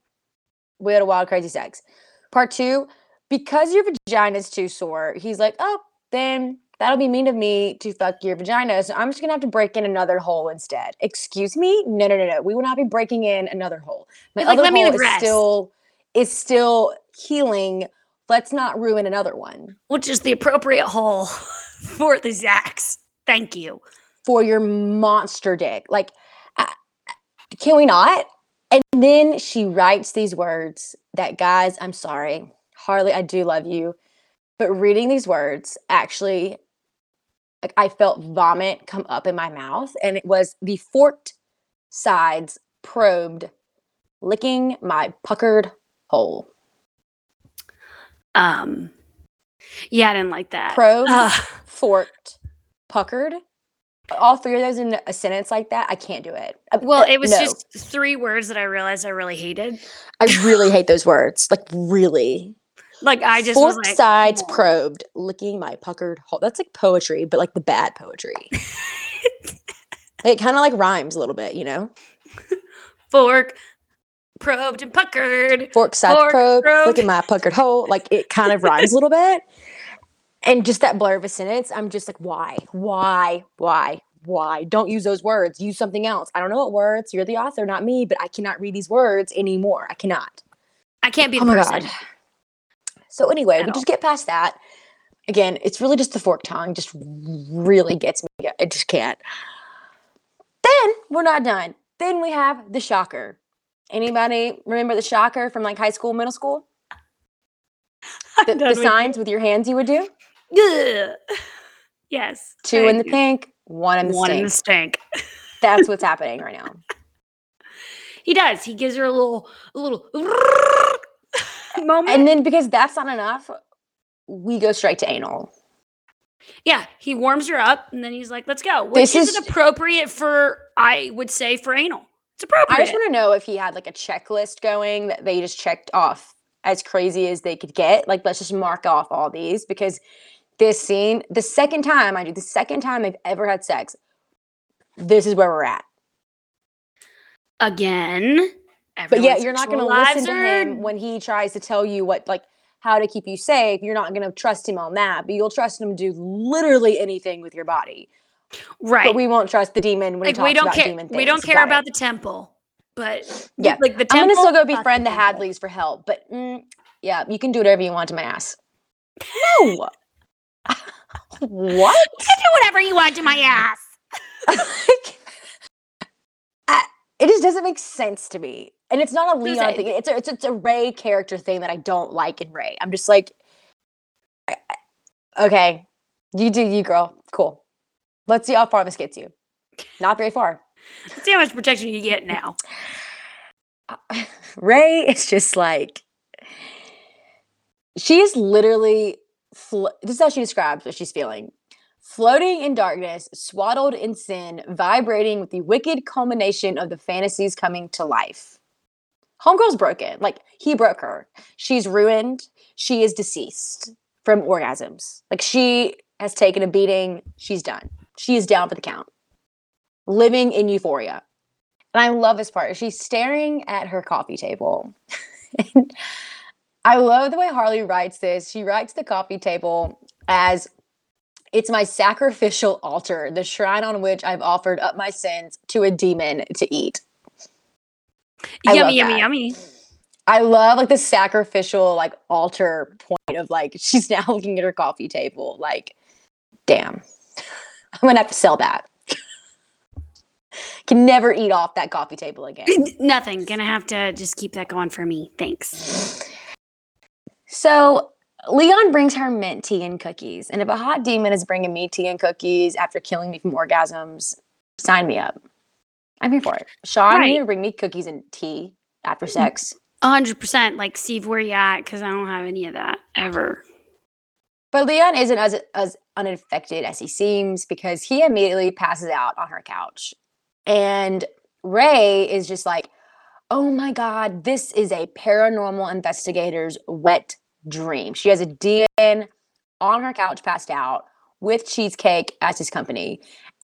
we had a wild, crazy sex. Part two, because your vagina's too sore, he's like, oh, then that'll be mean of me to fuck your vagina. So I'm just gonna have to break in another hole instead. Excuse me? No, no, no, no. We will not be breaking in another hole. My like, other "Let me hole is still is still healing. Let's not ruin another one. which is the appropriate hole for the Zacks. Thank you. for your monster dick. Like, uh, can we not? And then she writes these words that, guys, I'm sorry. Harley, I do love you. But reading these words, actually, like, I felt vomit come up in my mouth. And it was the forked sides probed, licking my puckered hole. Um yeah, I didn't like that. Probed, Ugh. forked, puckered. All three of those in a sentence like that, I can't do it. Uh, well, uh, it was no. just three words that I realized I really hated. I really hate those words. Like really. Like I just Fork like, sides "Come on." probed, licking my puckered hole. That's like poetry, but like the bad poetry. it kind of like rhymes a little bit, you know? fork, probed and puckered. Fork sides Fork probed, probed. licking my puckered hole. Like it kind of rhymes a little bit. And just that blur of a sentence, I'm just like, why? Why? Why? Why? Don't use those words. Use something else. I don't know what words. You're the author, not me, but I cannot read these words anymore. I cannot. I can't be Oh the my person. god. So anyway, we just get past that. Again, it's really just the fork tongue. Just really gets me. I just can't. Then we're not done. Then we have the shocker. Anybody remember the shocker from like high school, middle school? The, the with signs with your hands you would do. you. Yes. Two in the pink, one in the One stink. in the stink. That's what's happening right now. He does. He gives her a little, a little moment. And then because that's not enough, we go straight to anal. yeah, he warms her up, and then he's like, "Let's go." Which This is is- appropriate for, I would say, for anal. It's appropriate. I just want to know if he had like a checklist going that they just checked off as crazy as they could get. Like, let's just mark off all these because this scene, the second time I do, the second time I've ever had sex, this is where we're at. Again. But yeah, you're not going to listen to him when he tries to tell you what, like, how to keep you safe. You're not going to trust him on that, but you'll trust him to do literally anything with your body. Right. But we won't trust the demon when like he talks we don't about care. demon things. We don't care Got it. about the temple. But Yeah. like the temple. I'm gonna still go befriend the. Hadleys for help, but mm, yeah, you can do whatever you want to my ass. No. what? You can do whatever you want to my ass. Like, I- it just doesn't make sense to me, and it's not a Leon thing. It's a, it's, it's a Ray character thing that I don't like in Ray. I'm just like, I- I- okay, you do you, girl. Cool. Let's see how far this gets you. Not very far. Let's See how much protection you get now. Ray is just like she is literally flo- this is how she describes what she's feeling floating in darkness swaddled in sin vibrating with the wicked culmination of the fantasies coming to life homegirl's broken like he broke her she's ruined she is deceased from orgasms like she has taken a beating she's done she is down for the count living in euphoria and I love this part. She's staring at her coffee table. and I love the way Harley writes this. She writes the coffee table as it's my sacrificial altar, the shrine on which I've offered up my sins to a demon to eat. I yummy, yummy, that. yummy. I love like the sacrificial like altar point of like she's now looking at her coffee table. Like, damn. I'm gonna have to sell that. Can never eat off that coffee table again. Nothing. Gonna have to just keep that going for me. Thanks. So Leon brings her mint tea and cookies. And if a hot demon is bringing me tea and cookies after killing me from orgasms, sign me up. I'm here for it. Sean, you Right. need to bring me cookies and tea after mm-hmm. sex. A hundred percent. Like Steve, where you at? Because I don't have any of that ever. But Leon isn't as as unaffected as he seems because he immediately passes out on her couch. And Ray is just like, "Oh my god, this is a paranormal investigator's wet dream." She has a DN on her couch passed out with cheesecake as his company.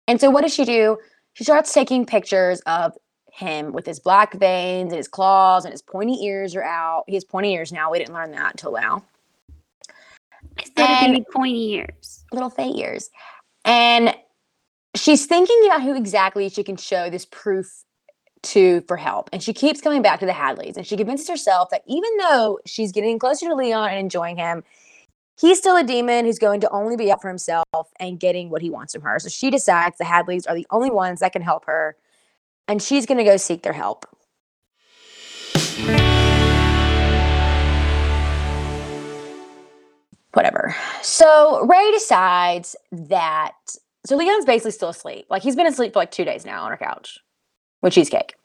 And so what does she do? She starts taking pictures of him with his black veins and his claws and his pointy ears are out. He has pointy ears now. We didn't learn that until now. Little And- pointy ears. little fake ears. And she's thinking about who exactly she can show this proof to for help. And she keeps coming back to the Hadleys and she convinces herself that even though she's getting closer to Leon and enjoying him, he's still a demon who's going to only be out for himself and getting what he wants from her. So she decides the Hadleys are the only ones that can help her and she's going to go seek their help. Whatever. So Ray decides that so Leon's basically still asleep. Like he's been asleep for like two days now on her couch with cheesecake.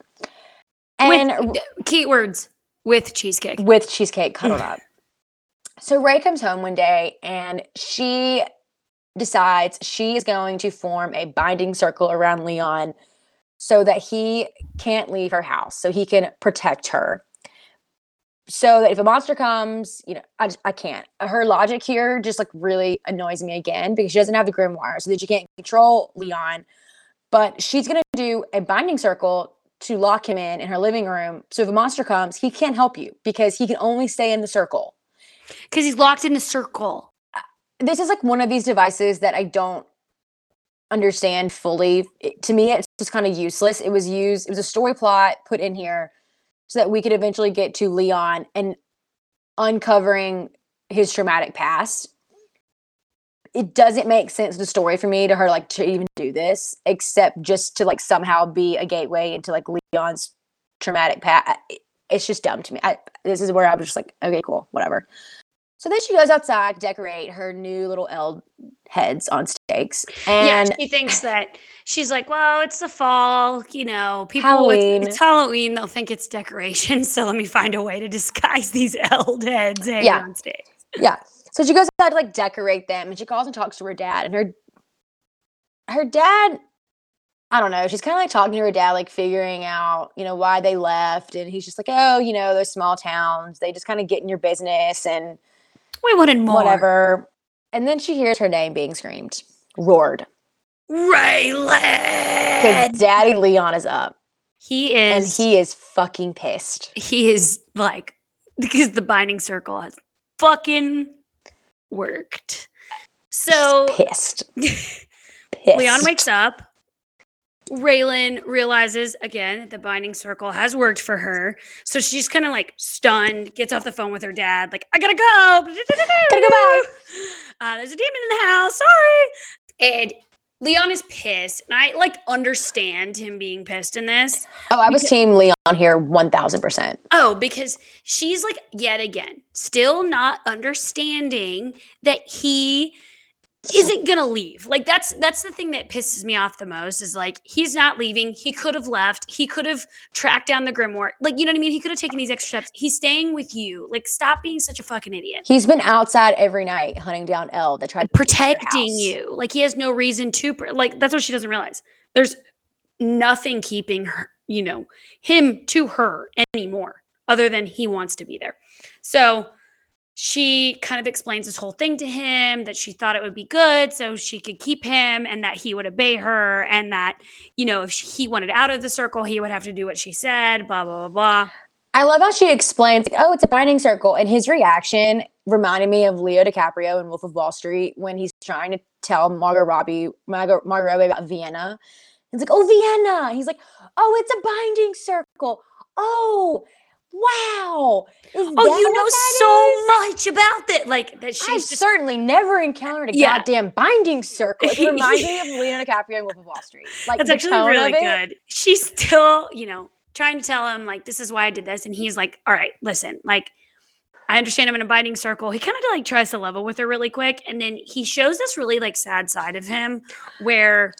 And with keywords with cheesecake. with cheesecake cuddled up. So Ray comes home one day and she decides she is going to form a binding circle around Leon so that he can't leave her house, so he can protect her. So that if a monster comes, you know, I just, I can't. Her logic here just like really annoys me again because she doesn't have the grimoire, so that she can't control Leon. But she's gonna do a binding circle to lock him in in her living room. So if a monster comes, he can't help you because he can only stay in the circle. Because he's locked in a circle. This is like one of these devices that I don't understand fully. It- to me, it's just kind of useless. It was used, it was a story plot put in here so that we could eventually get to Leon and uncovering his traumatic past. It doesn't make sense the story for me to her like to even do this, except just to like somehow be a gateway into like Leon's traumatic past. It's just dumb to me. I, this is where I was just like, okay, cool, whatever. So then she goes outside to decorate her new little Eld heads on stakes. And yeah, she thinks that she's like, well, it's the fall, you know, people Halloween. It's, it's Halloween, they'll think it's decoration. So let me find a way to disguise these eld heads hanging Yeah. on stage. yeah. So she goes outside to like decorate them and she calls and talks to her dad. And her her dad, I don't know, she's kind of like talking to her dad, like figuring out, you know, why they left. And he's just like, oh, you know, those small towns, they just kind of get in your business and We wanted more. whatever. And then she hears her name being screamed, roared. Raelynn. Because Daddy Leon is up. He is. And he is fucking pissed. he is like because the binding circle has fucking worked. So Pissed. Pissed. Leon wakes up. Raelynn realizes again that the binding circle has worked for her. So she's kind of like stunned, gets off the phone with her dad, like, I gotta go. Gotta go back. Uh, there's a demon in the house. Sorry. And Leon is pissed. And I like understand him being pissed in this. Oh, I was team Leon here 1000%. Oh, because she's like, yet again, still not understanding that he isn't gonna leave. Like that's that's the thing that pisses me off the most is like he's not leaving. He could have left. He could have tracked down the grimoire. Like you know what I mean? He could have taken these extra steps. He's staying with you. Like stop being such a fucking idiot. He's been outside every night hunting down Eld that tried to break into their Protecting you. Like he has no reason to pr- like that's what she doesn't realize. There's nothing keeping her, you know, him to her anymore other than he wants to be there. So she kind of explains this whole thing to him that she thought it would be good so she could keep him and that he would obey her and that you know if he wanted out of the circle he would have to do what she said blah blah blah blah I love how she explains, like, oh, it's a binding circle. And his reaction reminded me of Leo DiCaprio in Wolf of Wall Street when he's trying to tell Margot Robbie, Margot, Margot Robbie about Vienna. He's like, oh, Vienna. He's like, oh, it's a binding circle. Oh, wow. Oh you know that is?" so much about that like that I've she's just certainly never encountered a Yeah. goddamn binding circle. It reminds me of Leo DiCaprio in Wolf of Wall Street. Like That's actually really good. She's still, you know, trying to tell him like this is why I did this, and he's like, "All right, listen, like." I understand I'm in a binding circle. He kind of like tries to level with her really quick, and then he shows this really like sad side of him where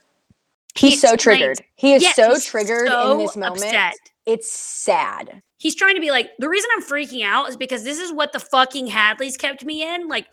he He's so triggered. He is Yes, so triggered so in this moment. upset. It's sad. He's trying to be like, the reason I'm freaking out is because this is what the fucking Hadleys kept me in. Like,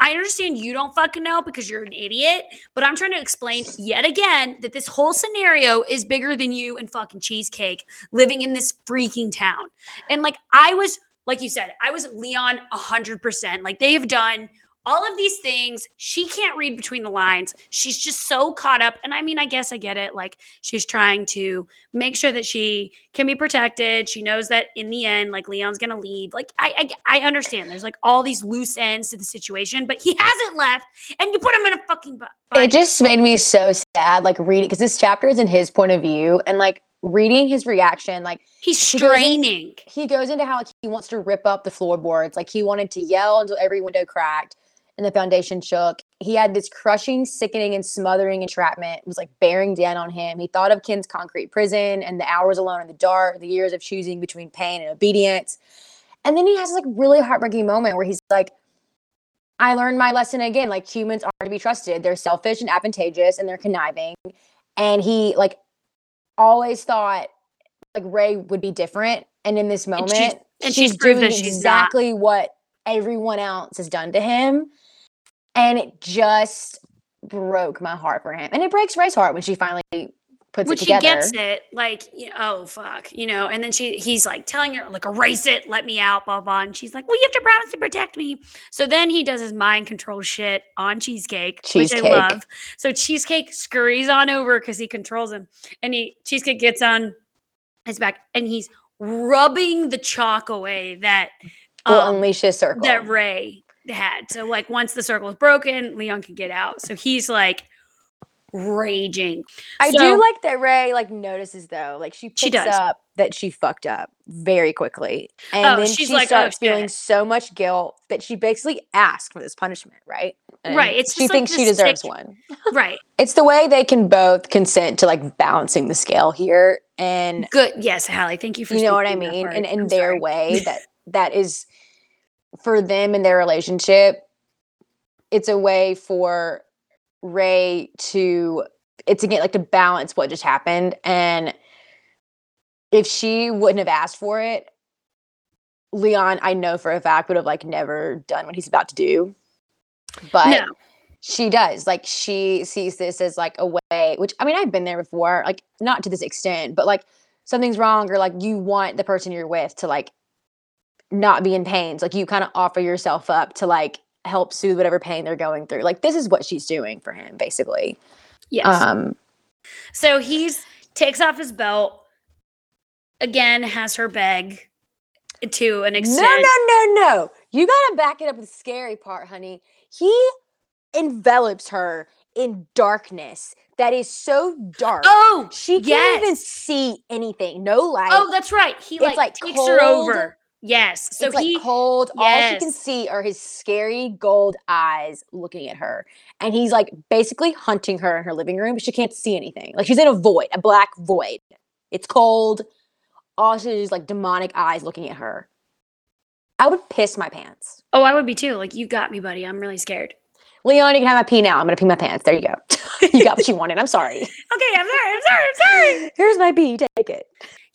I understand you don't fucking know because you're an idiot, but I'm trying to explain yet again that this whole scenario is bigger than you and fucking cheesecake living in this freaking town. And like, I was, like you said, I was Leon 100%. Like, they have done all of these things. She can't read between the lines. She's just so caught up. And I mean, I guess I get it. Like, she's trying to make sure that she can be protected. She knows that in the end, like Leon's gonna leave. Like I, I, I understand. There's like all these loose ends to the situation, but he hasn't left, and you put him in a fucking. Bu- It just made me so sad, like reading because this chapter is in his point of view, and like reading his reaction, like He's she goes in- straining. he goes into how like, he wants to rip up the floorboards, like he wanted to yell until every window cracked and the foundation shook. He had this crushing, sickening, and smothering entrapment. It was like bearing down on him. He thought of Kent's concrete prison and the hours alone in the dark, the years of choosing between pain and obedience. And then he has this like really heartbreaking moment where he's like, I learned my lesson again. Like humans are to be trusted. They're selfish and advantageous and they're conniving. And he like always thought like Ray would be different. And in this And moment, she's- and she's, she's doing that she's not. exactly what everyone else has done to him. And it just broke my heart for him. And it breaks Ray's heart when she finally puts it. When it she together. gets it, like, oh fuck, you know, and then she he's like telling her, like, erase it, let me out, blah blah. And she's like, Well, you have to promise to protect me. So then he does his mind control shit on Cheesecake, which I love. So Cheesecake scurries on over because he controls him. And he Cheesecake gets on his back and he's rubbing the chalk away that will um, unleash his circle. that Ray had. So like once the circle is broken, Leon can get out. So he's like raging. I So- do like that Ray like notices though, like she picks She does. up that she fucked up very quickly, and Oh, then she's she like, "Oh, starts feeling so much guilt that she basically asks for this punishment, right? Right, it's she just like thinks she deserves sick- one. right. It's the way they can both consent to like balancing the scale here, and Good. Yes, Hallie. Thank you for you know what I mean, and in I'm their way that that is for them and their relationship. It's a way for Ray to it's again like to balance what just happened and if she wouldn't have asked for it leon i know for a fact would have like never done what he's about to do but No. she does like she sees this as like a way which i mean i've been there before like not to this extent but like something's wrong or like you want the person you're with to like not be in pain So, like you kind of offer yourself up to like help soothe whatever pain they're going through like this is what she's doing for him basically Yes. Um, so he's takes off his belt. Again, has her beg to an extent. no, no, no. No. You gotta back it up with the scary part, honey. He envelops her in darkness that is so dark. Oh, she can't even see anything. No light. oh, that's right. He It's, like, like, takes her over. Yes. So it's he like cold. All she can see are his scary gold eyes looking at her. And he's like basically hunting her in her living room, but she can't see anything. Like she's in a void, a black void. It's cold. All she is like demonic eyes looking at her. I would piss my pants. Oh, I would be too. Like you got me, buddy. I'm really scared. Leon, you can have my pee now. I'm gonna pee my pants. There you go. you got what you wanted. I'm sorry. Okay, I'm sorry. I'm sorry. I'm sorry. Here's my pee. Take it.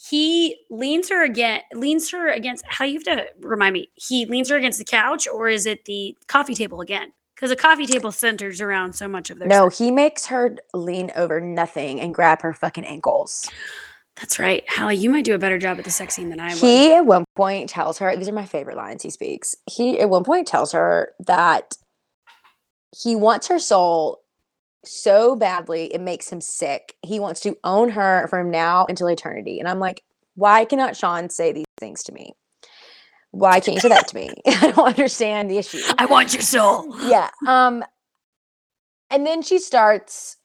He leans her again. Leans her against. How you have to remind me? He leans her against the couch, or is it the coffee table again? Because the coffee table centers around so much of their. No, sex. he makes her lean over nothing and grab her fucking ankles. that's right. Hallie, you might do a better job at the sex scene than I would. He at one point tells her, these are my favorite lines he speaks. He at one point tells her that he wants her soul so badly it makes him sick. He wants to own her from now until eternity. And I'm like, why cannot Sean say these things to me? Why can't you say that to me? I don't understand the issue. I want your soul. Yeah. Um and then she starts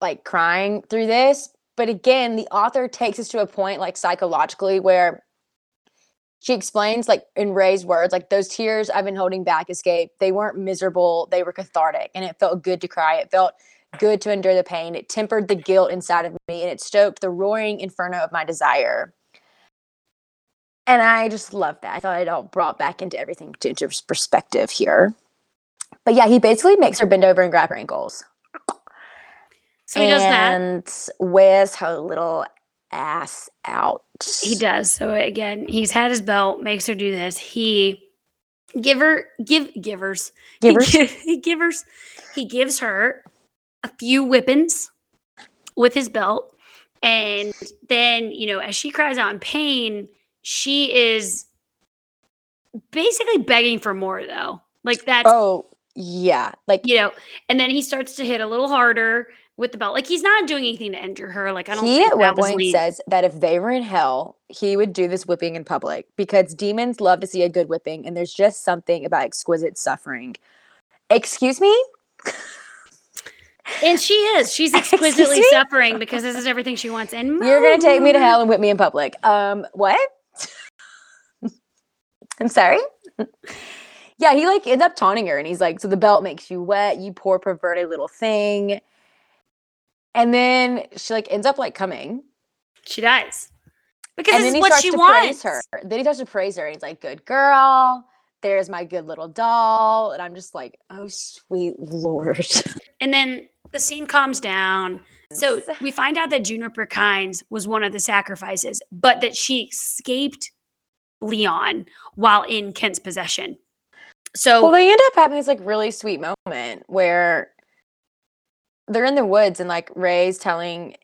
like crying through this, but again, the author takes us to a point like psychologically where she explains like in Ray's words, like those tears I've been holding back escape. They weren't miserable, they were cathartic and it felt good to cry. It felt good to endure the pain. It tempered the guilt inside of me and it stoked the roaring inferno of my desire. And I just love that. I thought it all brought back into everything to into perspective here. But yeah, he basically makes her bend over and grab her ankles. So he does that. and wears her little ass out. He does. So again, he's had his belt, makes her do this. He give her give givers. He Givers. He, He, givers. He gives her a few whippings with his belt. And then, you know, as she cries out in pain, she is basically begging for more though. Like that's Oh, yeah. Like you know, and then he starts to hit a little harder with the belt. Like he's not doing anything to injure her. Like I don't he think at that one point lean. says that if they were in hell, he would do this whipping in public because demons love to see a good whipping, and there's just something about exquisite suffering. Excuse me? And she is. She's exquisitely suffering because this is everything she wants. And You're gonna take me to hell and whip me in public. Um, what? I'm sorry. yeah, he like ends up taunting her, and he's like, "So the belt makes you wet, you poor perverted little thing." And then she like ends up like coming, She dies. Because and this then is he what starts she to wants. praise her. Then he starts to praise her, and he's like, "Good girl." There's my good little doll, and I'm just like, "Oh, sweet lord!" And then the scene calms down. So we find out that Juniper Kynes was one of the sacrifices, but that she escaped Leon while in Kent's possession. So Well, they end up having this like really sweet moment where they're in the woods and like Ray's telling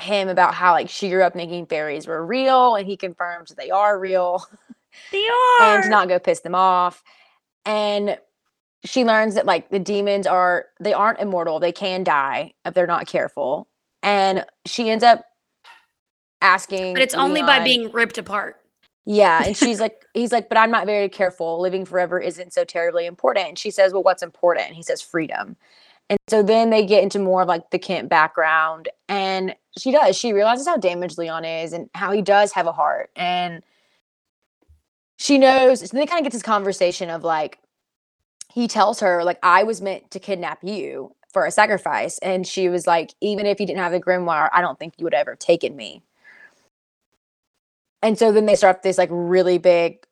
him about how like she grew up thinking fairies were real and he confirms they are real they are. and to not go piss them off. And she learns that like the demons are they aren't immortal. They can die if they're not careful. And she ends up asking but it's only by being ripped apart. yeah. And she's like, he's like, but I'm not very careful. Living forever isn't so terribly important. And she says, well, what's important? And he says, freedom. And so then they get into more of like the Kent background. And she does. She realizes how damaged Leon is and how he does have a heart. And she knows. So they kind of get this conversation of like, he tells her, like, I was meant to kidnap you for a sacrifice. And she was like, even if you didn't have the grimoire, I don't think you would ever have taken me. And so then they start this like really big,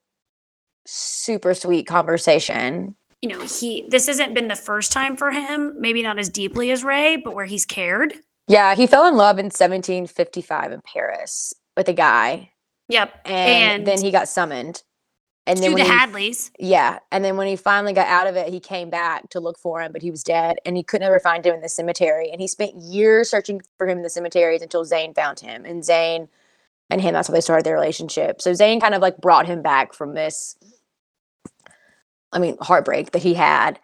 super sweet conversation. You know, he this hasn't been the first time for him, maybe not as deeply as Ray, but where he's cared. Yeah, he fell in love in 1755 in Paris with a guy, Yep. and, And, then he got summoned. And to then the when he, Hadleys. yeah, and then when he finally got out of it, he came back to look for him, but he was dead, and he could never find him in the cemetery. And he spent years searching for him in the cemeteries until Zane found him, and Zane and him that's how they started their relationship. So Zane kind of like brought him back from this, I mean, heartbreak that he had.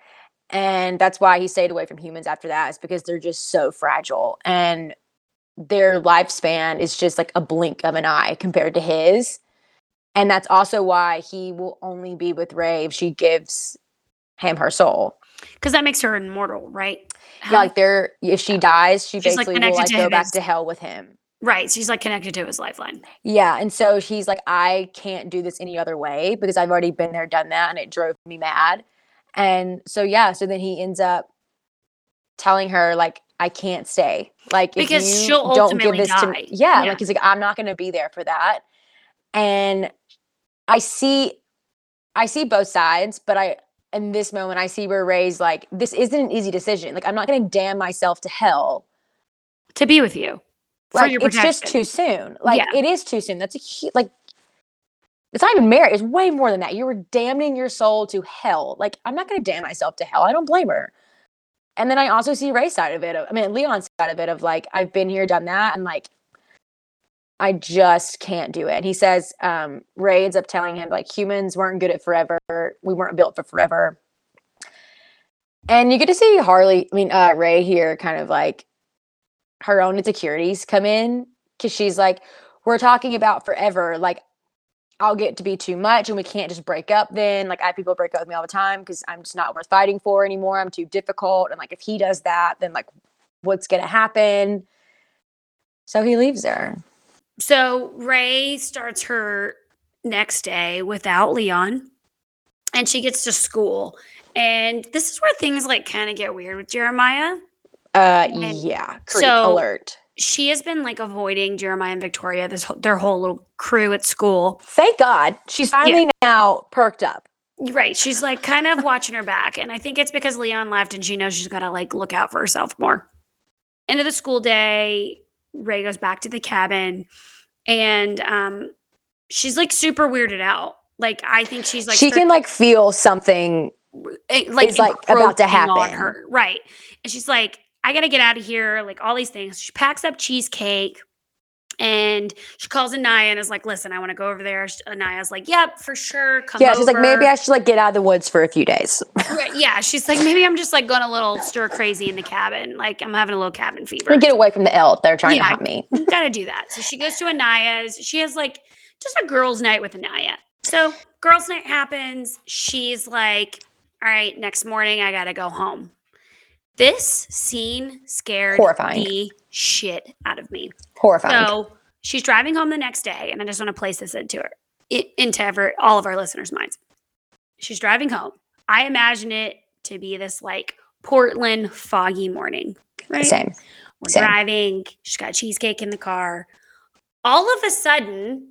And that's why he stayed away from humans after that, is because they're just so fragile. And their lifespan is just like a blink of an eye compared to his. And that's also why he will only be with Ray if she gives him her soul. Because that makes her immortal, right? Yeah, like they're if she dies, she She's, like, basically will like go back to hell with him. Right. She's like connected to his lifeline. Yeah, and so he's like, I can't do this any other way because I've already been there, done that, and it drove me mad. And so yeah, so then he ends up telling her like, I can't stay, like if Because you she'll don't give this to me. Yeah, Yeah. like he's like, I'm not going to be there for that. And I see, I see both sides, but I in this moment I see where Ray's like, this isn't an easy decision. Like I'm not going to damn myself to hell To be with you. Like it's just too soon. Like Yeah. it is too soon. That's a hu- like it's not even marriage. It's way more than that. You were damning your soul to hell. Like I'm not going to damn myself to hell. I don't blame her. And then I also see Ray's side of it. I mean, Leon's side of it of like I've been here, done that, and like I just can't do it. And he says um, Ray ends up telling him like humans weren't good at forever. We weren't built for forever. And you get to see Harley, I mean uh, Ray here, kind of like her own insecurities come in because she's like, we're talking about forever. Like, I'll get to be too much and we can't just break up then. Like, I have people break up with me all the time because I'm just not worth fighting for anymore. I'm too difficult. And like, if he does that, then like, what's going to happen? So he leaves her. So Ray starts her next day without Leon and she gets to school. And this is where things like kind of get weird with Jeremiah. Uh, And yeah. Creep so- alert. She has been like avoiding Jeremiah and Victoria, this whole, their whole little crew at school. Thank God she's finally now perked up. Right. She's like kind of watching her back. And I think it's because Leon left and she knows she's got to like look out for herself more. End of the school day, Ray goes back to the cabin and um she's like super weirded out. Like I think she's like she can like feel something. it, like is, like, about to happen. her. Right. And she's like, I gotta get out of here, like all these things. She packs up cheesecake and she calls Anaya and is like, listen, I want to go over there. Anaya's like, Yep, for sure. Come Yeah, she's like, maybe. I should like get out of the woods for a few days. Yeah, she's like, maybe I'm just like going a little stir crazy in the cabin. Like I'm having a little cabin fever. and get away from the Eld. They're trying Yeah. to hunt me. Gotta do that. So she goes to Anaya's. She has like just a girls' night with Anaya. So girls' night happens. She's like, all right, next morning I gotta go home. This scene scared Horrifying. the shit out of me. Horrifying. So she's driving home the next day, and I just want to place this into her, into ever, all of our listeners' minds. She's driving home. I imagine it to be this like Portland foggy morning, right? Same. We're Same. driving. She's got cheesecake in the car. All of a sudden,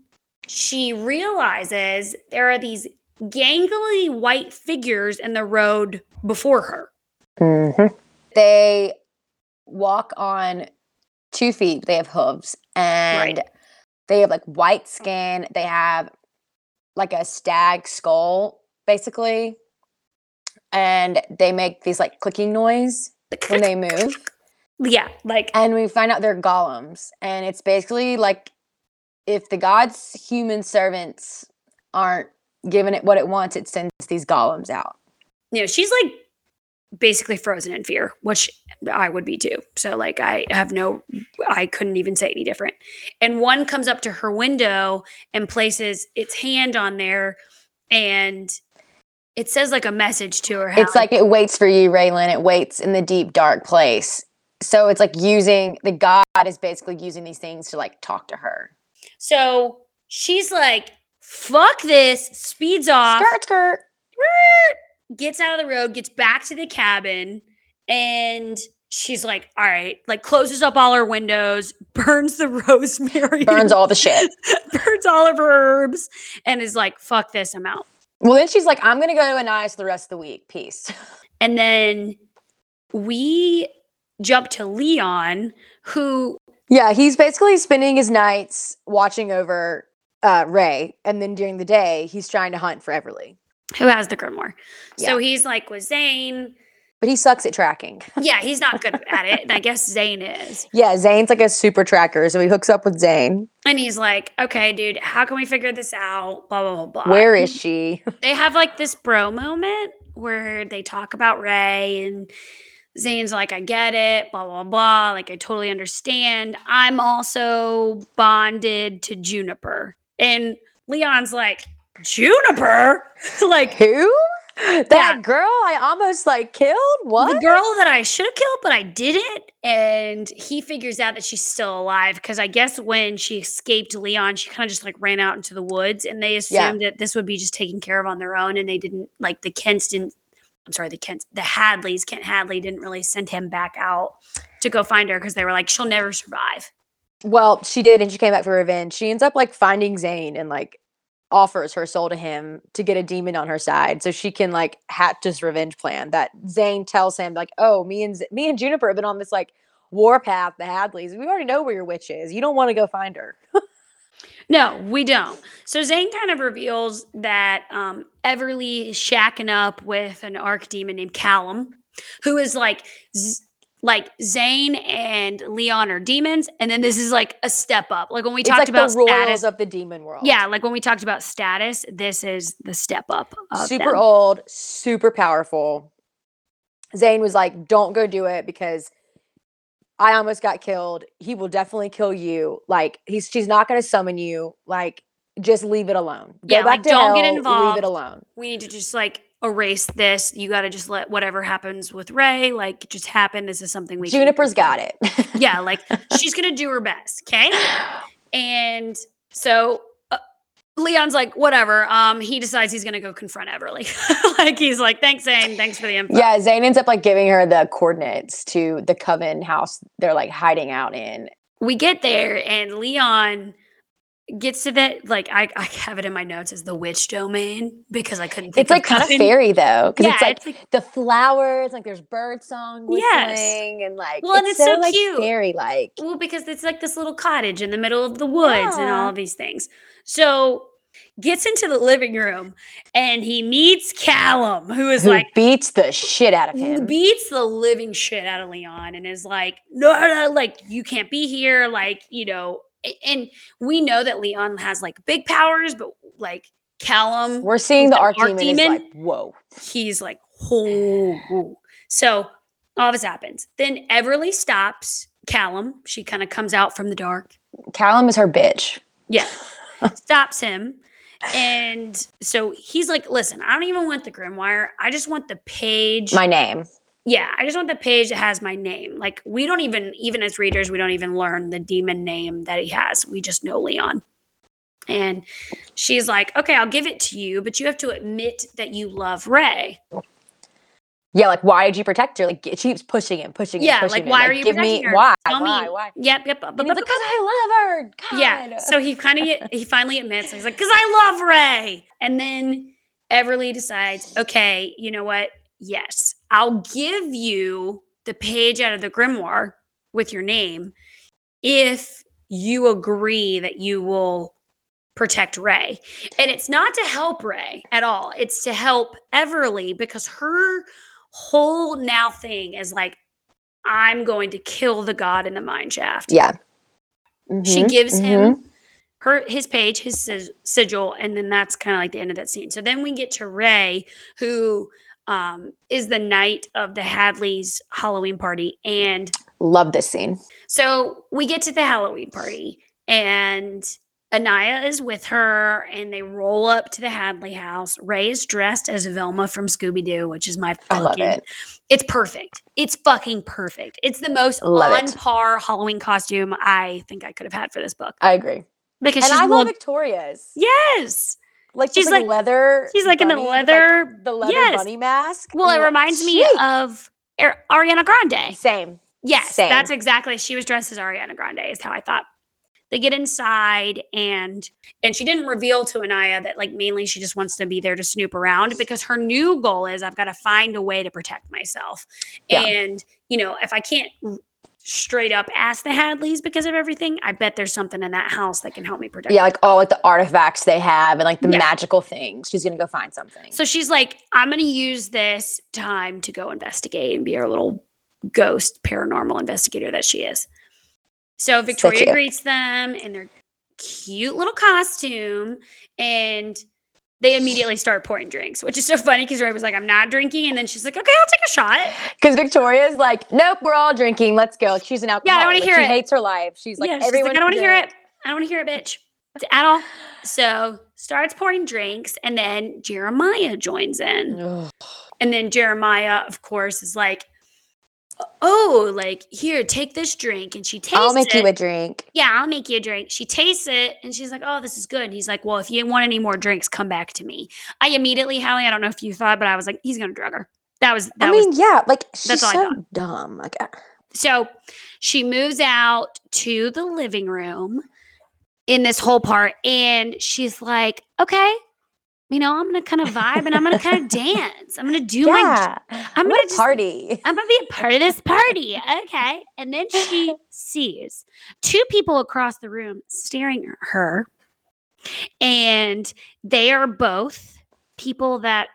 she realizes there are these gangly white figures in the road before her. Mhm. They walk on two feet. They have hooves and Right. they have like white skin. They have like a stag skull, basically. And they make these like clicking noise when they move. yeah, like And we find out they're golems. And it's basically like if the god's human servants aren't giving it what it wants, it sends these golems out. you know, she's like basically frozen in fear, which I would be too. So like I have no I couldn't even say any different. And one comes up to her window and places its hand on there and it says like a message to her. It's like it waits for you, Raelynn. It waits in the deep, dark place. So it's like using the God is basically using these things to like talk to her. so she's like, fuck this, speeds off, Skirt, skirt. Gets out of the road, gets back to the cabin, and she's like, all right, like closes up all her windows, burns the rosemary, Burns all the shit. burns all of her herbs, and is like, fuck this, I'm out. Well, then she's like, I'm gonna go to Anaya's the rest of the week. Peace. And then we jump to Leon, who Yeah, he's basically spending his nights watching over uh, Ray, and then during the day, he's trying to hunt for Everly. Who has the Grimoire. So he's like with Zane. but he sucks at tracking. yeah, he's not good at it. And I guess Zane is. Yeah, Zane's like a super tracker, so he hooks up with Zane. And he's like, okay, dude, how can we figure this out? Blah, blah, blah, blah. Where is she? They have like this bro moment where they talk about Ray and Zane's like, I get it, blah, blah, blah. Like, I totally understand. I'm also bonded to Juniper. And Leon's like, Juniper? like, Who? That Yeah. girl I almost like killed? What? the girl that I should have killed, but I didn't. And he figures out that she's still alive because I guess when she escaped Leon, she kind of just like ran out into the woods and they assumed that this would be just taken care of on their own. And they didn't like the Kents didn't, I'm sorry, the Kents, the Hadleys, Kent Hadley didn't really send him back out to go find her because they were like, she'll never survive. Well, she did, and she came back for revenge. She ends up like finding Zane and like offers her soul to him to get a demon on her side, so she can like hatch this revenge plan. That Zane tells him like, "Oh, me and Z- me and Juniper have been on this like war path, the Hadleys. We already know where your witch is. You don't want to go find her." No, we don't. So Zane kind of reveals that um, Everly is shacking up with an archdemon named Callum, who is like, Z- like Zane and Leon are demons, and then this is like a step up. Like when we it's talked like about the royals status, of the demon world. yeah, like when we talked about status, this is the step up. Of super them. old, super powerful. Zane was like, "Don't go do it because I almost got killed. He will definitely kill you. Like he's she's not going to summon you. Like just leave it alone. Go Yeah, back like, don't get involved. Leave it alone. We need to just like erase this. You got to just let whatever happens with Ray like just happen. This is something we can Juniper's control. got it. yeah, like she's gonna do her best, okay? And so uh, Leon's like, whatever. Um, he decides he's gonna go confront Everly. like he's like, thanks, Zane. Thanks for the info. yeah, Zane ends up like giving her the coordinates to the coven house they're like hiding out in. We get there, and Leon gets to that. Like I, I have it in my notes as the witch domain because I couldn't. Think It's like kind of fairy though, because Yeah, it's like it's like the flowers, like there's bird song whistling, Yes. and like Well, and it's so, so like cute. fairy like. Well, because it's like this little cottage in the middle of the woods and all of these things. So gets into the living room and he meets Callum, who is Who like beats the shit out of him? beats the living shit out of Leon and is like, no, no, no, like you can't be here. Like, you know, and we know that Leon has like big powers, but like Callum, We're seeing the an archdemon is like, whoa. he's like, oh. so all this happens. Then Everly stops Callum. She kind of comes out from the dark. Callum is her bitch. Yeah. stops him. And so he's like, listen, I don't even want the grimoire. I just want the page. My name. Yeah, I just want the page that has my name. Like we don't even even as readers, we don't even learn the demon name that he has. We just know Leon. And she's like, "Okay, I'll give it to you, but you have to admit that you love Ray." Yeah, like why did you protect her? Like she keeps pushing him, pushing him, Yeah, pushing like him. why are you give me her? why? Tell me. why? Why? Yep, yep. But, And but, because I love her. God. Yeah. So he kind of he finally admits he's like, because I love Ray. And then Everly decides, okay, you know what? Yes, I'll give you the page out of the grimoire with your name if you agree that you will protect Ray. And it's not to help Ray at all. It's to help Everly because her whole now thing is like, I'm going to kill the god in the mine shaft yeah. she Mhm, gives mhm. him her his page his sig- sigil and then that's kind of like the end of that scene so then we get to ray who um is the night of the hadley's halloween party and Love this scene. so we get to the halloween party and anaya is with her and they roll up to the hadley house ray is dressed as velma from scooby-doo which is my fucking. I love it. it's perfect it's fucking perfect it's the most Love on it. par halloween costume i think i could have had for this book I agree. because And she's I love Victoria's. yes Like She's like, like- leather. she's like in the bunny with, like, leather- the leather yes. bunny mask. well it reminds me of ariana grande same. yes same. that's exactly she was dressed as ariana grande is how i thought they get inside and and she didn't reveal to anaya that like mainly she just wants to be there to snoop around because her new goal is i've got to find a way to protect myself Yeah. and you know if i can't straight up ask the Hadleys because of everything. I bet there's something in that house that can help me protect. Yeah, like all like the artifacts they have and like the Yeah. magical things. She's gonna go find something. So she's like, I'm going to use this time to go investigate and be our little ghost paranormal investigator that she is. So Victoria cute. greets them in their cute little costume and they immediately start pouring drinks, which is so funny because Ray was like, I'm not drinking. And then she's like, okay, I'll take a shot. Because Victoria's like, nope, we're all drinking. Let's go. Like, she's an alcoholic. Yeah, I don't wanna Like, hear she it. hates her life. She's like, yeah, she's everyone. like, I don't want to hear it. I don't want to hear it, bitch. At all. So starts pouring drinks and then Jeremiah joins in. And then Jeremiah, of course, is like, "Oh, like here, take this drink." And she tastes I'll make it. you a drink. yeah, I'll make you a drink. She tastes it, and she's like, "Oh, this is good." And he's like, "Well, if you want any more drinks, come back to me." I immediately, Hallie, I don't know if you thought, but I was like, "He's gonna drug her." That was that I was mean, yeah, like she's so dumb. Like, uh, so. She moves out to the living room in this whole part, and she's like, "Okay." You know, I'm gonna kind of vibe and I'm gonna kind of dance. I'm gonna do my yeah, I'm I'm gonna gonna just- party. I'm gonna be a part of this party. Okay. And then she sees two people across the room staring at her. And they are both people that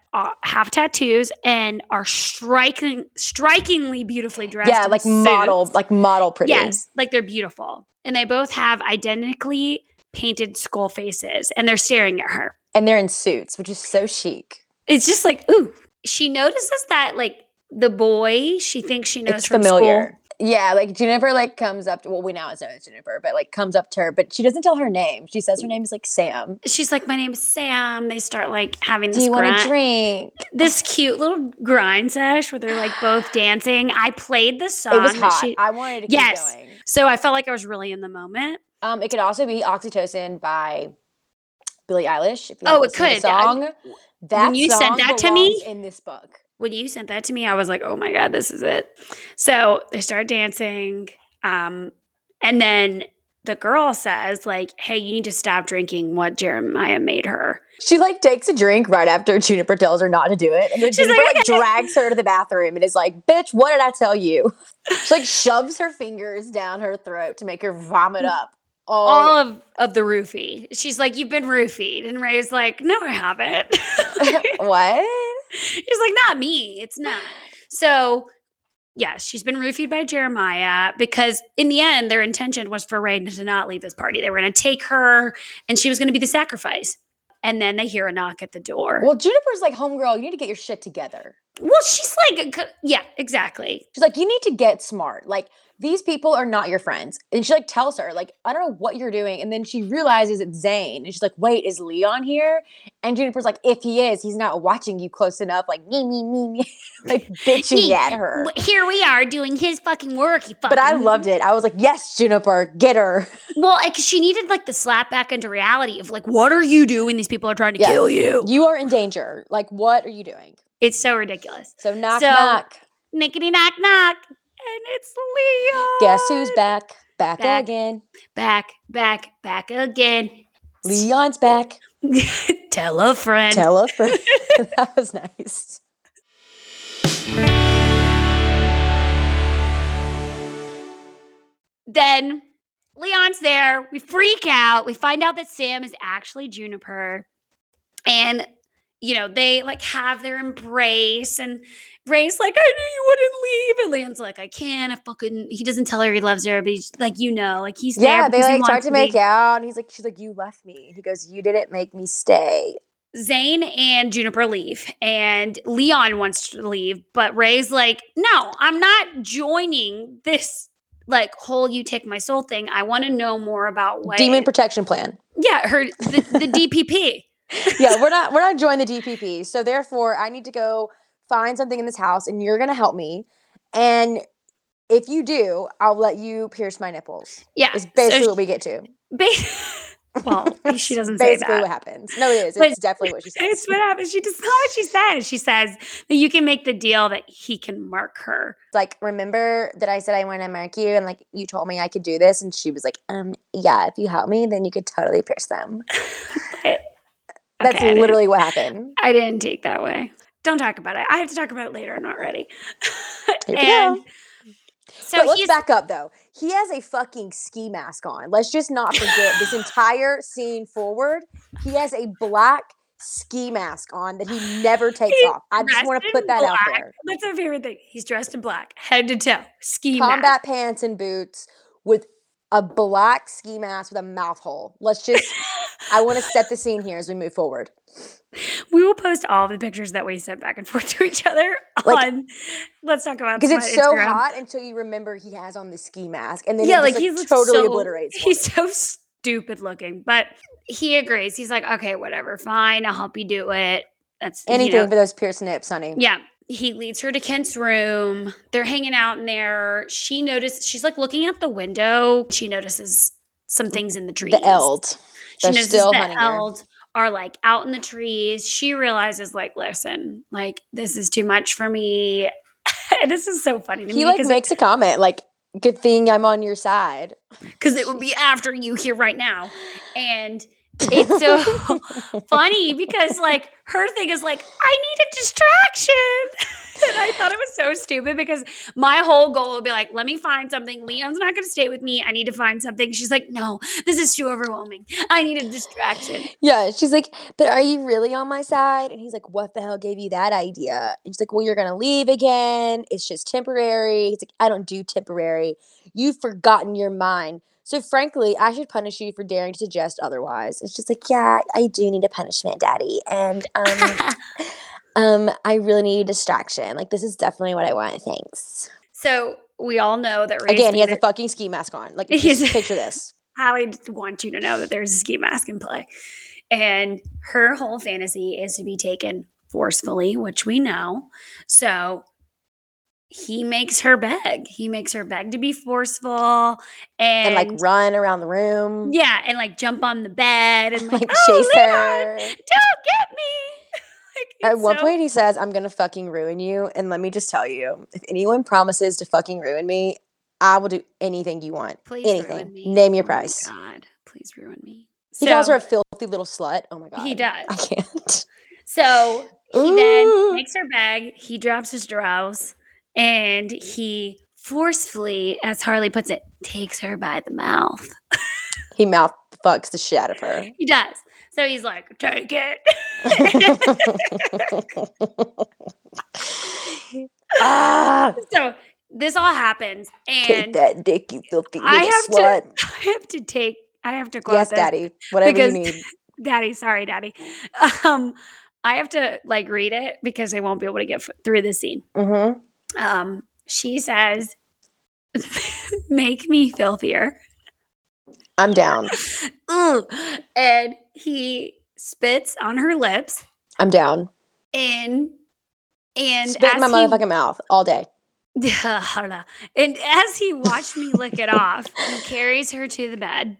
have tattoos and are striking strikingly beautifully dressed. Yeah, like model, suits. like model pretty. Yes, like they're beautiful. And they both have identically painted skull faces and they're staring at her. And they're in suits, which is so chic. It's just like, ooh. She notices that like the boy she thinks she knows It's from familiar. school Yeah, like Juniper like comes up to well, we now know it's Juniper, but like comes up to her, but she doesn't tell her name. She says her name is like Sam. she's like, "My name's Sam." They start like having Do this you want grind, a drink? this cute little grind sesh where they're like both dancing. I played the song. It was hot. she- I wanted to keep Yes. going. so I felt like I was really in the moment. Um, it could also be Oxytocin by Billie Eilish. If you Oh, it could. the I- song. That you sent that to me- in this book. When you sent that to me, I was like, "Oh my god, this is it." So they start dancing, um, and then the girl says, "Like, hey, you need to stop drinking what Jeremiah made her." She like takes a drink right after Juniper tells her not to do it, and then She's Juniper like, like drags her to the bathroom and is like, "Bitch, what did I tell you?" She like shoves her fingers down her throat to make her vomit up. All, all of, of the roofie. She's like, You've been roofied. And Ray's like, No, I haven't. what? He's like, Not me. It's not. So, yes, she's been roofied by Jeremiah because in the end, their intention was for Ray to not leave this party. They were going to take her and she was going to be the sacrifice. And then they hear a knock at the door. Well, Well, Juniper's like, homegirl, you need to get your shit together. Well, she's like, Yeah, exactly. She's like, you need to get smart. Like, these people are not your friends. And she like tells her, like, I don't know what you're doing. And then she realizes it's Zane. And she's like, wait, is Leon here? And Juniper's like, if he is, he's not watching you close enough, like me, me, me, me, like bitching Me. at her. Here we are doing his fucking work. He But I loved it. I was like, yes, Juniper, get her. Well, because she needed like the slap back into reality of like, what are you doing? These people are trying to Yes. kill you. You are in danger. Like, what are you doing? It's so ridiculous. So knock So- knock. Nickety knock knock, and it's Leon. Guess who's back? Back, Back. again. Back, back, back again. Leon's back. Tell a friend. Tell a friend. that was nice. then Leon's there. We freak out. We find out that Sam is actually Juniper. And, you know, they like have their embrace. And Ray's like, I knew you wouldn't leave. And Leon's like, I can't. I fucking, he doesn't tell her he loves her, but he's like, you know, like he's there. Yeah, they like start to make out, and he's like, she's like, you left me. He goes, you didn't make me stay. Zane and Juniper leave, and Leon wants to leave, but Ray's like, "No, I'm not joining this like whole you take my soul thing. I want to know more about what Demon protection plan. yeah, her the, the DPP. yeah, we're not we're not joining the DPP. So therefore, I need to go find something in this house, and you're gonna help me. And if you do, I'll let you pierce my nipples. Yeah, It's so basically sh- what we get to. ba- well, she doesn't say that. basically that. what happens. No, it is. But It's definitely what she says. It's what happens. She just what she says. She says that you can make the deal that he can mark her. Like, remember that I said I want to mark you, and like you told me I could do this, and she was like, um, yeah, if you help me, then you could totally pierce them. But- That's okay, literally what happened. I didn't take that way. Don't talk about it. I have to talk about it later. I'm not ready. And. So but let's back up though. He has a fucking ski mask on. Let's just not forget this entire scene forward. He has a black ski mask on that he never takes off. I just want to put that out black. there. That's my favorite thing. He's dressed in black, head to toe, ski mask. Combat pants and boots with a black ski mask with a mouth hole. Let's just I want to set the scene here as we move forward. We will post all the pictures that we sent back and forth to each other Like- on. Let's talk about Because it's so Instagram. hot until you remember he has on the ski mask and then yeah, like just, like, totally so, obliterates. He's so stupid looking, but he agrees. He's like, okay, whatever, fine, I'll help you do it. That's you know, Anything for those pierced nips, honey. Yeah. He leads her to Kent's room. They're hanging out in there. She notices, she's like looking out the window. She notices some things in the trees. The eld. She They're notices still the eld. her. Are like out in the trees. She realizes, like, listen, like, this is too much for me. this is so funny to He me like makes a comment like, "Good thing I'm on your side." Because it would be after you here right now. And it's so funny because like her thing is like i need a distraction and i thought it was so stupid because my whole goal would be like let me find something leon's not going to stay with me i need to find something she's like no this is too overwhelming i need a distraction Yeah, she's like, "But are you really on my side?" And he's like, "What the hell gave you that idea?" And she's like, "Well, you're gonna leave again. It's just temporary." He's like, "I don't do temporary. You've forgotten your mind." So frankly, I should punish you for daring to suggest otherwise. It's just like, yeah, I do need a punishment, Daddy, and um, um, I really need a distraction. Like this is definitely what I want. Thanks. so we all know that Ray's Again, he has a fucking ski mask on. Like, just picture this. Hallie wants you to know that there's a ski mask in play. And her whole fantasy is to be taken forcefully, which we know. So he makes her beg. He makes her beg to be forceful and, And like run around the room. yeah, and like jump on the bed and like, Like oh, chase Leon, her. don't get me. Like, At one so- point, he says, I'm going to fucking ruin you. And let me just tell you if anyone promises to fucking ruin me, I will do anything you want. please ruin anything. me. Name your Oh price. God, please ruin me. He calls her a filthy little slut. Oh my God. He does. I can't. So he then Ooh. makes her beg. He drops his drows and he forcefully, as Harley puts it, takes her by the mouth. He mouth fucks the shit out of her. He does. So he's like, take it. ah, so this all happens. take And that dick, you filthy I have to- I have to take, I have to quote Yes, daddy. Whatever because- you need. Daddy, sorry, daddy. Um, I have to like read it because I won't be able to get f- through this scene. hmm Um, she says, make me filthier. I'm down. And he spits on her lips I'm down. and and Spit in my as motherfucking mouth all day. he, and as he watched me lick it off, he carries her to the bed.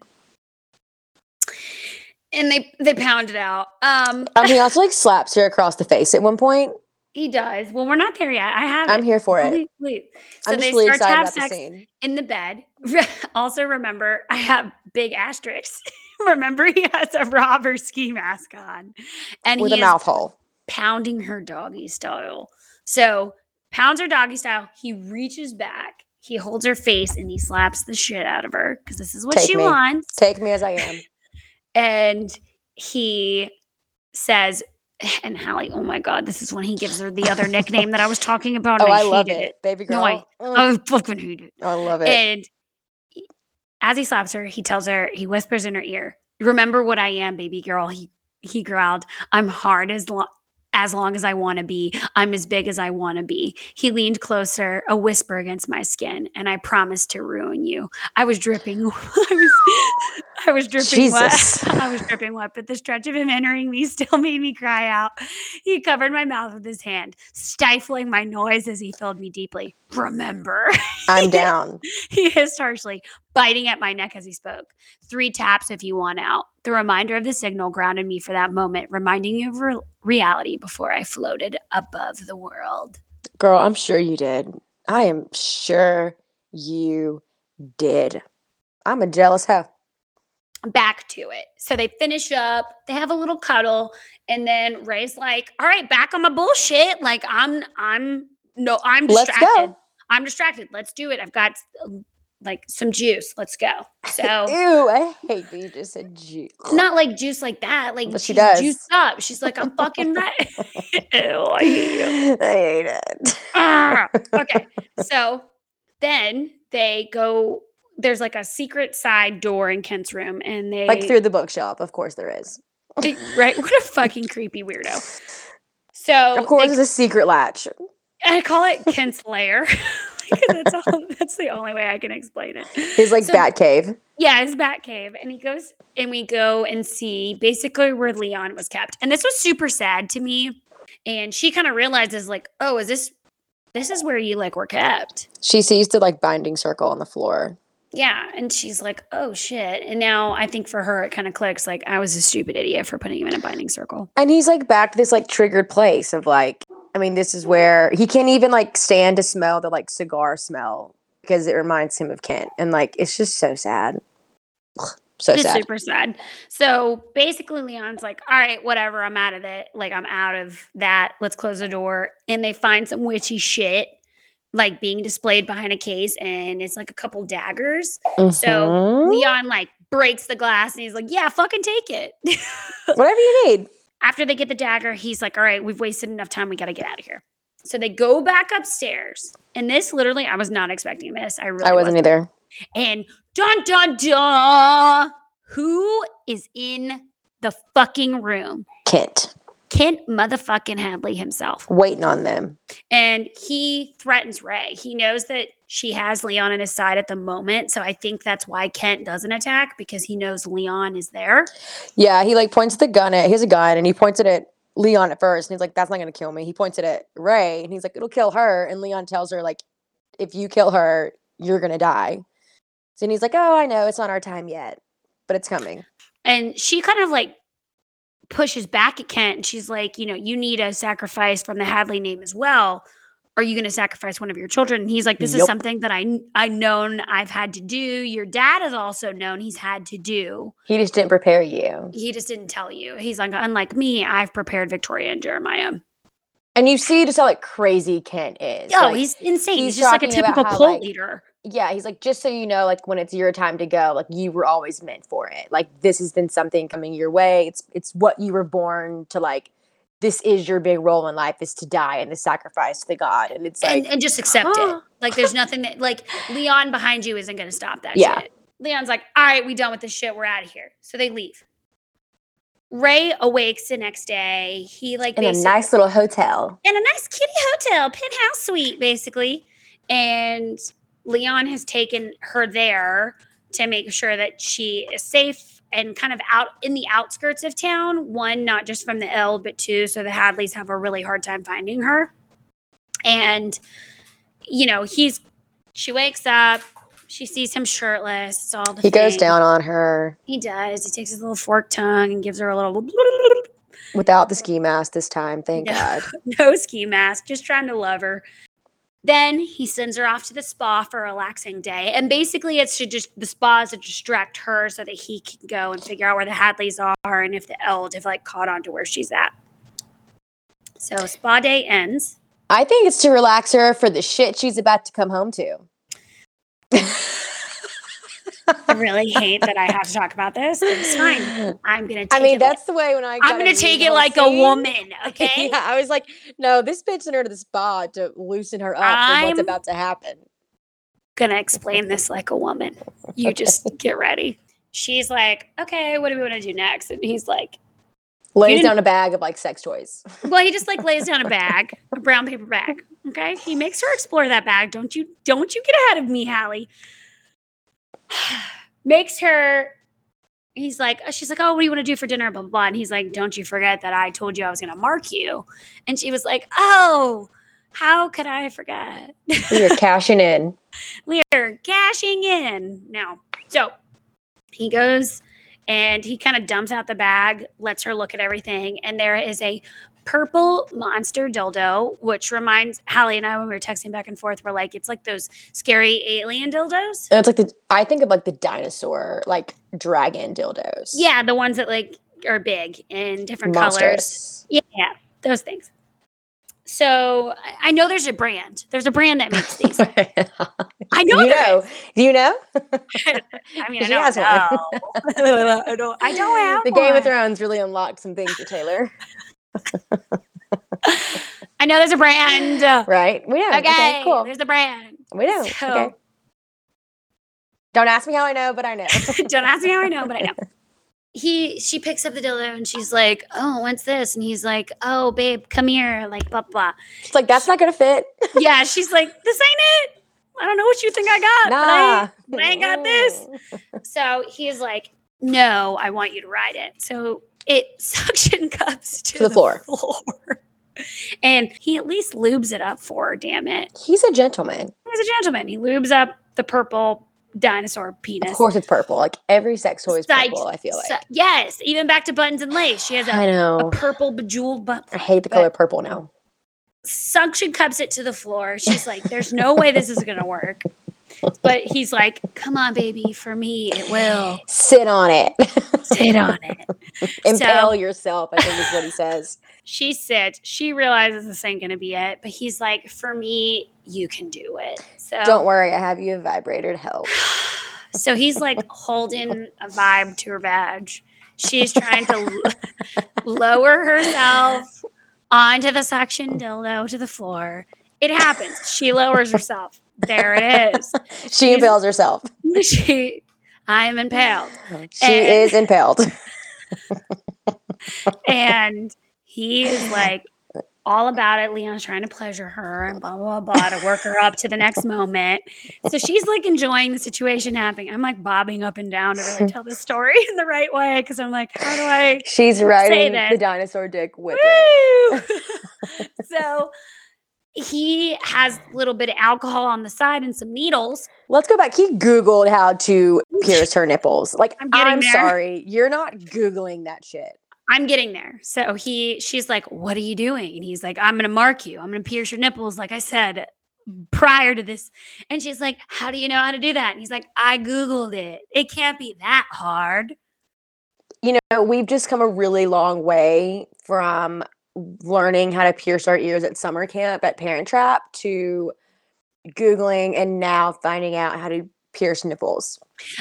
And they they pound it out. Um Um, he also like slaps her across the face at one point. He does. Well, we're not there yet. I have I'm it. here for it. Wait, wait. So I'm they really start to have sex in the bed. also remember, I have big asterisks. remember, he has a robber ski mask on, and With a mouth hole. pounding her doggy style. So pounds her doggy style. He reaches back. He holds her face and he slaps the shit out of her because this is what Take she me. wants. Take me as I am. and he says, and Hallie, oh my god, this is when he gives her the other nickname that I was talking about. Oh, and I love hated it. Baby girl. No, I- Mm, I fucking hate it. I love it. And as he slaps her, he tells her, he whispers in her ear, "Remember what I am, baby girl." He he growled, "I'm hard as long." As long as I want to be, I'm as big as I want to be. He leaned closer, a whisper against my skin, and I promised to ruin you. I was dripping. I was, I was dripping Jesus. wet. I was dripping wet, but the stretch of him entering me still made me cry out. He covered my mouth with his hand, stifling my noise as he filled me deeply. Remember. I'm down. He hissed harshly, biting at my neck as he spoke. Three taps if you want out. The reminder of the signal grounded me for that moment, reminding me of re- reality before I floated above the world. Girl, I'm sure you did. I am sure you did. I'm a jealous hoe. Back to it. So they finish up, they have a little cuddle, and then Ray's like, All right, back on my bullshit. Like, I'm, I'm, no, I'm Let's distracted. go. I'm distracted. Let's do it. I've got like some juice. Let's go. So Ew, I hate that you just said juice. not like juice like that. Like But she does. juiced up. She's like, I'm fucking ready. Ew, I hate. I hate it. Ah, okay. So then they go. There's like a secret side door in Kent's room, and they Like through the bookshop, of course there is. right. What a fucking creepy weirdo. So Of course, they- there's a secret latch. I call it Kent's lair. Because that's all. That's the only way I can explain it. His like So- bat cave. Yeah, his bat cave, and he goes and we go and see basically where Leon was kept, and this was super sad to me. And she kind of realizes like, oh, is this this is where you like were kept? She sees the like binding circle on the floor. Yeah, and she's like, oh shit. And now I think for her it kind of clicks like I was a stupid idiot for putting him in a binding circle. And he's like back to this like triggered place of like, I mean, this is where he can't even like stand to smell the like cigar smell because it reminds him of Kent. And like, it's just so sad. So it's sad. super sad. So basically, Leon's like, all right, whatever, I'm out of it. Like, I'm out of that. Let's close the door. And they find some witchy shit, like being displayed behind a case, and it's like a couple daggers. So Mhm. Leon, like, breaks the glass and he's like, yeah, fucking take it. whatever you need. After they get the dagger, he's like, all right, we've wasted enough time. We got to get out of here. So they go back upstairs. And this literally, I was not expecting this. I really I wasn't either. and dun dun dun, who is in the fucking room? Kent Kent motherfucking Hadley himself. waiting on them. And he threatens Ray. He knows that she has Leon on his side at the moment. So I think that's why Kent doesn't attack because he knows Leon is there. Yeah, he like points the gun at. He has a gun, and he points it at Leon at first, and he's like, "That's not gonna kill me." He points it at Ray, and he's like, "It'll kill her." And Leon tells her like, "If you kill her, you're gonna die." So and he's like, "Oh, I know, it's not our time yet, but it's coming." And she kind of like pushes back at Kent and she's like, you know, you need a sacrifice from the Hadley name as well. Are you going to sacrifice one of your children? And he's like, this is something that I I known I've had to do. Your dad has also known he's had to do. He just didn't prepare you. He just didn't tell you. He's like, unlike me, I've prepared Victoria and Jeremiah. And you see just how like crazy Kent is. Oh, Like, he's insane. He's, he's just like a typical how, cult like, leader. yeah, he's like, just so you know, like when it's your time to go, like you were always meant for it. Like this has been something coming your way. It's it's what you were born to like. This is your big role in life is to die and to sacrifice to the God. And it's like and, and just accept it. Like there's nothing that like Leon behind you isn't going to stop that Yeah. shit. Leon's like, all right, we done with this shit. We're out of here. So they leave. Ray awakes the next day. He like in a nice little hotel. in a nice kitty hotel, penthouse suite, basically. And Leon has taken her there to make sure that she is safe and kind of out in the outskirts of town. One, not just from the Eld, but two, so the Hadleys have a really hard time finding her. And, you know, he's she wakes up, she sees him shirtless. It's all the He goes down on her He does. He takes his little fork tongue and gives her a little without the ski mask this time. Thank No. God. no ski mask, just trying to love her. Then he sends her off to the spa for a relaxing day. And basically, it's to just the spa is to distract her so that he can go and figure out where the Hadleys are and if the Eld have like caught on to where she's at. So spa day ends. I think it's to relax her for the shit she's about to come home to. I really hate that I have to talk about this. It's fine. I'm gonna take I mean, it. that's the way when I. I'm gonna take it like a woman, okay? yeah, I was like, no, this bitch sent her to the spa to loosen her up for what's about to happen. gonna explain this like a woman. You just get ready. She's like, okay, what do we want to do next? And he's like, Lays down a bag of like sex toys. well, he just like lays down a bag, a brown paper bag. Okay. He makes her explore that bag. Don't you don't you get ahead of me, Hallie. Makes her he's like, uh, she's like, Oh, what do you want to do for dinner? Blah blah blah. And he's like, Don't you forget that I told you I was gonna mark you. And she was like, Oh, how could I forget? We are cashing in. We're cashing in now. So he goes and he kind of dumps out the bag, lets her look at everything, and there is a purple monster dildo, which reminds Hallie and I when we were texting back and forth, we're like, it's like those scary alien dildos. It's like the I think of like the dinosaur, like dragon dildos. Yeah, the ones that like are big in different colors. Monstrous. Yeah, those things. So I- know there's a brand. There's a brand that makes these. I know. you know? is. Do you know? I mean, I don't know. I don't. I don't have the Game one. of Thrones really unlocked some things for Taylor, I know there's a brand. right? We know. Okay, cool. there's a brand. We know. So- okay. Don't ask me how I know, but I know. Don't ask me how I know, but I know. He she picks up the dildo and she's like, "Oh, what's this?" And he's like, "Oh, babe, come here." Like blah blah. It's like that's not gonna fit. Yeah, she's like, "This ain't it. I don't know what you think I got, but I I ain't got this." So he's like, "No, I want you to ride it." So it suction cups to, To the floor. floor. And he at least lubes it up for her, damn it. He's a gentleman. He's a gentleman. He lubes up the purple dinosaur penis. Of course, it's purple. Like every sex toy is Psyched. purple. I feel like. Yes, even back to buttons and lace. She has I a, a know. a purple bejeweled butt. I hate the color purple now. Suction cups it to the floor. She's like, "There's no way this is gonna work." But he's like, "Come on, baby, for me it will. Sit on it. Sit on it." Impale yourself. I think is what he says. She sits. She realizes this ain't gonna be it, but he's like, "For me, you can do it." So Don't worry, I have you a vibrator to help. So he's like holding a vibe to her badge. She's trying to lower herself onto the suction dildo to the floor. It happens. She lowers herself. There it is. She impales herself. She, I am impaled. She And- is impaled. And he is like all about it. Leon's trying to pleasure her and blah, blah, blah to work her up to the next moment. So she's like enjoying the situation happening. I'm like bobbing up and down to really tell the story in the right way because I'm like, how do I She's riding the dinosaur dick with it. So he has a little bit of alcohol on the side and some needles. Let's go back. He Googled how to pierce her nipples. Like, I'm I'm, sorry. You're not Googling that shit. I'm getting there. So he she's like, What are you doing? And he's like, I'm gonna mark you. I'm gonna pierce your nipples, like I said prior to this. And she's like, How do you know how to do that? And he's like, I Googled it. It can't be that hard. You know, we've just come a really long way from learning how to pierce our ears at summer camp at Parent Trap to Googling and now finding out how to pierce nipples.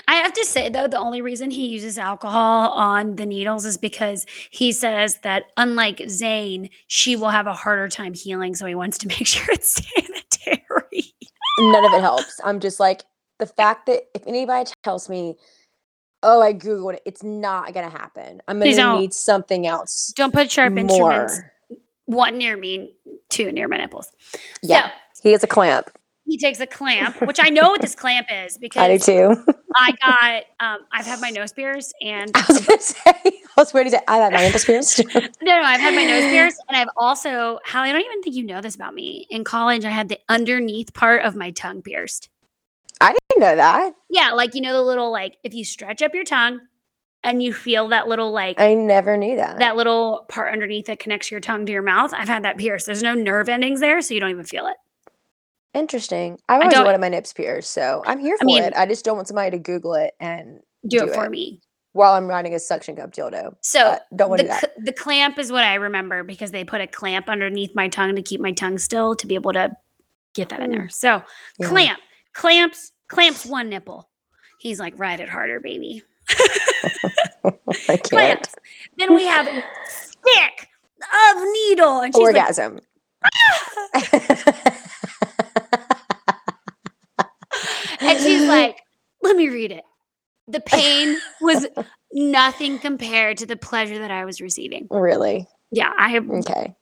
I have to say though, the only reason he uses alcohol on the needles is because he says that unlike Zane, she will have a harder time healing. So he wants to make sure it's sanitary. None of it helps. I'm just like, the fact that if anybody tells me, oh, I Googled it, it's not going to happen. I'm going Please to don't. need something else Don't put sharp instruments. One near me, two near my nipples. Yeah. So He has a clamp. he takes a clamp, which I know what this clamp is because I do too. I got um I've had my nose pierced and I was going to say, I was ready to say, I had my nipples pierced. no, no, I've had my nose pierced and I've also Hallie, I don't even think you know this about me. In college, I had the underneath part of my tongue pierced. I didn't know that. Yeah, like you know the little like if you stretch up your tongue and you feel that little like I never knew that. that little part underneath that connects your tongue to your mouth. I've had that pierced. There's no nerve endings there, so you don't even feel it. Interesting. I've always don't- wanted my nips pierced, so I'm here for mean- it. I just don't want somebody to Google it and Do, Do it for it. me. while I'm riding a suction cup dildo. So Uh, don't want the, to do that. the clamp is what I remember because they put a clamp underneath my tongue to keep my tongue still to be able to get that in Mm. there. So Yeah. clamp, clamps, clamps one nipple. He's like, ride it harder, baby. I can't. Clamps. Then we have stick of needle, and she's like, Orgasm. and she's like, let me read it. The pain was nothing compared to the pleasure that I was receiving. really? Yeah, I have. Okay.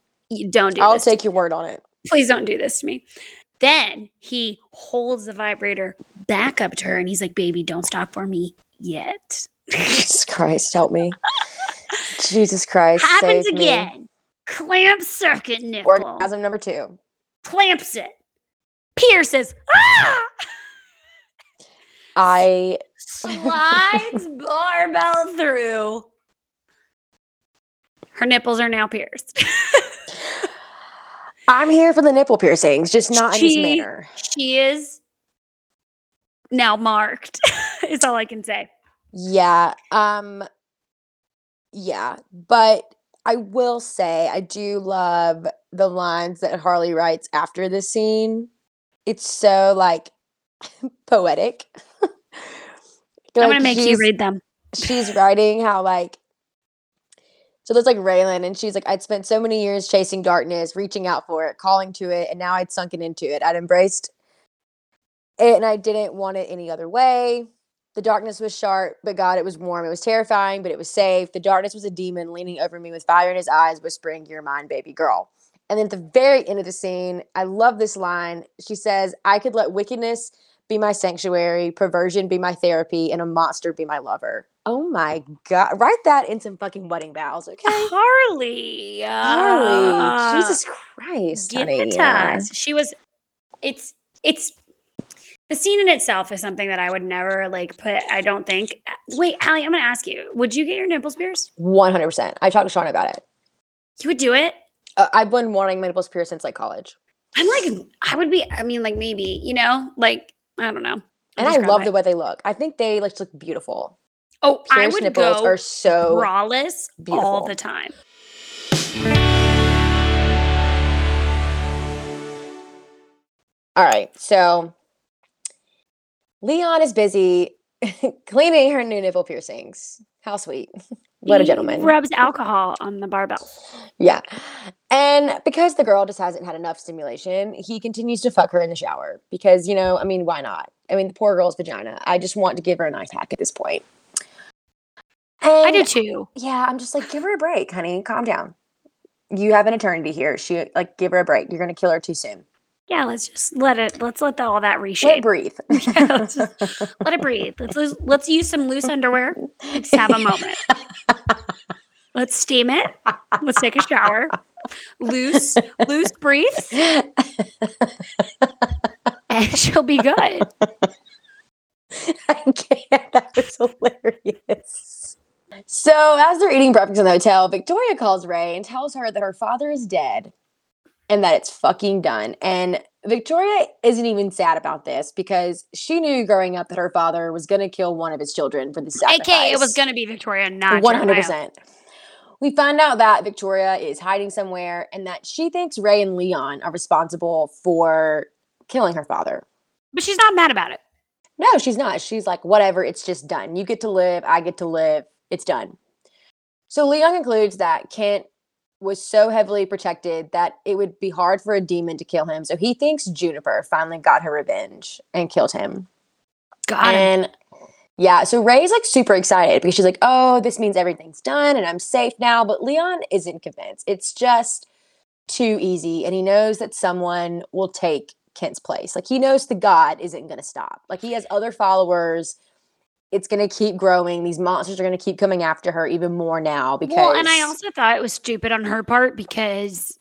don't do I'll this. take your word on it. please don't do this to me. Then he holds the vibrator back up to her and he's like, baby, don't stop for me yet. Jesus Christ, help me. Jesus Christ, Happens save me. again. Clamps circuit nipple. Orgasm number two. Clamps it. Pierces. Ah! I Slides barbell through. Her nipples are now pierced. I'm here for the nipple piercings, just not in this She- manner. she is now marked. is all I can say. Yeah. Um yeah, but I will say I do love the lines that Harley writes after the scene. It's so like poetic. I'm gonna make you read them. she's writing how like so there's like Raelynn and she's like, I'd spent so many years chasing darkness, reaching out for it, calling to it, and now I'd sunken into it. I'd embraced it and I didn't want it any other way. The darkness was sharp, but God, it was warm. It was terrifying, but it was safe. The darkness was a demon leaning over me with fire in his eyes, whispering, You're mine, baby girl. And then at the very end of the scene, I love this line. She says, I could let wickedness be my sanctuary, perversion be my therapy, and a monster be my lover. Oh my God. Write that in some fucking wedding vows, okay? Harley. Harley. uh, Jesus Christ. Give honey, it to us. She was. It's it's the scene in itself is something that I would never like put. I don't think. Wait, Hallie, I'm gonna ask you. Would you get your nipples pierced? 100%. I talked to Sean about it. You would do it. Uh, I've been wanting my nipples pierced since like college. I'm like, I would be. I mean, like maybe you know, like I don't know. And I love the way they look. I think they like look beautiful. Oh, I Pierced would nipples go are so braless all the time. All right. So Leon is busy cleaning her new nipple piercings. How sweet. what a gentleman. Rubs alcohol on the barbell. Yeah. And because the girl just hasn't had enough stimulation, he continues to fuck her in the shower because, you know, I mean, why not? I mean, the poor girl's vagina. I just want to give her a nice hack at this point. I And did too. yeah, I'm just like, give her a break, honey. Calm down. You have an eternity here. She like give her a break. You're gonna kill her too soon. Yeah, let's just let it. Let's let the, all that Let it reshape. breathe. Yeah, let's just- Let it breathe. Let's let's- let's use some loose underwear. Let's have a moment. Let's steam it. Let's take a shower. Loose, loose briefs, and she'll be good. I can't. That was hilarious. So, as they're eating breakfast in the hotel, Victoria calls Ray and tells her that her father is dead and that it's fucking done. And Victoria isn't even sad about this because she knew growing up that her father was going to kill one of his children for the sacrifice. AK, it was going to be Victoria, not One hundred Jeremiah. percent. We find out that Victoria is hiding somewhere and that she thinks Ray and Leon are responsible for killing her father. But she's not mad about it. No, she's not. She's like, whatever, it's just done. You get to live, I get to live, it's done. So Leon concludes that Kent was so heavily protected that it would be hard for a demon to kill him. So he thinks Juniper finally got her revenge and killed him. Got him. and yeah, so Ray's like super excited because she's like, oh, this means everything's done and I'm safe now. But Leon isn't convinced. It's just too easy. And he knows that someone will take Kent's place. Like he knows the God isn't going to stop. Like he has other followers. It's going to keep growing. These monsters are going to keep coming after her even more now because. Well, and I also thought it was stupid on her part because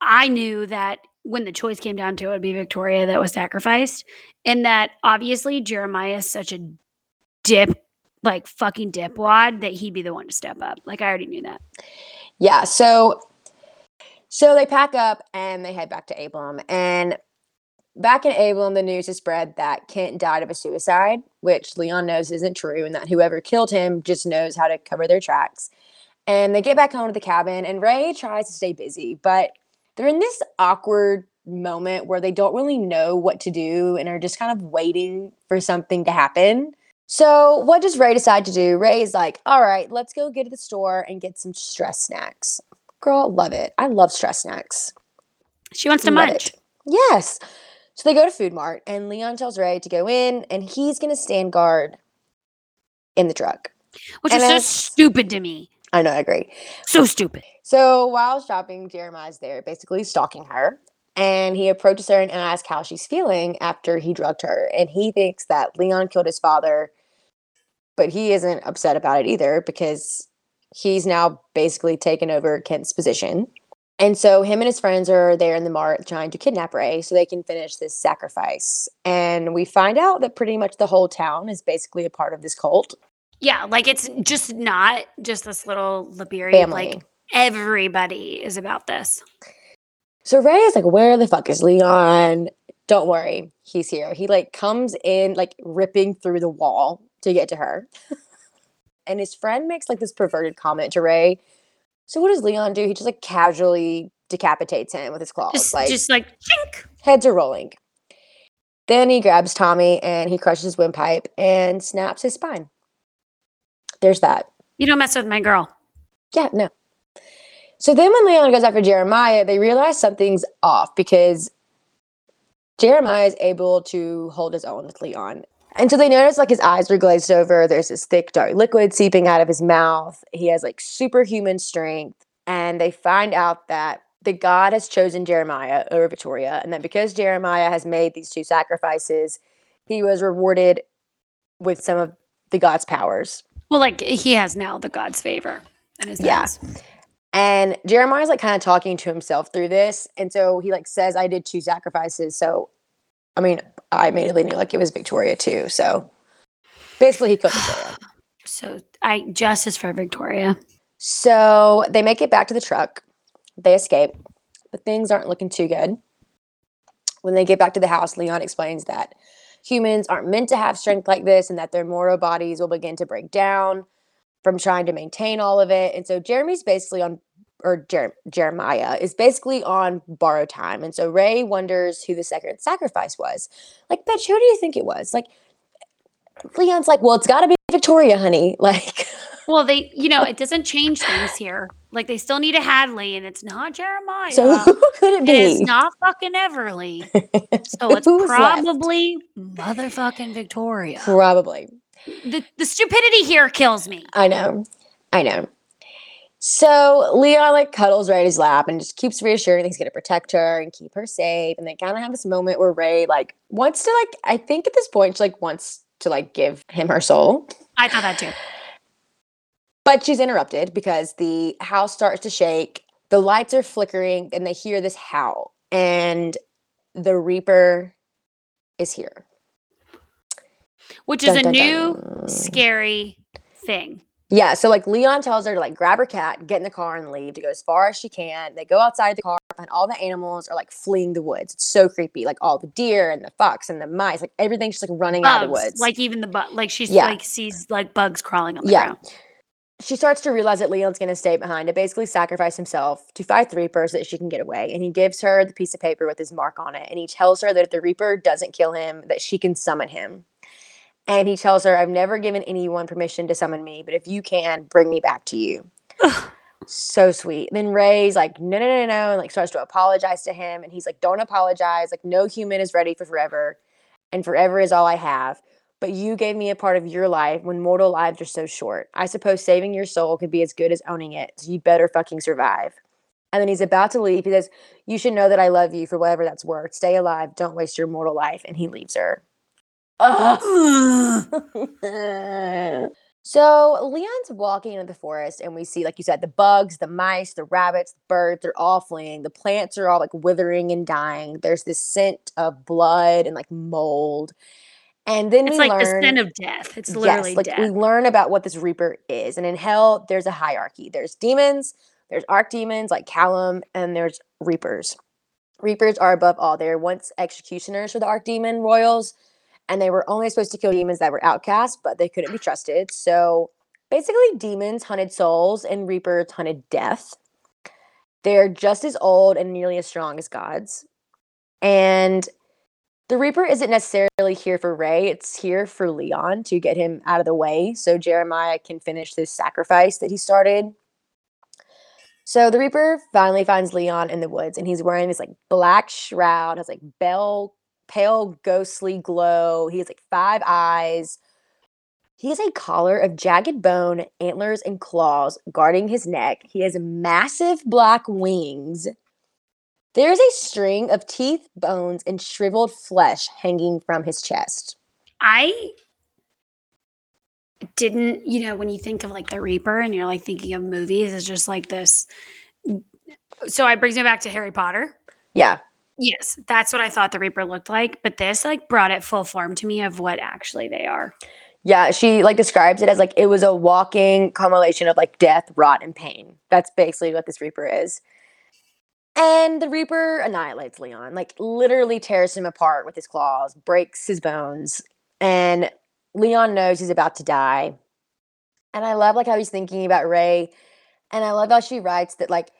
I knew that when the choice came down to it, it would be Victoria that was sacrificed, and that obviously Jeremiah is such a dip, like fucking dipwad, that he'd be the one to step up. Like I already knew that. Yeah, so so they pack up and they head back to Abram. And back in Abram, the news is spread that Kent died of a suicide, which Leon knows isn't true, and that whoever killed him just knows how to cover their tracks. And they get back home to the cabin, and Ray tries to stay busy, but they're in this awkward moment where they don't really know what to do and are just kind of waiting for something to happen. So, what does Ray decide to do? Ray is like, all right, let's go get to the store and get some stress snacks. Girl, love it. I love stress snacks. She wants to Love munch. it. Yes. So they go to Food Mart and Leon tells Ray to go in and he's going to stand guard in the truck. which And is so stupid to me. I know, I agree. So stupid. So while shopping, Jeremiah's there basically stalking her. And he approaches her and asks how she's feeling after he drugged her. And he thinks that Leon killed his father, but he isn't upset about it either because he's now basically taken over Kent's position. And so him and his friends are there in the mart trying to kidnap Ray so they can finish this sacrifice. And we find out that pretty much the whole town is basically a part of this cult Yeah, like it's just not just this little Liberi. family. Like everybody is about this. So Ray is like, where the fuck is Leon? Don't worry, he's here. He like comes in like ripping through the wall to get to her. and his friend makes like this perverted comment to Ray. So what does Leon do? He just like casually decapitates him with his claws. Just like just like chink. heads are rolling. Then he grabs Tommy and he crushes his windpipe and snaps his spine. There's that. You don't mess with my girl. Yeah, no. So then when Leon goes after Jeremiah, they realize something's off because Jeremiah is able to hold his own with Leon. And so they notice like his eyes are glazed over. There's this thick, dark liquid seeping out of his mouth. He has like superhuman strength. And they find out that the God has chosen Jeremiah over Victoria. And that because Jeremiah has made these two sacrifices, he was rewarded with some of the God's powers. Well, like he has now the God's favor in his Yeah. And Jeremiah's like kind of talking to himself through this. And so he like says, I did two sacrifices. So, I mean, I immediately knew like it was Victoria too. So basically, he killed Victoria. So I justice for Victoria. So they make it back to the truck. They escape, but things aren't looking too good. When they get back to the house, Leon explains that humans aren't meant to have strength like this and that their mortal bodies will begin to break down from trying to maintain all of it. And so Jeremy's basically on, or Jer- Jeremiah is basically on borrowed time. And so Ray wonders who the second sacrifice was. Like, bitch, who do you think it was? Like, Leon's like, well, it's got to be Victoria, honey. Like, Well, they, you know, it doesn't change things here. Like they still need a Hadley, and it's not Jeremiah. so who could it be? it's not fucking Everly. So it's Who's left? probably motherfucking Victoria. Probably. The the stupidity here kills me. I know. I know. So Leon like cuddles Ray in his lap and just keeps reassuring that he's gonna protect her and keep her safe. And they kind of have this moment where Ray like wants to like I think at this point she like wants to like give him her soul. I thought that too. But she's interrupted because the house starts to shake. The lights are flickering and they hear this howl. And the Reaper is here. Which is Dun, a dun, new dun. scary thing. Yeah, so like Leon tells her to like grab her cat, get in the car, and leave to go as far as she can. They go outside the car, and all the animals are like fleeing the woods. It's so creepy. Like all the deer and the fox and the mice, like everything's just like running out of the woods. like even the bug, like she's Yeah. like sees like bugs crawling on the Yeah. ground. she starts to realize that Leon's going to stay behind to basically sacrifice himself to fight the Reaper so that she can get away. And he gives her the piece of paper with his mark on it. And he tells her that if the Reaper doesn't kill him, that she can summon him. And he tells her, I've never given anyone permission to summon me, but if you can, bring me back to you. So sweet. Then Ray's like, no, no, no, no, and like starts to apologize to him. And he's like, don't apologize. Like, no human is ready for forever, and forever is all I have. But you gave me a part of your life when mortal lives are so short. I suppose saving your soul could be as good as owning it. So you better fucking survive. And then he's about to leave. He says, You should know that I love you for whatever that's worth. Stay alive. Don't waste your mortal life. And he leaves her. So Leon's walking into the forest, and we see, like you said, the bugs, the mice, the rabbits, the birds, they're all fleeing. The plants are all like withering and dying. There's this scent of blood and like mold. And then It's we like the learn, scent of death. It's literally yes, like death. we learn about what this reaper is. And in hell, there's a hierarchy. There's demons, there's archdemons like Callum, and there's reapers. Reapers are above all. They're once executioners for the archdemon royals, and they were only supposed to kill demons that were outcasts, but they couldn't be trusted. So basically, demons hunted souls, and reapers hunted death. They're just as old and nearly as strong as gods. And the Reaper isn't necessarily here for Ray, it's here for Leon to get him out of the way so Jeremiah can finish this sacrifice that he started. So the Reaper finally finds Leon in the woods and he's wearing this like black shroud, has like bell, pale ghostly glow. He has like five eyes. He has a collar of jagged bone, antlers, and claws guarding his neck. He has massive black wings. There's a string of teeth, bones, and shriveled flesh hanging from his chest. I didn't, you know, when you think of like the Reaper and you're like thinking of movies, it's just like this. So it brings me back to Harry Potter. Yeah. Yes, that's what I thought the Reaper looked like. But this like brought it full form to me of what actually they are. Yeah, she like describes it as like it was a walking compilation of like death, rot, and pain. That's basically what this Reaper is. And the Reaper annihilates Leon, like literally tears him apart with his claws, breaks his bones, and Leon knows he's about to die. And I love like how he's thinking about Ray And I love how she writes that like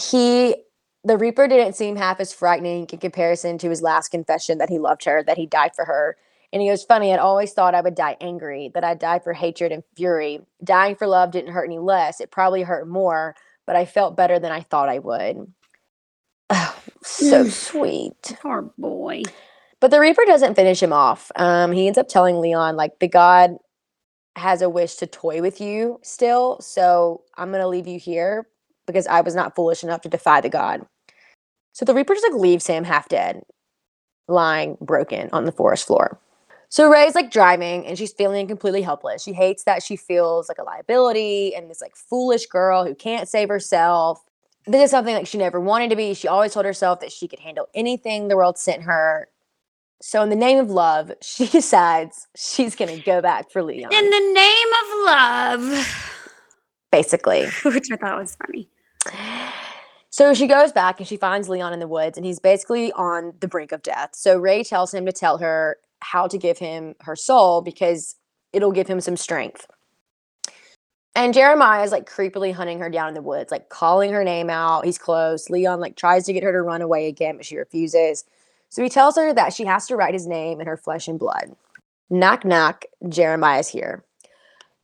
he the Reaper didn't seem half as frightening in comparison to his last confession that he loved her, that he died for her. And he goes, Funny, I'd always thought I would die angry, that I'd die for hatred and fury. Dying for love didn't hurt any less. It probably hurt more, but I felt better than I thought I would. Oh, so sweet. Poor boy. But the Reaper doesn't finish him off. Um, he ends up telling Leon, like, the god has a wish to toy with you still. So I'm going to leave you here because I was not foolish enough to defy the god. So the Reaper just like leaves him half dead, lying broken on the forest floor. So Ray's like driving and she's feeling completely helpless. She hates that she feels like a liability and this like foolish girl who can't save herself. This is something like she never wanted to be. She always told herself that she could handle anything the world sent her. So in the name of love, she decides she's gonna go back for Leon. In the name of love, basically. which I thought was funny. So she goes back and she finds Leon in the woods, and he's basically on the brink of death. So Ray tells him to tell her how to give him her soul because it'll give him some strength. And Jeremiah is like creepily hunting her down in the woods, like calling her name out. He's close. Leon like tries to get her to run away again, but she refuses. So he tells her that she has to write his name in her flesh and blood. Knock, knock. Jeremiah's here.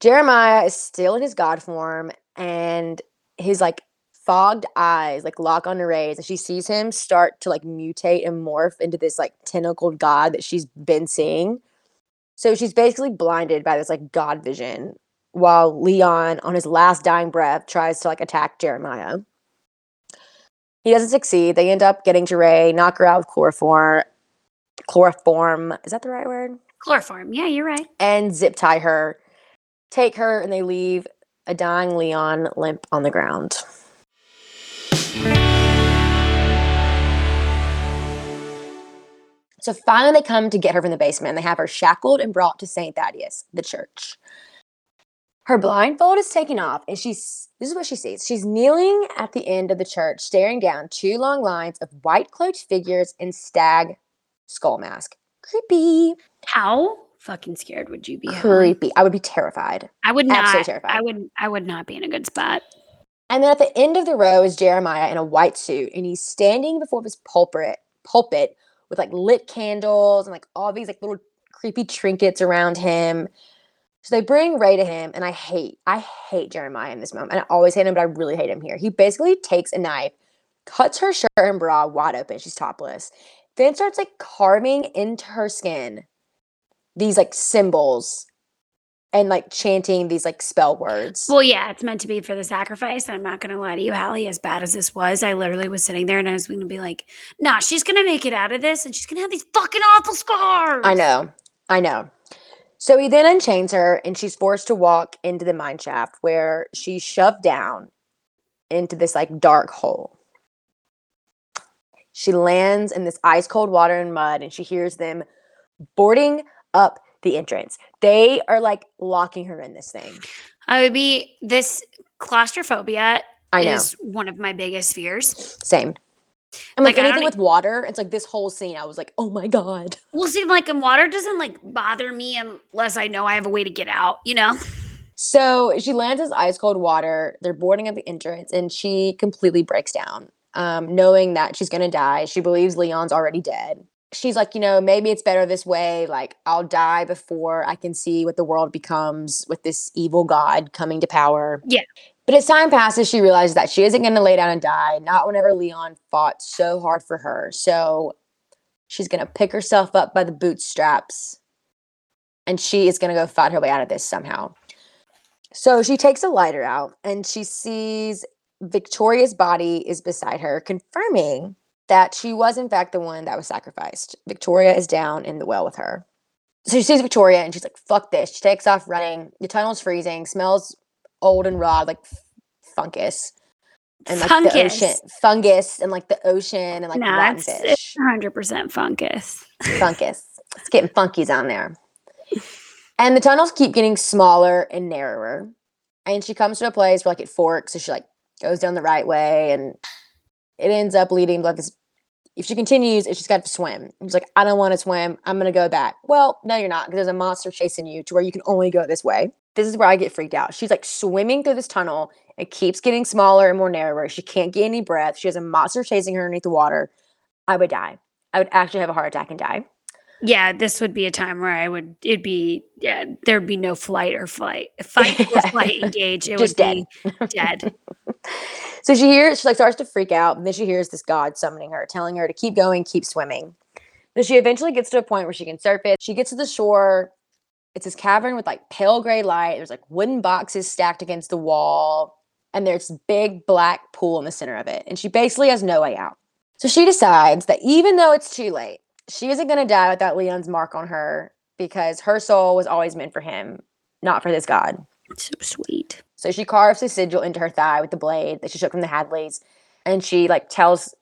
Jeremiah is still in his God form, and his like fogged eyes like lock on Ray's, and she sees him start to like mutate and morph into this like tentacled god that she's been seeing. So she's basically blinded by this like god vision, while Leon, on his last dying breath, tries to like attack Jeremiah. He doesn't succeed. They end up getting to Ray, knock her out with chloroform. Chloroform, is that the right word? Chloroform. Yeah, you're right. and zip tie her, take her, and they leave a dying Leon limp on the ground. So finally, they come to get her from the basement. They have her shackled and brought to St. Thaddeus, the church. Her blindfold is taken off, and she's this is what she sees. She's kneeling at the end of the church, staring down two long lines of white cloaked figures in stag skull mask. Creepy. How fucking scared would you be? Creepy. I would be terrified. I would Absolutely not. terrified. I would. I would not be in a good spot. And then at the end of the row is Jeremiah in a white suit, and he's standing before this pulpit, pulpit with like lit candles and like all these like little creepy trinkets around him. So they bring Ray to him, and I hate, I hate Jeremiah in this moment. And I always hate him, but I really hate him here. He basically takes a knife, cuts her shirt and bra wide open. She's topless. Then starts like carving into her skin these like symbols and like chanting these like spell words. Well, yeah, it's meant to be for the sacrifice. I'm not gonna lie to you, Hallie. As bad as this was, I literally was sitting there and I was gonna be like, "Nah, she's gonna make it out of this, and she's gonna have these fucking awful scars." I know. I know. So he then unchains her and she's forced to walk into the mine shaft where she's shoved down into this like dark hole. She lands in this ice cold water and mud and she hears them boarding up the entrance. They are like locking her in this thing. I would be this claustrophobia I know. is one of my biggest fears. Same. And like, Like, anything with water, it's like this whole scene, I was like, oh my God. Well, see, like, and water doesn't like bother me unless I know I have a way to get out. You know? So she lands in ice cold water. They're boarding up the entrance, and she completely breaks down, um, knowing that she's gonna die. She believes Leon's already dead. She's like, you know, maybe it's better this way. Like, I'll die before I can see what the world becomes with this evil god coming to power. Yeah. But as time passes, she realizes that she isn't gonna lay down and die. Not whenever Leon fought so hard for her. So she's gonna pick herself up by the bootstraps, and she is gonna go fight her way out of this somehow. So she takes a lighter out and she sees Victoria's body is beside her, confirming that she was, in fact, the one that was sacrificed. Victoria is down in the well with her. So she sees Victoria and she's like, fuck this. She takes off running. The tunnel's freezing, smells old and raw, like fungus. And like the ocean, Fungus. fungus, and like the ocean, and like Nah, rotten it's- fish, 100% fungus. fungus. It's getting funky on there. And the tunnels keep getting smaller and narrower. And she comes to a place where like it forks, so she like goes down the right way and it ends up leading like this. If she continues, it's just got to swim. She's like, I don't want to swim. I'm gonna go back. Well, no, you're not, because there's a monster chasing you to where you can only go this way. this is where I get freaked out. She's like swimming through this tunnel. It keeps getting smaller and more narrower. She can't get any breath. She has a monster chasing her underneath the water. I would die. I would actually have a heart attack and die. Yeah, this would be a time where I would. It'd be yeah. There'd be no flight or flight, fight or flight engage. It Just would be dead. So she hears, she like starts to freak out, and then she hears this god summoning her, telling her to keep going, keep swimming. Then she eventually gets to a point where she can surf it. She gets to the shore. It's this cavern with like pale gray light. There's like wooden boxes stacked against the wall, and there's big black pool in the center of it. And she basically has no way out. So she decides that even though it's too late, she isn't going to die without Leon's mark on her because her soul was always meant for him, not for this god. so sweet. So she carves a sigil into her thigh with the blade that she took from the Hadleys, and she like tells,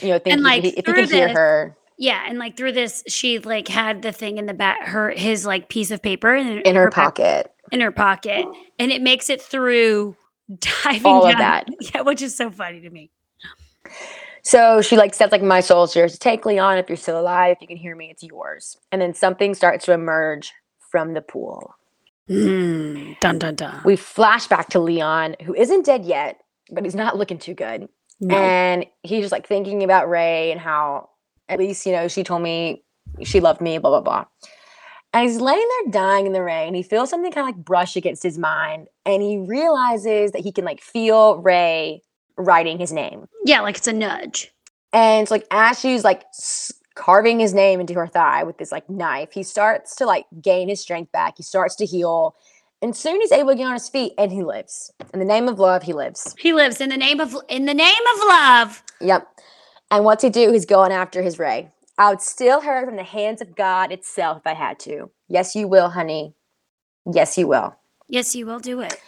you know, thinking like, if you can hear her Yeah, and like through this, she like had the thing in the back, her his like piece of paper in, in her back- pocket. in her pocket, and it makes it through diving All of that. Yeah, which is so funny to me. So she like says like my soul's yours to take, Leon. If you're still alive, if you can hear me, it's yours. And then something starts to emerge from the pool. Mm, dun dun dun. We flash back to Leon, who isn't dead yet, but he's not looking too good. No. And he's just like thinking about Ray and how at least, you know, she told me she loved me, blah, blah, blah. And he's laying there dying in the rain. He feels something kind of like brush against his mind. And he realizes that he can like feel Ray writing his name. yeah, like it's a nudge. And it's like as she's like carving his name into her thigh with this like knife, he starts to like gain his strength back. He starts to heal. And soon he's able to get on his feet and he lives. In the name of love, he lives. He lives in the name of in the name of love. Yep. And what's he do? He's going after his Ray. I would steal her from the hands of God itself if I had to. Yes, you will, honey. Yes, you will. Yes, you will do it.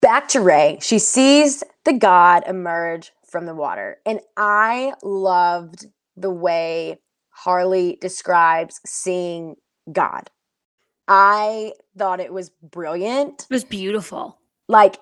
Back to Ray. She sees the God emerge from the water. And I loved the way Harley describes seeing God. I thought it was brilliant. It was beautiful. like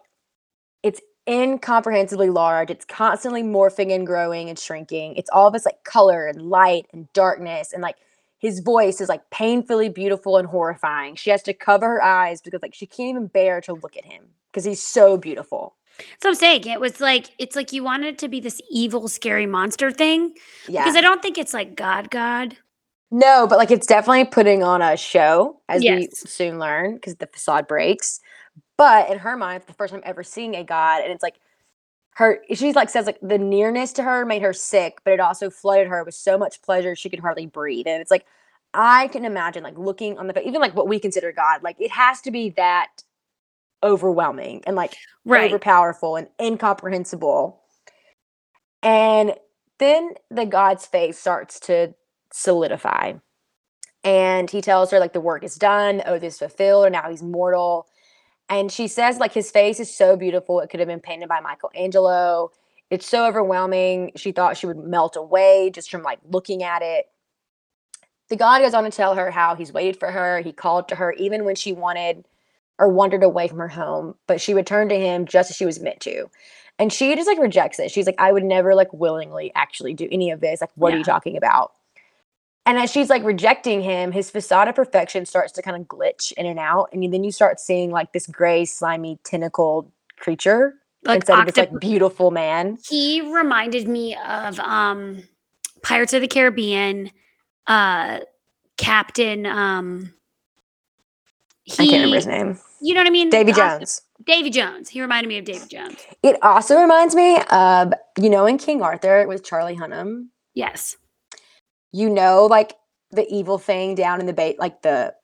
it's incomprehensibly large it's constantly morphing and growing and shrinking it's all of this like color and light and darkness and like his voice is like painfully beautiful and horrifying she has to cover her eyes because like she can't even bear to look at him because he's so beautiful So I'm saying. It was like it's like you wanted it to be this evil, scary monster thing. Yeah. Because I don't think it's like God, God. no but like it's definitely putting on a show as we soon learn because the facade breaks. But in her mind it's the first time ever seeing a god and it's like her she's like says like the nearness to her made her sick but it also flooded her with so much pleasure she could hardly breathe. And it's like i can imagine like looking on the even like what we consider god like it has to be that overwhelming and like Right. overpowerful and incomprehensible. And then the god's face starts to solidify. And he tells her like the work is done. The oath is fulfilled and now he's mortal. And she says like his face is so beautiful it could have been painted by michelangelo. It's so overwhelming. She thought she would melt away just from like looking at it. The god goes on to tell her how he's waited for her he called to her even when she wanted or wandered away from her home but she returned to him just as she was meant to and she just like rejects it she's like i would never like willingly actually do any of this like what are you talking about and as she's like rejecting him, his facade of perfection starts to kind of glitch in and out. And then you start seeing like this gray, slimy, tentacled creature Like instead of this like beautiful man. he reminded me of um Pirates of the Caribbean, uh Captain um he, I can't remember his name. You know what I mean? Davy Jones. Davy Jones. He reminded me of Davy Jones. It also reminds me of, you know, in King Arthur with Charlie Hunnam, Yes. you know, like the evil thing down in the bait, like the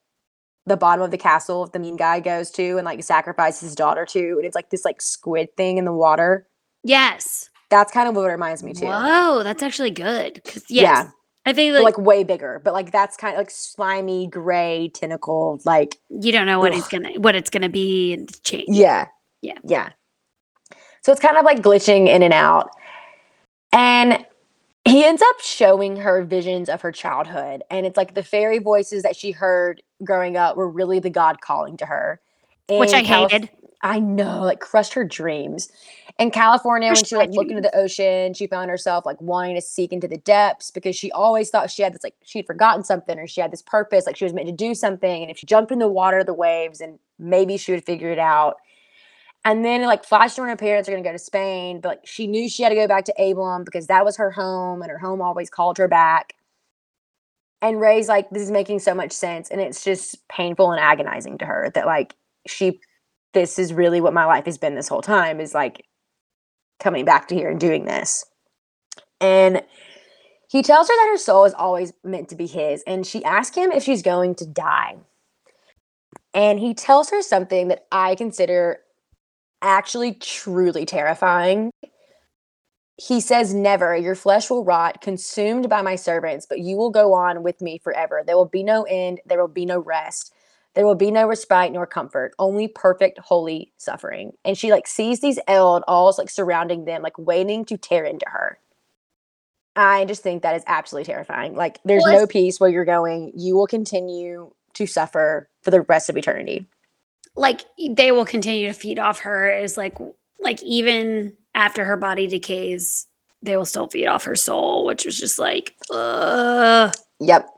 the bottom of the castle the mean guy goes to and like sacrifices his daughter to, and it's like this like squid thing in the water. Yes. That's kind of what it reminds me too. Whoa, that's actually good. yes, Yeah. I think like, like way bigger, but like that's kind of like slimy, gray, tentacle, like you don't know what ugh. gonna what it's gonna be and change. yeah, Yeah. yeah. So it's kind of like glitching in and out, and he ends up showing her visions of her childhood, and it's like the fairy voices that she heard growing up were really the God calling to her. Which In I Calif- hated. I know, like crushed her dreams. In California, when she like looked into the ocean, she found herself like wanting to seek into the depths because she always thought she had this like she'd forgotten something or she had this purpose, like she was meant to do something. And if she jumped in the water, the waves, and maybe she would figure it out. And then it, like flashed when her parents are gonna go to Spain, but like she knew she had to go back to Abelaum because that was her home and her home always called her back. And Ray's like, this is making so much sense. And it's just painful and agonizing to her that like she this is really what my life has been this whole time is like coming back to here and doing this. And he tells her that her soul is always meant to be his. And she asks him if she's going to die. And he tells her something that I consider actually truly terrifying. He says, Never, your flesh will rot, consumed by my servants, but you will go on with me forever. There will be no end, there will be no rest. There will be no respite nor comfort, only perfect, holy suffering. And she like sees these Eld all like surrounding them, like waiting to tear into her. I just think that is absolutely terrifying. Like there's Well, no peace where you're going. You will continue to suffer for the rest of eternity. like they will continue to feed off her is like like even after her body decays they will still feed off her soul which was just like uh Yep.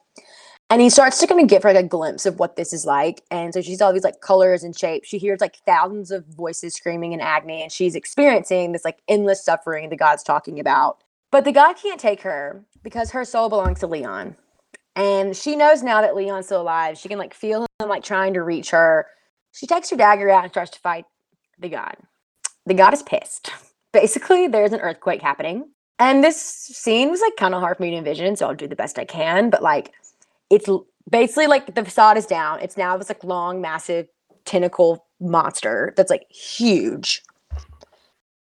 And he starts to kind of give her like a glimpse of what this is like. And so she's all these like colors and shapes. She hears like thousands of voices screaming in agony, and she's experiencing this like endless suffering the God's talking about. But the God can't take her because her soul belongs to Leon. And she knows now that Leon's still alive. She can like feel him like trying to reach her. She takes her dagger out and starts to fight the God. The God is pissed. Basically, there's an earthquake happening. And this scene was like kind of hard for me to envision, so I'll do the best I can. But like it's basically like the facade is down. It's now this like long, massive tentacle monster that's like huge.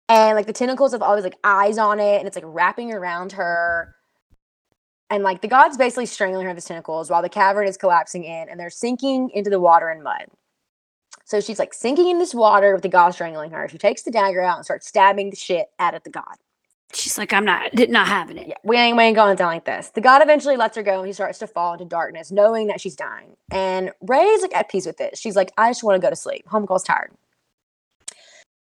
And like the tentacles have all these like eyes on it, and it's like wrapping around her. And like the god's basically strangling her with his tentacles while the cavern is collapsing in, and they're sinking into the water and mud. So she's like sinking in this water with the god strangling her. She takes the dagger out and starts stabbing the shit out of the god. She's like i'm not not having it Yeah, we ain't, we ain't going down like this. The god eventually lets her go and he starts to fall into darkness, knowing that she's dying. And Rae's like at peace with it. She's like, I just want to go to sleep. Homegirl's tired.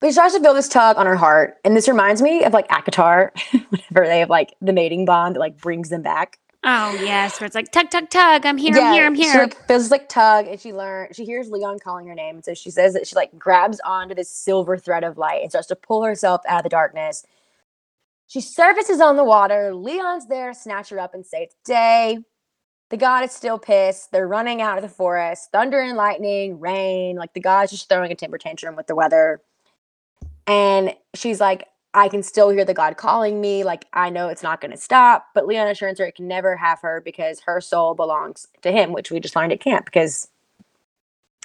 But she starts to feel this tug on her heart. And this reminds me of like ACOTAR, whenever they have like the mating bond that like brings them back. oh yes where it's like tug tug tug i'm here i'm here i'm She here like feels like tug and she learns she hears Leon calling her name. And so she says that she like grabs onto this silver thread of light and starts to pull herself out of the darkness. She surfaces on the water. Leon's there to snatch her up and say it's day. The god is still pissed. They're running out of the forest. Thunder and lightning, rain. Like the god's just throwing a temper tantrum with the weather. And she's like, I can still hear the God calling me. Like, I know it's not going to stop. But Leon assures her it can never have her because her soul belongs to him, which we just learned it can't because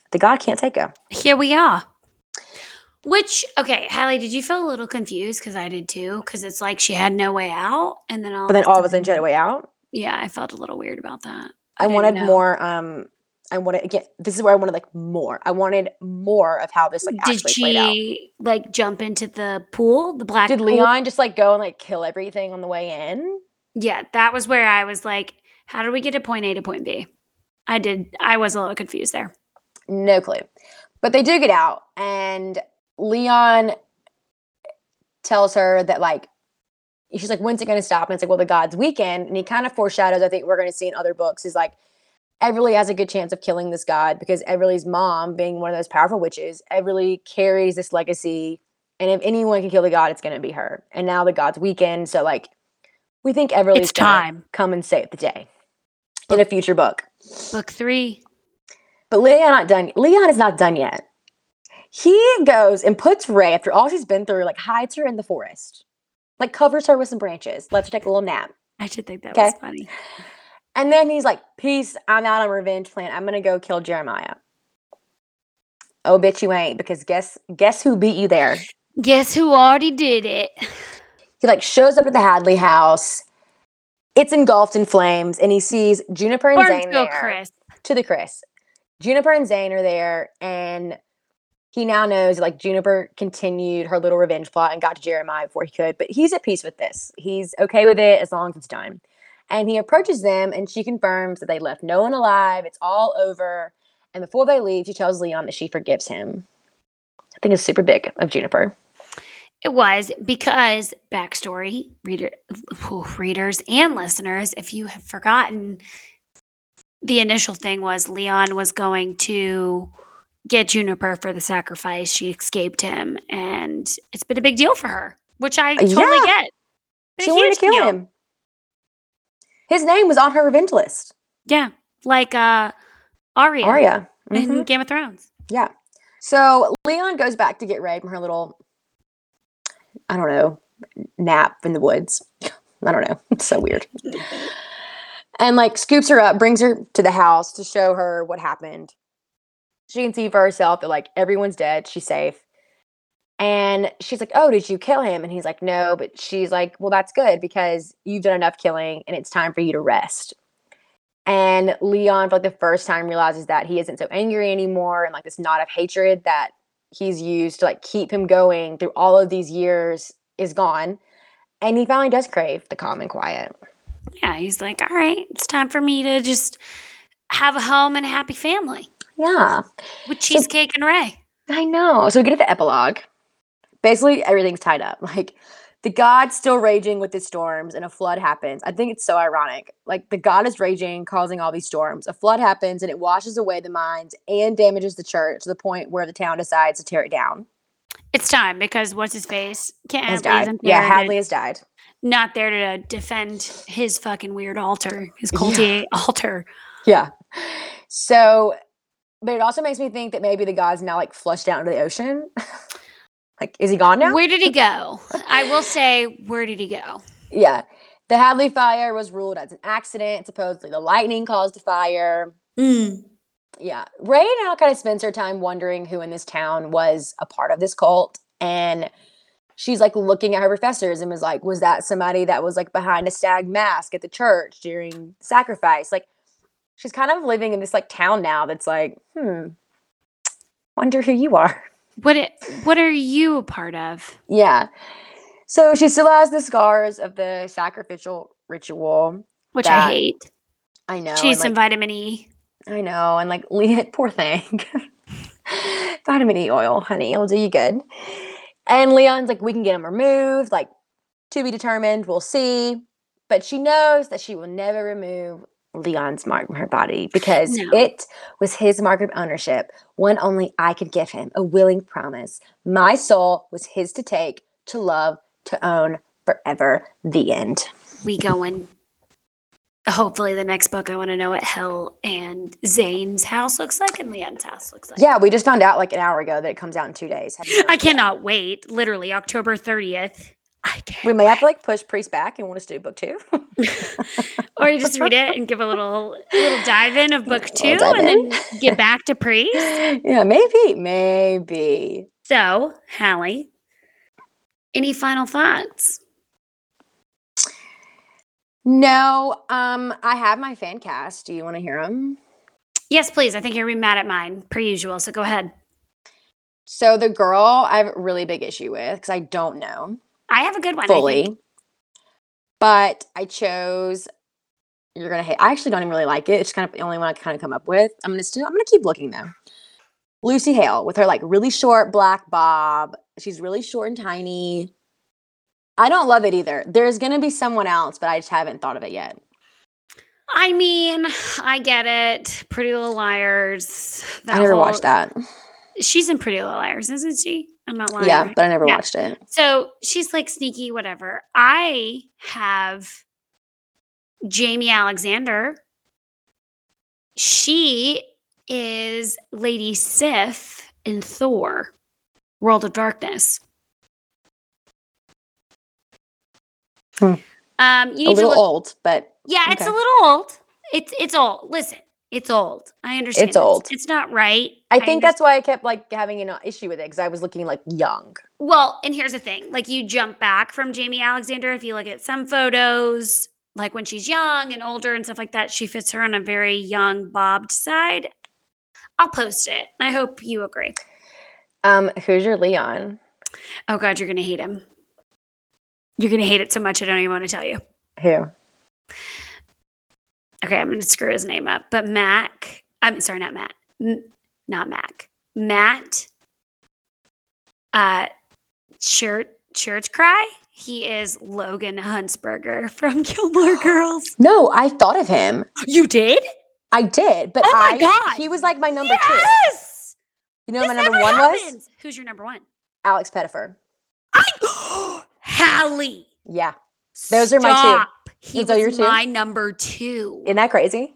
the God can't take her. here we are which okay hallie did you feel a little confused because i did too because it's like she had no way out and then all But then all of a sudden, she had a way out. yeah i felt a little weird about that I, didn't wanted know. more. Um, I wanted again. This is where I wanted like more. I wanted more of how this like did actually she like jump into the pool the black Did pool? Leon just like go and like kill everything on the way in? yeah that was where i was like how do we get to point a to point b i did i was a little confused there No clue. But they do get out, and Leon tells her that like she's like, when's it gonna stop? And it's like, well, the God's weekend. And he kind of foreshadows, I think we're gonna see in other books, is like Everly has a good chance of killing this god because Everly's mom, being one of those powerful witches, Everly carries this legacy. And if anyone can kill the god, it's gonna be her. And now the God's weekend, so like we think Everly's it's time come and save the day in a future book. book three But Leon not done. Leon is not done yet. He goes and puts Rae after all she's been through, like hides her in the forest, like covers her with some branches, lets her take a little nap, i should think that Okay. was funny and then he's like, "Peace, I'm out on revenge plan. I'm gonna go kill Jeremiah." Oh, bitch, you ain't because guess guess who beat you there? guess who already did it He like shows up at the Hadley house. It's engulfed in flames, and he sees Juniper and Zane there. chris to the Chris. Juniper and Zane are there, and he now knows like Juniper continued her little revenge plot and got to Jeremiah before he could, but he's at peace with this. He's okay with it as long as it's done. And he approaches them, and she confirms that they left no one alive. It's all over. And before they leave, she tells Leon that she forgives him. I think it's super big of Juniper. It was because backstory, reader, readers and listeners, if you have forgotten, the initial thing was Leon was going to get Juniper for the sacrifice. She escaped him, and it's been a big deal for her, which I totally Yeah. get. Been She wanted to kill deal. him. His name was on her revenge list. Yeah, like uh, Arya, Arya. in Mhm. Game of Thrones. Yeah. So Leon goes back to get Rae from her little, I don't know, nap in the woods. I don't know. It's so weird. and like scoops her up, brings her to the house to show her what happened. She can see for herself that like everyone's dead, she's safe. And she's like, Oh, did you kill him? And he's like, No. But she's like, Well, that's good because you've done enough killing and it's time for you to rest. And Leon, for like the first time, realizes that he isn't so angry anymore and like this knot of hatred that he's used to like keep him going through all of these years is gone. And he finally does crave the calm and quiet. Yeah, he's like, all right, it's time for me to just have a home and a happy family Yeah, with cheesecake and Rae. I know. So we get to the epilogue. Basically, everything's tied up. Like the god's still raging with the storms, and a flood happens. I think it's so ironic. Like the god is raging, causing all these storms. A flood happens, and it washes away the mines and damages the church to the point where the town decides to tear it down. It's time because what's his face? Can't Has died. Yeah, Hadley has died. not there to defend his fucking weird altar, his Yeah. culty altar. Yeah. So, but it also makes me think that maybe the guy's now like flushed out into the ocean. like, is he gone now? Where did he go? I will say, where did he go? Yeah. The Hadley fire was ruled as an accident. Supposedly, the lightning caused the fire. Hmm. Yeah. Rae now kind of spends her time wondering who in this town was a part of this cult. And she's like looking at her professors and was like, was that somebody that was like behind a stag mask at the church during sacrifice? Like, she's kind of living in this like town now that's like, hmm, wonder who you are. What it, what are you a part of? Yeah. So she still has the scars of the sacrificial ritual. Which That- I hate. I know. She's needs some vitamin E. I know. And like, Leah, poor thing. Vitamin E oil, honey. It'll do you good. And Leon's like, we can get him removed. Like, to be determined. We'll see. But she knows that she will never remove Leon's mark from her body because No. it was his mark of ownership, one only I could give him, a willing promise. My soul was his to take, to love, to own forever. The end. We go going. Hopefully, the next book, I want to know what Hell and Zane's house looks like and Leon's house looks like. Yeah, we just found out like an hour ago that it comes out in two days. I cannot wait. Literally, October 30th. I can't. We may have to like push Priest back and want us to do book two. or you just read it and give a little little dive in of book two and then get back to priest. yeah, maybe, maybe. So, Hallie, any final thoughts? No, um, I have my fan cast. Do you want to hear them? Yes, please. I think you're gonna be mad at mine, per usual. So go ahead. So the girl I have a really big issue with because I don't know I have a good one. I fully, but I chose. You're gonna hate. I actually don't even really like it. It's kind of the only one I kind of come up with. I'm gonna still. I'm gonna keep looking though. Lucy Hale with her like really short black bob. She's really short and tiny. I don't love it either. There's gonna be someone else, but I just haven't thought of it yet. I mean, I get it. Pretty Little Liars. I never whole- watched that. She's in Pretty Little Liars, isn't she? I'm not lying. Yeah, but I never Yeah. watched it. So she's like sneaky, whatever. I have Jaimie Alexander. She is Lady Sif in Thor, World of Darkness. Hmm. Um, you A need to little look. old, but Yeah, it's a little old. It's it's old. Listen, it's old. I understand. It's old. It's not right. I think understand. that's why I kept like having an issue with it because I was looking like young. Well, and here's the thing like, you jump back from Jaimie Alexander. If you look at some photos, like when she's young and older and stuff like that, she fits her on a very young, bobbed side. I'll post it. I hope you agree. Um, who's your Leon? Oh, God, you're going to hate him. You're going to hate it so much, I don't even want to tell you. Who? Okay, I'm going to screw his name up. But Mac, I'm sorry, not Matt. M- not Mac. Matt uh, shirt church cry. He is Logan Huntzberger from Gilmore Girls. No, I thought of him. You did? I did, but Oh my I God. he was like my number two. yes. You know This what my number one was? Who's your number one? Alex Pettyfer. I Hallie. Yeah. Those are my two. Stop. He Those are your two? my number two. Isn't that crazy?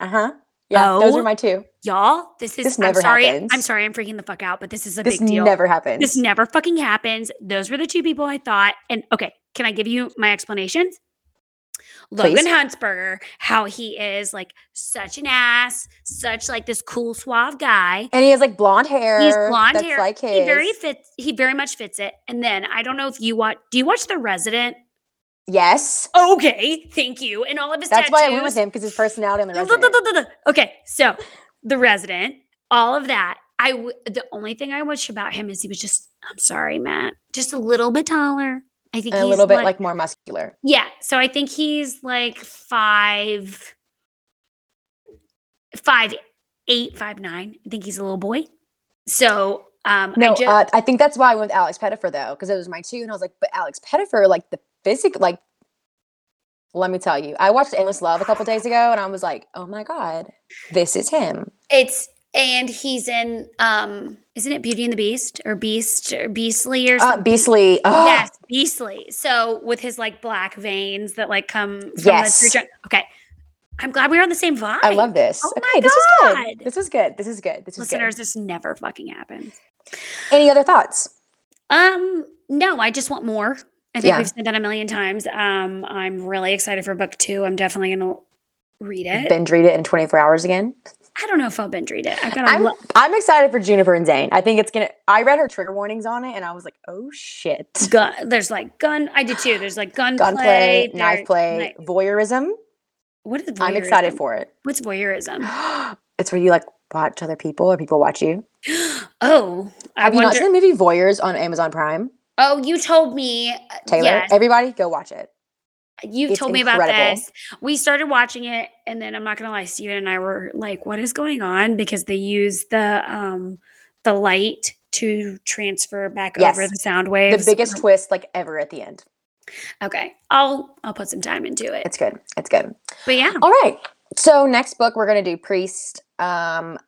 Uh-huh. Yeah, those Oh. are my two. Y'all, this is This I'm sorry. happens. I'm sorry I'm freaking the fuck out, but this is a This big deal. This never happens. This never fucking happens. Those were the two people I thought. And okay, can I give you my explanations? Logan Please. Huntzberger, how he is like such an ass, such like this cool, suave guy. and he has like blonde hair. He's blonde hair. like his. He very fits. He very much fits it. And then I don't know if you watch. Do you watch The Resident? Yes. Okay, thank you. And all of his That's tattoos. why I went with him because his personality on the resident. Okay, so The Resident, all of that. I w- the only thing I wish about him is he was just. I'm sorry, Matt, just a little bit taller. I think a little bit like more muscular. yeah. So I think he's like five, five, eight, five, nine. I think he's a little boy. So um, No, I just, uh, I think that's why I went with Alex Pettyfer though, because it was my two, and I was like, but Alex Pettyfer, like the physical, like, let me tell you, I watched Endless Love a couple days ago, and I was like, oh my god, this is him. it's and he's in um, isn't it Beauty and the Beast or Beast or Beastly or Uh. Beastly. Oh, Yes, Beastly. So with his like black veins that like come from Yes. the okay. I'm glad we're on the same vibe. I love this. Oh my okay, this is good. This is good. This is good. This is listeners. good. This never fucking happens. Any other thoughts? Um, no, I just want more. I think Yeah. we've said that a million times. Um, I'm really excited for book two. I'm definitely gonna read it. Binge read it in 24 hours again. I don't know if I'll binge read it. I've got I'm lo- I'm excited for Juniper and Zane. I think it's gonna. I read her trigger warnings on it, and I was like, oh shit. gun. There's like gun. I did too. There's like gun, Gunplay, play, knife play, kni- voyeurism. What is voyeurism? I'm excited for it. What's voyeurism? it's where you like watch other people or people watch you. oh, I Have you not seen the movie Voyeurs on Amazon Prime? Oh, you told me. uh, Taylor, Yes, everybody go watch it. you it's told me about this. We started watching it, and then I'm not gonna lie, Steven and I were like, "What is going on?" Because they use the um the light to transfer back over the sound waves. The biggest twist like ever at the end. Okay, I'll I'll put some time into it. It's good. It's good. But yeah, All right. So next book we're gonna do Priest. Um,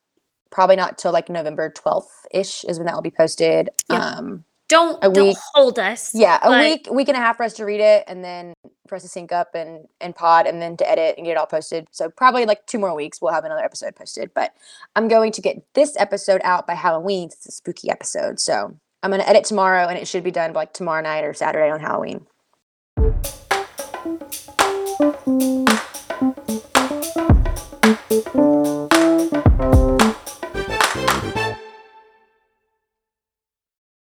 probably not till like November 12th ish is when that will be posted. Yep. Um, don't A don't week. hold us. yeah, a week, week and a half for us to read it, and then for us to sync up and and pod, and then to edit and get it all posted. So probably like two more weeks we'll have another episode posted. But I'm going to get this episode out by Halloween. It's a spooky episode, so I'm gonna edit tomorrow, and it should be done by like tomorrow night or Saturday on Halloween.